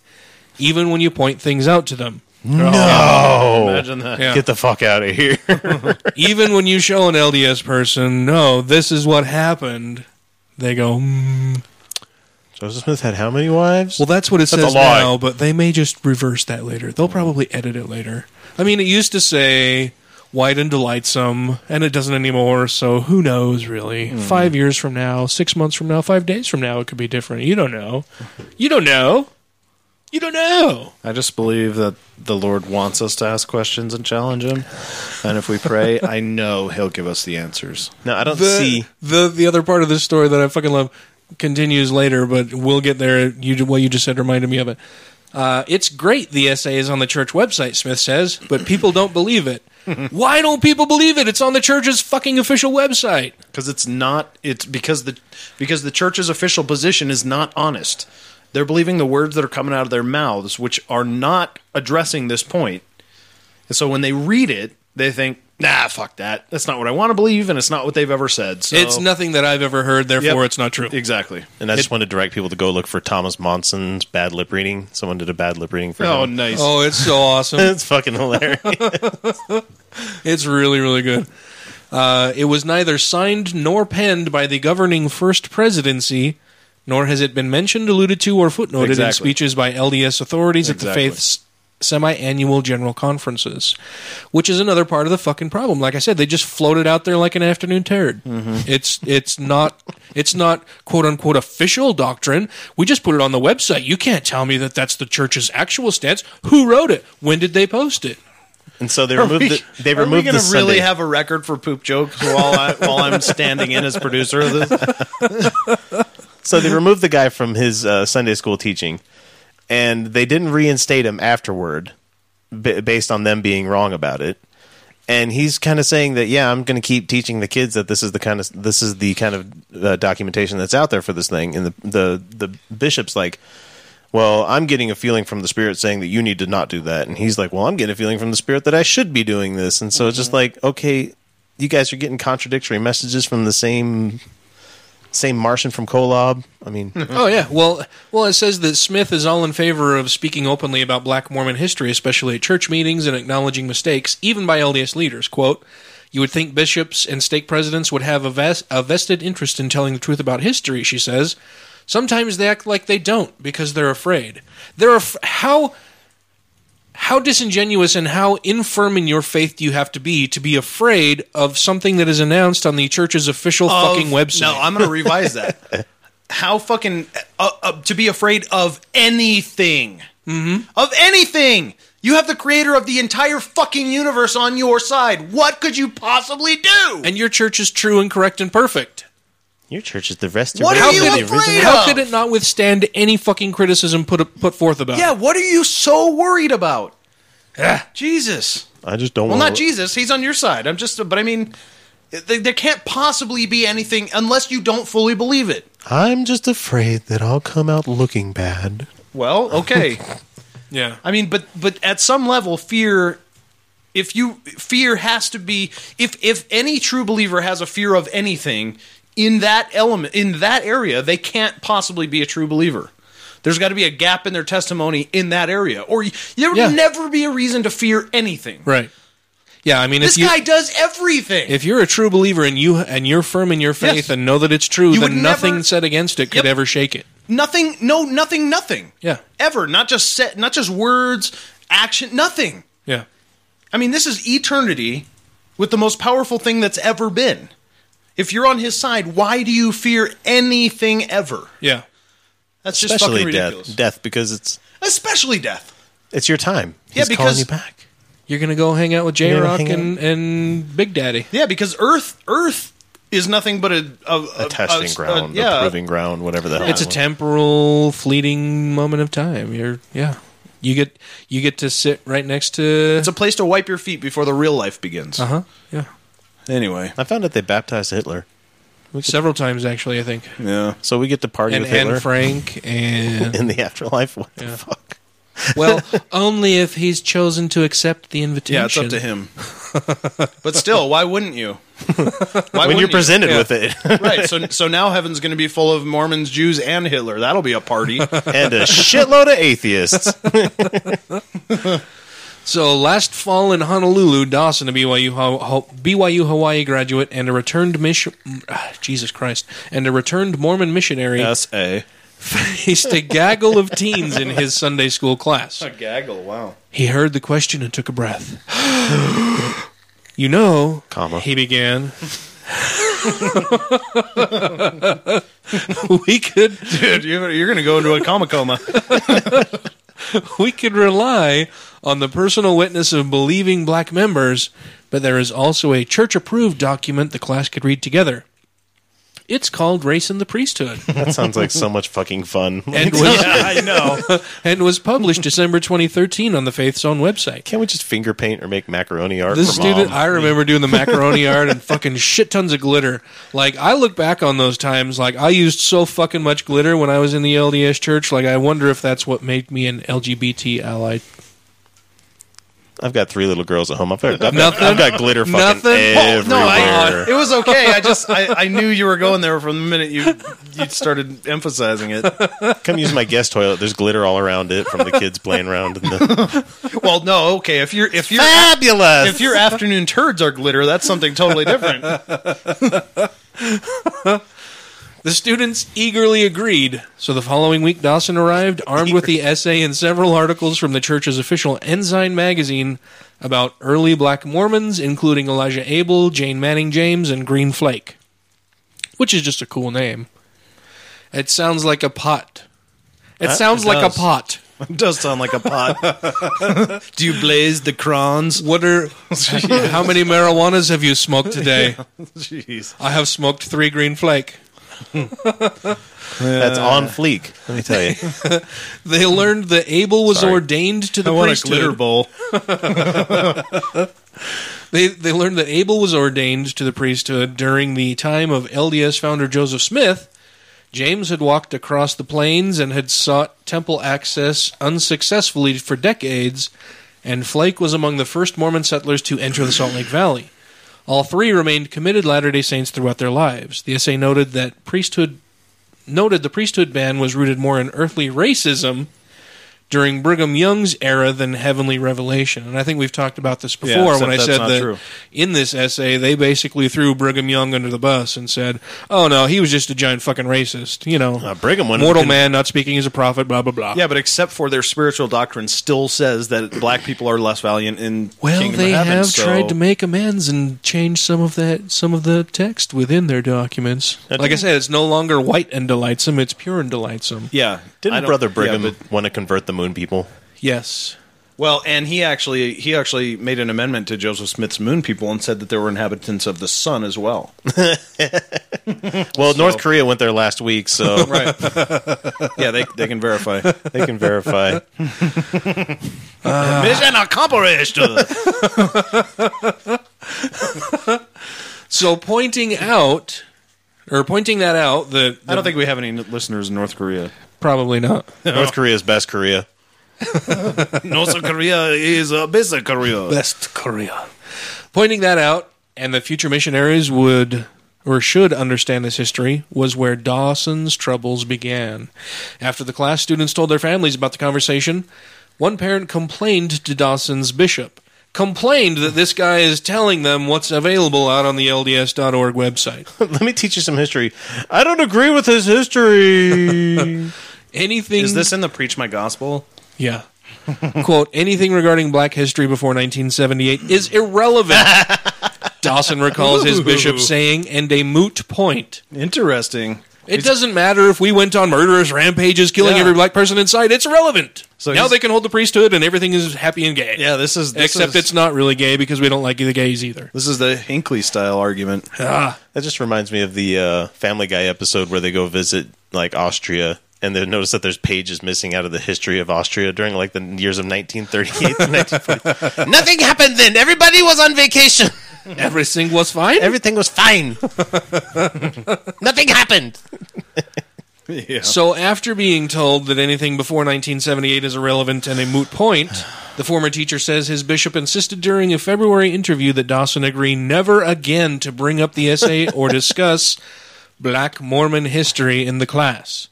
S3: even when you point things out to them.
S4: No.
S2: Imagine that.
S3: Yeah.
S4: Get the fuck out of here.
S3: even when you show an LDS person, no, this is what happened, they go, mm.
S4: Joseph Smith had how many wives?
S3: Well, that's what it
S4: That's
S3: says now, but they may just reverse that later. They'll probably edit it later. I mean, it used to say white and delightsome, and it doesn't anymore, so who knows, really?
S4: Hmm.
S3: Five years from now, six months from now, five days from now, it could be different. You don't know. You don't know. You don't know.
S2: I just believe that the Lord wants us to ask questions and challenge Him, and if we pray, I know He'll give us the answers.
S4: No, I don't
S3: the,
S4: see.
S3: the the other part of this story that I fucking love continues later, but we'll get there. You what you just said reminded me of it. Uh, it's great. The essay is on the church website. Smith says, but people don't believe it. Why don't people believe it? It's on the church's fucking official website.
S2: because it's not it's because the because the church's official position is not honest they're believing the words that are coming out of their mouths which are not addressing this point. point and so when they read it they think nah fuck that that's not what i want to believe and it's not what they've ever said so
S3: It's nothing that I've ever heard. Therefore,
S2: Yep.
S3: it's not true.
S2: exactly
S4: And I just want to direct people to go look for Thomas Monson's bad lip reading. Someone did a bad lip reading for him.
S2: oh
S4: him.
S2: nice
S3: Oh, it's so awesome.
S4: it's fucking hilarious.
S3: It's really, really good. Uh, it was neither signed nor penned by the governing First Presidency, nor has it been mentioned, alluded to, or footnoted in speeches by LDS authorities at the faith's semi-annual general conferences, which is another part of the fucking problem. Like I said, they just floated out there like an afternoon turd. Mm-hmm. It's it's not it's not quote unquote official doctrine. We just put it on the website. You can't tell me that that's the church's actual stance. Who wrote it? When did they post it?
S4: And so they removed the, they removed.
S2: are we
S4: removed
S2: gonna really have a record for poop jokes while I, while I'm standing in as producer of this?
S4: so they removed the guy from his uh, Sunday school teaching, and they didn't reinstate him afterward, b- based on them being wrong about it. And he's kind of saying that, yeah, I'm going to keep teaching the kids that this is the kind of this is the kind of uh, documentation that's out there for this thing. And the the the bishop's like, well, I'm getting a feeling from the spirit saying that you need to not do that, and he's like, well, I'm getting a feeling from the spirit that I should be doing this. And so it's just like, okay, you guys are getting contradictory messages from the same same Martian from Kolob. I mean,
S3: Oh yeah. Well, well, it says that Smith is all in favor of speaking openly about Black Mormon history, especially at church meetings and acknowledging mistakes, even by LDS leaders. "Quote: You would think bishops and stake presidents would have a, ves- a vested interest in telling the truth about history," she says. Sometimes they act like they don't because they're afraid. They're af- how how disingenuous and how infirm in your faith do you have to be to be afraid of something that is announced on the church's official
S2: Of-
S3: fucking website?
S2: No, I'm going to revise that. How fucking uh, uh, to be afraid of anything? Mm-hmm. Of anything. You have the creator of the entire fucking universe on your side. What could you possibly do?
S3: and your church is true and correct and perfect.
S4: Your church is the rest.
S2: What are you afraid
S3: How
S2: of?
S3: could it not withstand any fucking criticism put put forth about
S2: Yeah,
S3: it?
S2: what are you so worried about? Ah. Jesus.
S4: I just don't
S2: Well,
S4: want.
S2: not Jesus. He's on your side. I'm just, but I mean, th- there can't possibly be anything unless you don't fully believe it.
S4: I'm just afraid that I'll come out looking bad.
S2: Well, okay.
S3: Yeah.
S2: I mean, but but at some level, fear. If you fear has to be if if any true believer has a fear of anything in that element in that area, they can't possibly be a true believer. There's got to be a gap in their testimony in that area, or there would
S3: Yeah.
S2: never be a reason to fear anything.
S3: Right. Yeah, I mean,
S2: This
S3: if you
S2: guy does everything.
S3: if you're a true believer and you and you're firm in your faith
S2: Yes.
S3: and know that it's true,
S2: You
S3: then nothing
S2: never-
S3: said against it could
S2: Yep.
S3: ever shake it.
S2: nothing, no, nothing, nothing.
S3: Yeah.
S2: ever. Not just set, not just words, action, nothing.
S3: Yeah.
S2: I mean, this is eternity with the most powerful thing that's ever been. If you're on his side, why do you fear anything ever?
S3: Yeah.
S2: That's just
S4: Especially
S2: fucking
S4: death,
S2: ridiculous.
S4: death because it's
S2: Especially death.
S4: it's your time.
S2: Yeah,
S4: He's calling
S2: because-
S4: you back.
S3: You're going to go hang out with J
S2: gonna
S3: Rock
S2: hang
S3: and, and Big Daddy.
S2: Yeah, because Earth Earth is nothing but a a,
S4: A testing ground,
S2: yeah,
S4: a proving ground, whatever the hell.
S3: It's a temporal, fleeting moment of time. You're yeah. You get you get to sit right next to.
S2: It's a place to wipe your feet before the real life begins.
S3: Uh huh. Yeah.
S2: Anyway,
S4: I found out they baptized Hitler.
S3: Several times actually, I think.
S2: Yeah.
S4: So we get to party
S3: And
S4: with Hitler
S3: Anne Frank and
S4: in the afterlife. What the
S3: Yeah.
S4: fuck?
S3: well, only if he's chosen to accept the invitation.
S2: Yeah, it's up to him. but still, why wouldn't you? Why
S4: When
S2: wouldn't
S4: you're presented
S2: Yeah.
S4: with it.
S2: right. So so now heaven's going to be full of Mormons, Jews, and Hitler. That'll be a party.
S4: and a shitload of atheists.
S3: So last fall in Honolulu, Dawson, a BYU BYU Hawaii graduate and a returned mission, uh, Jesus Christ, and a returned Mormon missionary,
S2: S.A.
S3: faced a gaggle of teens in his Sunday school class.
S2: A gaggle. Wow.
S3: He heard the question and took a breath. you know,
S4: Comma.
S3: he began. we could,
S2: Dude, you're, you're going to go into a coma coma.
S3: we could rely on the personal witness of believing black members, but there is also a church approved document the class could read together. It's called Race in the Priesthood.
S4: That sounds like so much fucking fun.
S3: and was,
S2: I know.
S3: and was published December 2013 on the Faith's own website.
S4: Can't we just finger paint or make macaroni art
S3: This
S4: for
S3: student,
S4: mom?
S3: I remember doing the macaroni art and fucking shit tons of glitter. Like I look back on those times, like I used so fucking much glitter when I was in the LDS church. Like I wonder if that's what made me an LGBT ally.
S4: I've got three little girls at home. I've got, I've got,
S3: Nothing?
S4: I've got glitter fucking
S3: Nothing?
S4: Everywhere.
S2: no, I, it was okay. I just I, I knew you were going there from the minute you you started emphasizing it.
S4: Come use my guest toilet. There's glitter all around it from the kids playing around. In the...
S2: Well, no, okay. If you're if you're
S4: Fabulous!
S2: if your afternoon turds are glitter, that's something totally different.
S3: The students eagerly agreed. So the following week, Dawson arrived armed with the essay and several articles from the church's official Ensign magazine about early black Mormons, including Elijah Abel, Jane Manning James, and Green Flake, which is just a cool name. It sounds like a pot. It sounds
S2: it
S3: like
S2: does.
S3: a pot.
S2: It does sound like a pot. Do you blaze the crons?
S3: What are how many marijuanas have you smoked today?
S2: Jeez.
S3: I have smoked three Green Flake.
S4: That's on fleek. Let me tell you.
S3: They learned that Abel was
S4: Sorry.
S3: ordained to the
S2: I want a
S3: priesthood.
S2: glitter bowl.
S3: They they learned that Abel was ordained to the priesthood during the time of LDS founder Joseph Smith. James had walked across the plains and had sought temple access unsuccessfully for decades, and Flake was among the first Mormon settlers to enter the Salt Lake Valley. All three remained committed Latter-day Saints throughout their lives. The essay noted that priesthood noted the priesthood ban was rooted more in earthly racism during Brigham Young's era than heavenly revelation. And I think we've talked about this before
S2: except
S3: when I said that
S2: true.
S3: in this essay they basically threw Brigham Young under the bus and said, "Oh no, he was just a giant fucking racist." You know,
S4: Uh, Brigham went
S3: mortal man not speaking as a prophet, blah blah blah.
S2: Yeah, but except for their spiritual doctrine, still says that black people are less valiant in
S3: Well,
S2: Kingdom
S3: they
S2: of Heaven.
S3: have
S2: so-
S3: tried to make amends and change some of that some of the text within their documents.
S4: Now,
S3: like I said, it's no longer white and delightsome; it's pure and delightsome.
S2: Yeah,
S4: Didn't
S2: don't-
S4: Brother
S2: yeah,
S4: Brigham
S2: but-
S4: want to convert the moon people?
S3: Yes.
S2: well, and he actually he actually made an amendment to Joseph Smith's Moon People and said that there were inhabitants of the sun as well.
S4: Well, North Korea went there last week, so
S2: right? yeah, they they can verify.
S4: they can verify. Uh.
S2: Mission accomplished.
S3: So pointing out, or pointing that out, that
S2: I don't think we have any listeners in North Korea.
S3: Probably not.
S4: North Korea's best Korea.
S2: North Korea is a best Korea.
S3: Best Korea. Pointing that out, and the future missionaries would or should understand this history, was where Dawson's troubles began. After the class, students told their families about the conversation. One parent complained to Dawson's bishop. Complained that this guy is telling them what's available out on the LDS.org website.
S4: Let me teach you some history. I don't agree with his history.
S3: Anything
S2: Is this in the Preach My Gospel?
S3: Yeah. Quote, anything regarding black history before 1978 is irrelevant. Dawson recalls his bishop saying, and a moot point.
S2: Interesting.
S3: It doesn't matter if we went on murderous rampages, killing
S2: Yeah.
S3: every black person in sight. It's irrelevant.
S2: So
S3: now
S2: he's-
S3: they can hold the priesthood, and everything is happy and gay.
S2: Yeah, this is this
S3: Except
S2: is,
S3: it's not really gay because we don't like the gays either.
S2: this is the Hinckley style argument.
S3: Ah,
S4: That just reminds me of the uh, Family Guy episode where they go visit like Austria and they notice that there's pages missing out of the history of Austria during like the years of 1938 and 1940. Nothing happened then. Everybody was on vacation.
S3: everything was fine.
S4: Everything was fine. Nothing happened.
S2: yeah.
S3: So, after being told that anything before 1978 is irrelevant and a moot point, the former teacher says his bishop insisted during a February interview that Dawson agree never again to bring up the essay or discuss black Mormon history in the class.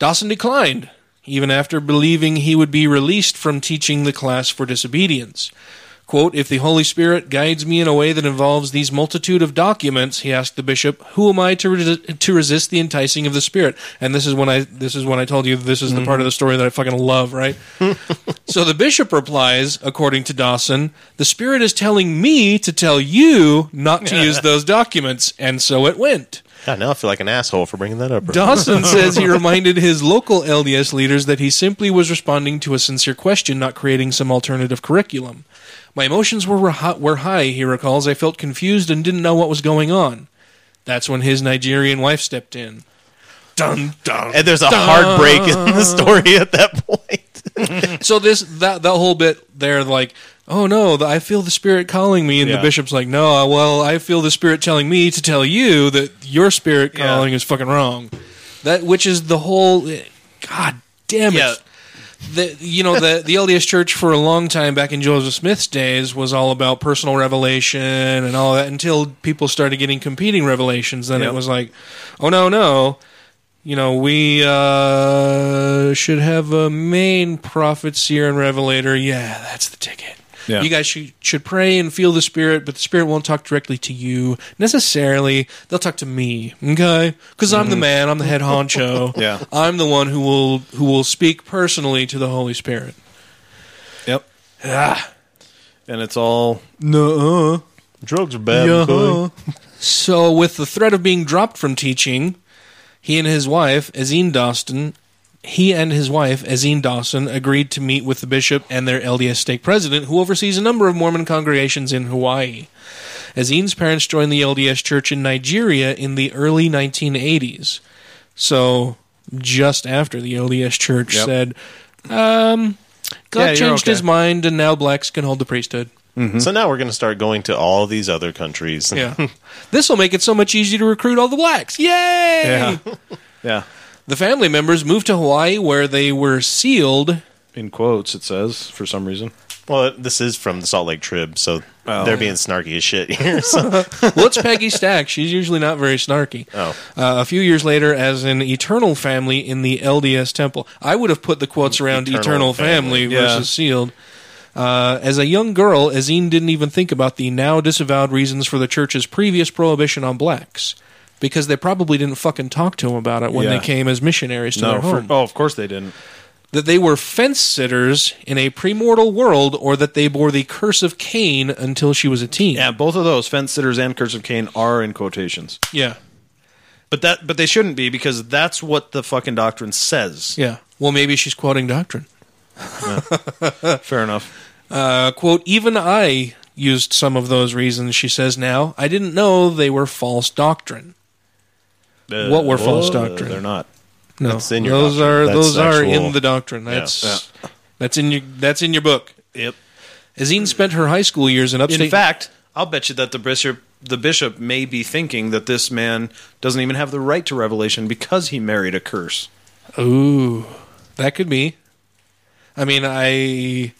S3: Dawson declined, even after believing he would be released from teaching the class for disobedience. Quote, if the Holy Spirit guides me in a way that involves these multitude of documents, he asked the bishop, who am I to, to resist the enticing of the Spirit? And this is when I this is when I told you this is the part of the story that I fucking love, right? so the bishop replies, according to Dawson, the Spirit is telling me to tell you not to use those documents, and so it went.
S4: God, now I feel like an asshole for bringing that up.
S3: Dawson says he reminded his local LDS leaders that he simply was responding to a sincere question, not creating some alternative curriculum. My emotions were, were high, he recalls. I felt confused and didn't know what was going on. That's when his Nigerian wife stepped in. Dun, dun,
S4: And there's a
S3: dun.
S4: heartbreak in the story at that point.
S3: so this that that whole bit there, like, oh no, the, I feel the spirit calling me, and the bishop's like, no, well, I feel the spirit telling me to tell you that your spirit
S2: Yeah.
S3: calling is fucking wrong. That which is the whole. God damn it.
S2: Yeah.
S3: The, you know the the LDS Church for a long time back in Joseph Smith's days was all about personal revelation and all that until people started getting competing revelations. Then
S2: Yep.
S3: it was like, oh no no, you know we uh, should have a main prophet, seer, and revelator. Yeah, that's the ticket.
S2: Yeah.
S3: You guys should, should pray and feel the Spirit, but the Spirit won't talk directly to you necessarily. They'll talk to me, okay? Because I'm the man. I'm the head honcho.
S2: Mm-hmm. Yeah.
S3: I'm the one who will who will speak personally to the Holy Spirit.
S2: Yep.
S3: Ah.
S2: And it's all no.
S4: Drugs are bad.
S3: Yeah. So, with the threat of being dropped from teaching, he and his wife, Azine Dawson, he and his wife, Azine Dawson, agreed to meet with the bishop and their LDS stake president, who oversees a number of Mormon congregations in Hawaii. Azine's parents joined the LDS Church in Nigeria in the early 1980s. So, just after the LDS Church
S2: Yep.
S3: said, um, God
S2: Yeah,
S3: changed
S2: okay.
S3: his mind, and now blacks can hold the priesthood.
S4: So now we're going to start going to all these other countries.
S3: Yeah. this will make it so much easier to recruit all the blacks. Yay!
S2: Yeah. Yeah.
S3: The family members moved to Hawaii where they were sealed.
S2: In quotes, it says for some reason.
S4: Well, this is from the Salt Lake Trib, so
S2: Oh.
S4: they're being snarky as shit here. So.
S3: well, it's Peggy Stack. She's usually not very snarky.
S4: Oh.
S3: Uh, a few years later, as an eternal family in the LDS temple, I would have put the quotes around eternal,
S4: Eternal
S3: family,
S4: family.
S3: versus sealed. Uh, as a young girl, Azine didn't even think about the now disavowed reasons for the church's previous prohibition on blacks. Because they probably didn't fucking talk to him about it when
S2: Yeah.
S3: they came as missionaries to their
S2: No, for,
S3: home.
S2: oh, of course they didn't.
S3: that they were fence sitters in a premortal world, or that they bore the curse of Cain until she was a teen.
S2: Yeah, both of those, fence sitters and curse of Cain, are in quotations.
S3: Yeah.
S2: But that, but they shouldn't be because that's what the fucking doctrine says.
S3: Yeah. Well, maybe she's quoting doctrine.
S2: Fair enough.
S3: Uh, quote, even I used some of those reasons, she says now. I didn't know they were false doctrine. What were false
S2: Uh,
S3: doctrine?
S2: They're not.
S3: No,
S4: That's in your
S3: those
S4: doctrine.
S3: are
S4: That's
S3: those are in the doctrine.
S4: Yeah.
S3: That's that's in your that's in your book.
S2: Yep.
S3: Azine spent her high school years in upstate.
S2: In fact, I'll bet you that the bishop, the bishop, may be thinking that this man doesn't even have the right to revelation because he married a curse.
S3: Ooh, that could be. I mean, I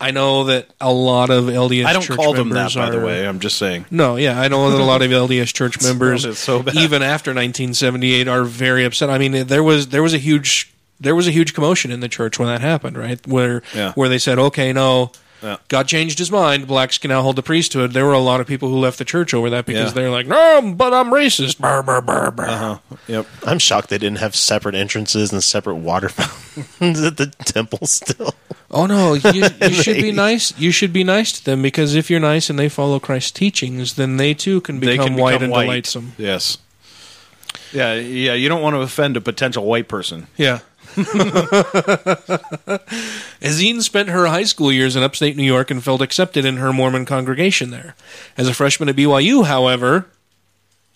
S3: I know that a lot of LDS.
S2: I don't
S3: church
S2: call them that,
S3: members
S2: by the way. I'm just saying.
S3: No, yeah, I know that a lot of LDS church members,
S2: so
S3: even after 1978, are very upset. I mean, there was there was a huge there was a huge commotion in the church when that happened, right? Where
S2: Yeah.
S3: where they said, okay, no.
S2: Yeah.
S3: God changed his mind. Blacks can now hold the priesthood. There were a lot of people who left the church over that because
S2: Yeah.
S3: they're like, no, but I'm racist. Brr, brr, brr, brr.
S2: Uh-huh. Yep.
S4: I'm shocked they didn't have separate entrances and separate water fountains at the temple still.
S3: Oh no, you, you should be nice. You should be nice to them because if you're nice and they follow Christ's teachings, then they too can become
S2: can
S3: white
S2: become
S3: and
S2: white.
S3: delightsome.
S2: Yes. Yeah, yeah. You don't want to offend a potential white person.
S3: Yeah. Azine spent her high school years in upstate New York and felt accepted in her Mormon congregation there. As a freshman at BYU, however,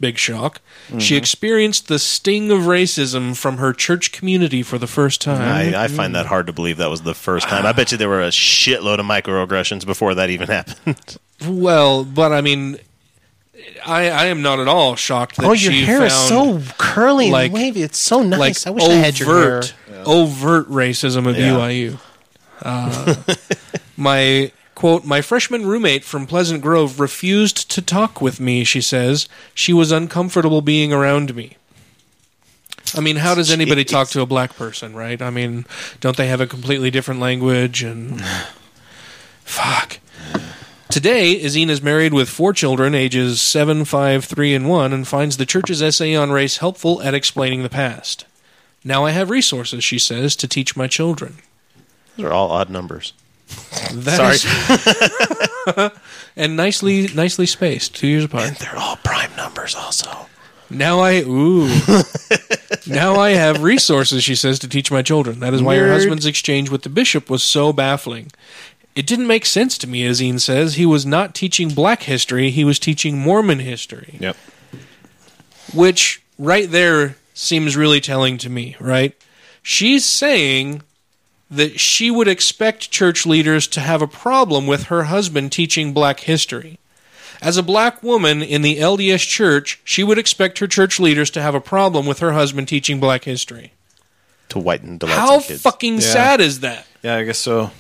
S3: big shock, she
S4: Mhm.
S3: experienced the sting of racism from her church community for the first time.
S4: I, I find that hard to believe that was the first time. I bet you there were a shitload of microaggressions before that even happened.
S3: Well, but I mean, I, I am not at all shocked that
S4: Oh, your
S3: she
S4: hair is so curly and wavy. It's so nice.
S3: Like
S4: I wish I had your hair.
S3: overt, overt racism of
S4: Yeah.
S3: BYU. Uh, my quote: My freshman roommate from Pleasant Grove refused to talk with me. She says she was uncomfortable being around me. I mean, how does anybody talk to a black person, right? I mean, don't they have a completely different language and fuck. Today, Azine is married with four children, ages 7, 5, 3, and 1, and finds the church's essay on race helpful at explaining the past. Now I have resources, she says, to teach my children.
S4: Those are all odd numbers. Sorry.
S3: and nicely nicely spaced, two years apart.
S4: And they're all prime numbers also.
S3: Now I ooh. now I have resources, she says, to teach my children. That is why
S4: Nerd.
S3: husband's exchange with the bishop was so baffling. It didn't make sense to me, Azine says. He was not teaching black history, he was teaching Mormon history.
S2: Yep.
S3: Which right there seems really telling to me, right? She's saying that she would expect church leaders to have a problem with her husband teaching black history. As a black woman in the LDS church, she would expect her church leaders to have a problem with her husband teaching black history.
S4: To whiten delights
S3: How
S4: of kids.
S3: fucking sad is that?
S2: Yeah, I guess so.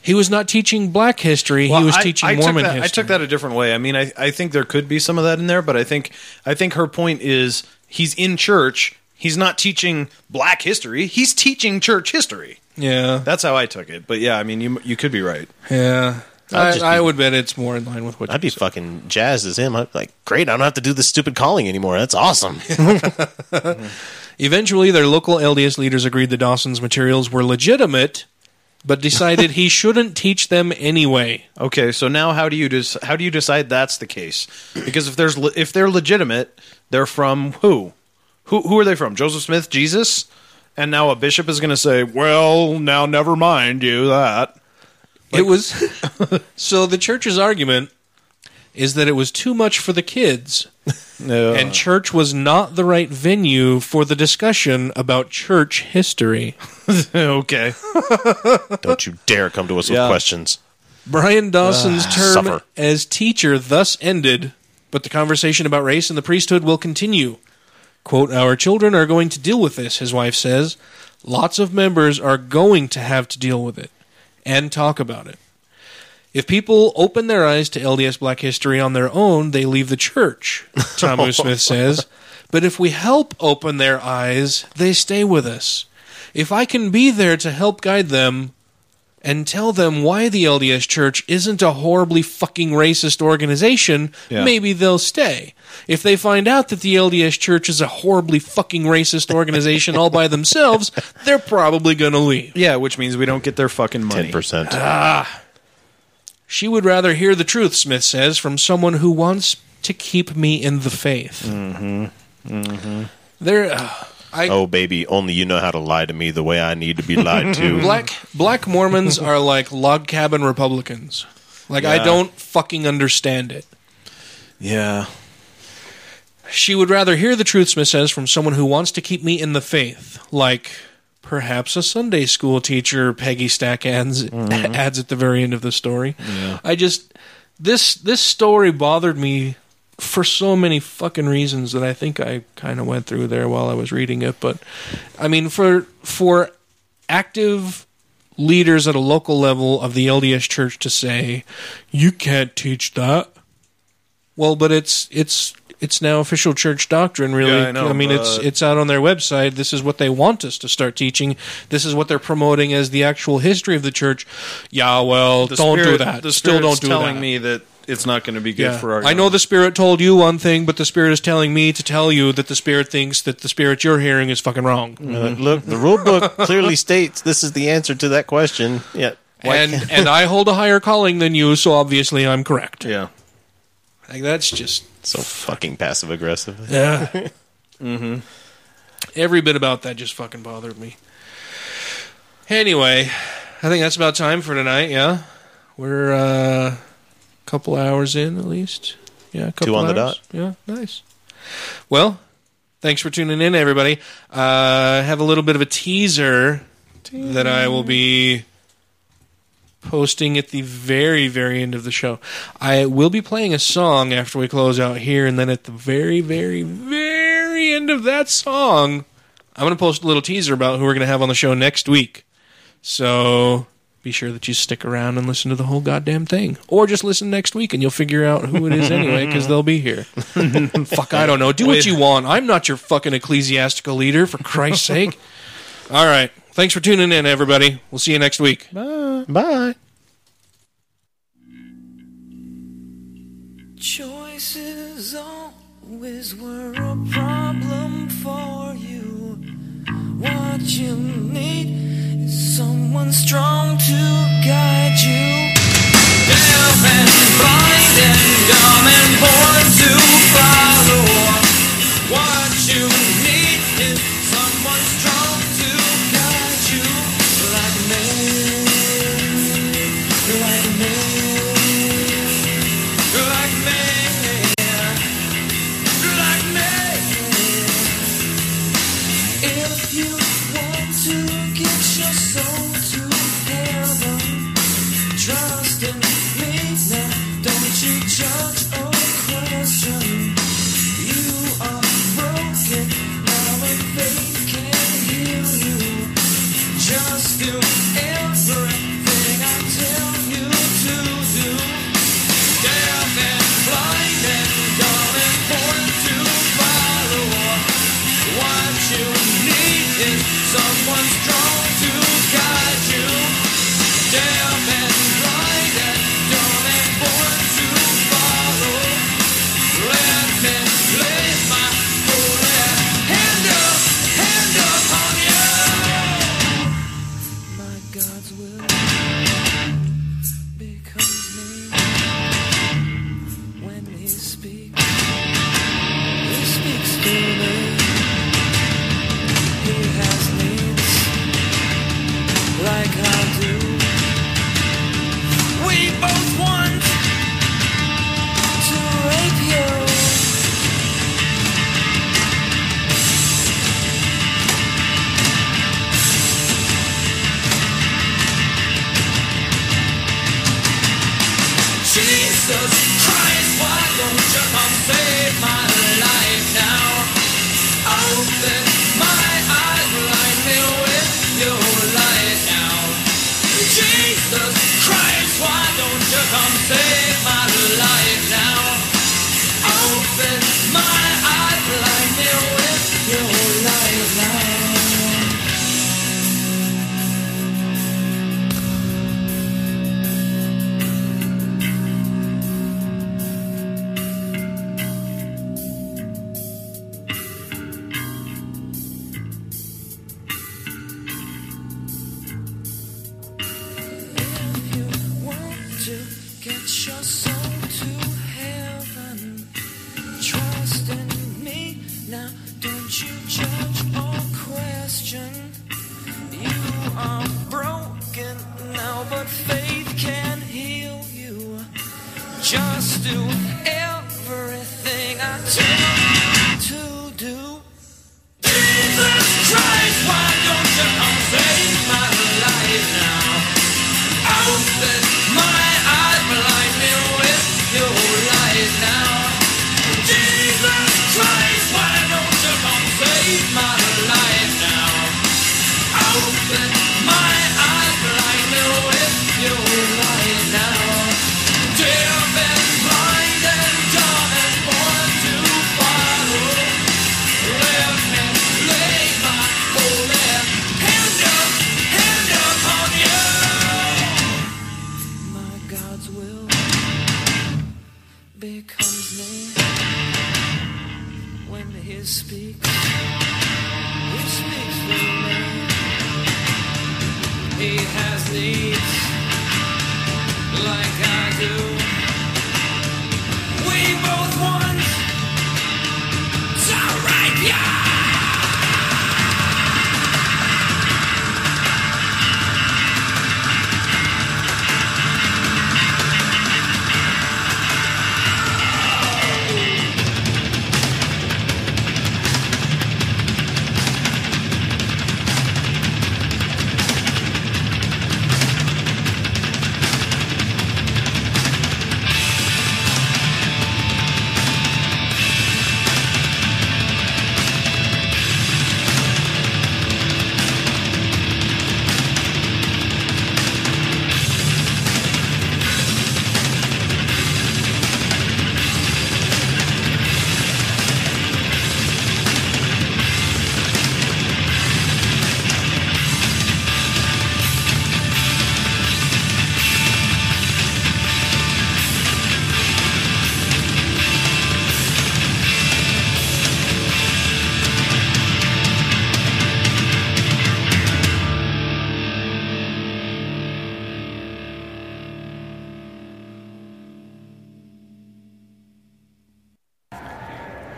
S3: He was not teaching black history,
S2: Well,
S3: he was
S2: I-
S3: teaching
S2: I took
S3: Mormon
S2: that-
S3: history.
S2: I took that a different way. I mean, I, I think there could be some of that in there, but I think I think her point is he's in church. He's not teaching black history. He's teaching church history.
S3: Yeah,
S2: that's how I took it. But yeah, I mean, you you could be right.
S3: Yeah.
S4: I'd
S3: I,
S4: just
S3: I
S4: be-
S3: would bet it's more in line with what
S4: I'd be fucking jazzed as him. I'd like, great, I don't have to do this stupid calling anymore. That's awesome.
S3: Eventually, their local LDS leaders agreed that Dawson's materials were legitimate, but decided he shouldn't teach them anyway.
S2: Okay, so now how do you des- how do you decide that's the case? Because if there's le- if they're legitimate, they're from who? Who who are they from? Joseph Smith, Jesus? And now a bishop is going to say, "Well, now never mind you that."
S3: it was so the church's argument is that it was too much for the kids. And church was not the right venue for the discussion about church history.
S2: okay.
S4: don't you dare come to us
S3: Yeah.
S4: with questions.
S3: Brian Dawson's
S4: Ah,
S3: term
S4: suffer.
S3: as teacher thus ended, but the conversation about race and the priesthood will continue. Quote, Our children are going to deal with this, his wife says. Lots of members are going to have to deal with it and talk about it. If people open their eyes to LDS black history on their own, they leave the church, Tamu Smith says. But if we help open their eyes, they stay with us. If I can be there to help guide them and tell them why the LDS Church isn't a horribly fucking racist organization,
S2: Yeah.
S3: maybe they'll stay. If they find out that the LDS Church is a horribly fucking racist organization all by themselves, they're probably going to leave.
S2: Yeah, which means we don't get their fucking money.
S4: 10%.
S3: Ah. She would rather hear the truth, Smith says, from someone who wants to keep me in the faith.
S4: Mm-hmm. Mm-hmm.
S3: There, uh, I,
S4: oh, baby, only you know how to lie to me the way I need to be lied to.
S3: black black Mormons are like log cabin Republicans. Like I don't fucking understand it.
S2: Yeah.
S3: She would rather hear the truth, Smith says, from someone who wants to keep me in the faith, like perhaps a Sunday school teacher. Peggy Stack adds, mm-hmm. adds at the very end of the story.
S2: Yeah.
S3: I just this this story bothered me for so many fucking reasons that I think I kind of went through there while I was reading it. But I mean, for for active leaders at a local level of the LDS Church to say you can't teach that. Well, but it's it's it's now official church doctrine. Really,
S2: Yeah, I know, I,
S3: mean, it's it's out on their website. This is what they want us to start teaching. This is what they're promoting as the actual history of the church. Yeah, well, don't do that.
S2: The
S3: Still don't do
S2: telling
S3: that.
S2: me that it's not going to be good
S3: Yeah.
S2: for our.
S3: I know the Spirit told you one thing, but the Spirit is telling me to tell you that the Spirit thinks that the Spirit you're hearing is fucking wrong.
S4: Uh, look, the rule book clearly states this is the answer to that question. Yeah.
S3: And and I hold a higher calling than you, so obviously I'm correct.
S2: Yeah.
S3: Like that's just
S4: So fucking passive aggressive.
S3: yeah. mm-hmm. Every bit about that just fucking bothered me. Anyway, I think that's about time for tonight. Yeah, we're uh, a couple hours in at least. Yeah, a couple
S4: Two on the
S3: dot. Yeah, nice. Well, thanks for tuning in, everybody. Uh, I have a little bit of a teaser that I will be posting at the very, very end of the show. I will be playing a song after we close out here, and then at the very, very, very end of that song, I'm going to post a little teaser about who we're going to have on the show next week. So be sure that you stick around and listen to the whole goddamn thing. Or just listen next week and you'll figure out who it is anyway, because they'll be here. Fuck, I don't know. Do what
S2: Wait.
S3: you want. I'm not your fucking ecclesiastical leader, for Christ's sake. All right. Thanks for tuning in, everybody. We'll see you next week.
S4: Bye. Bye.
S13: Choices always were a problem for you. What you need is someone strong to guide you. Deaf and blind and dumb and born to follow. What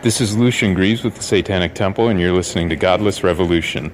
S14: This is Lucien Greaves with the Satanic Temple, and you're listening to Godless Revolution.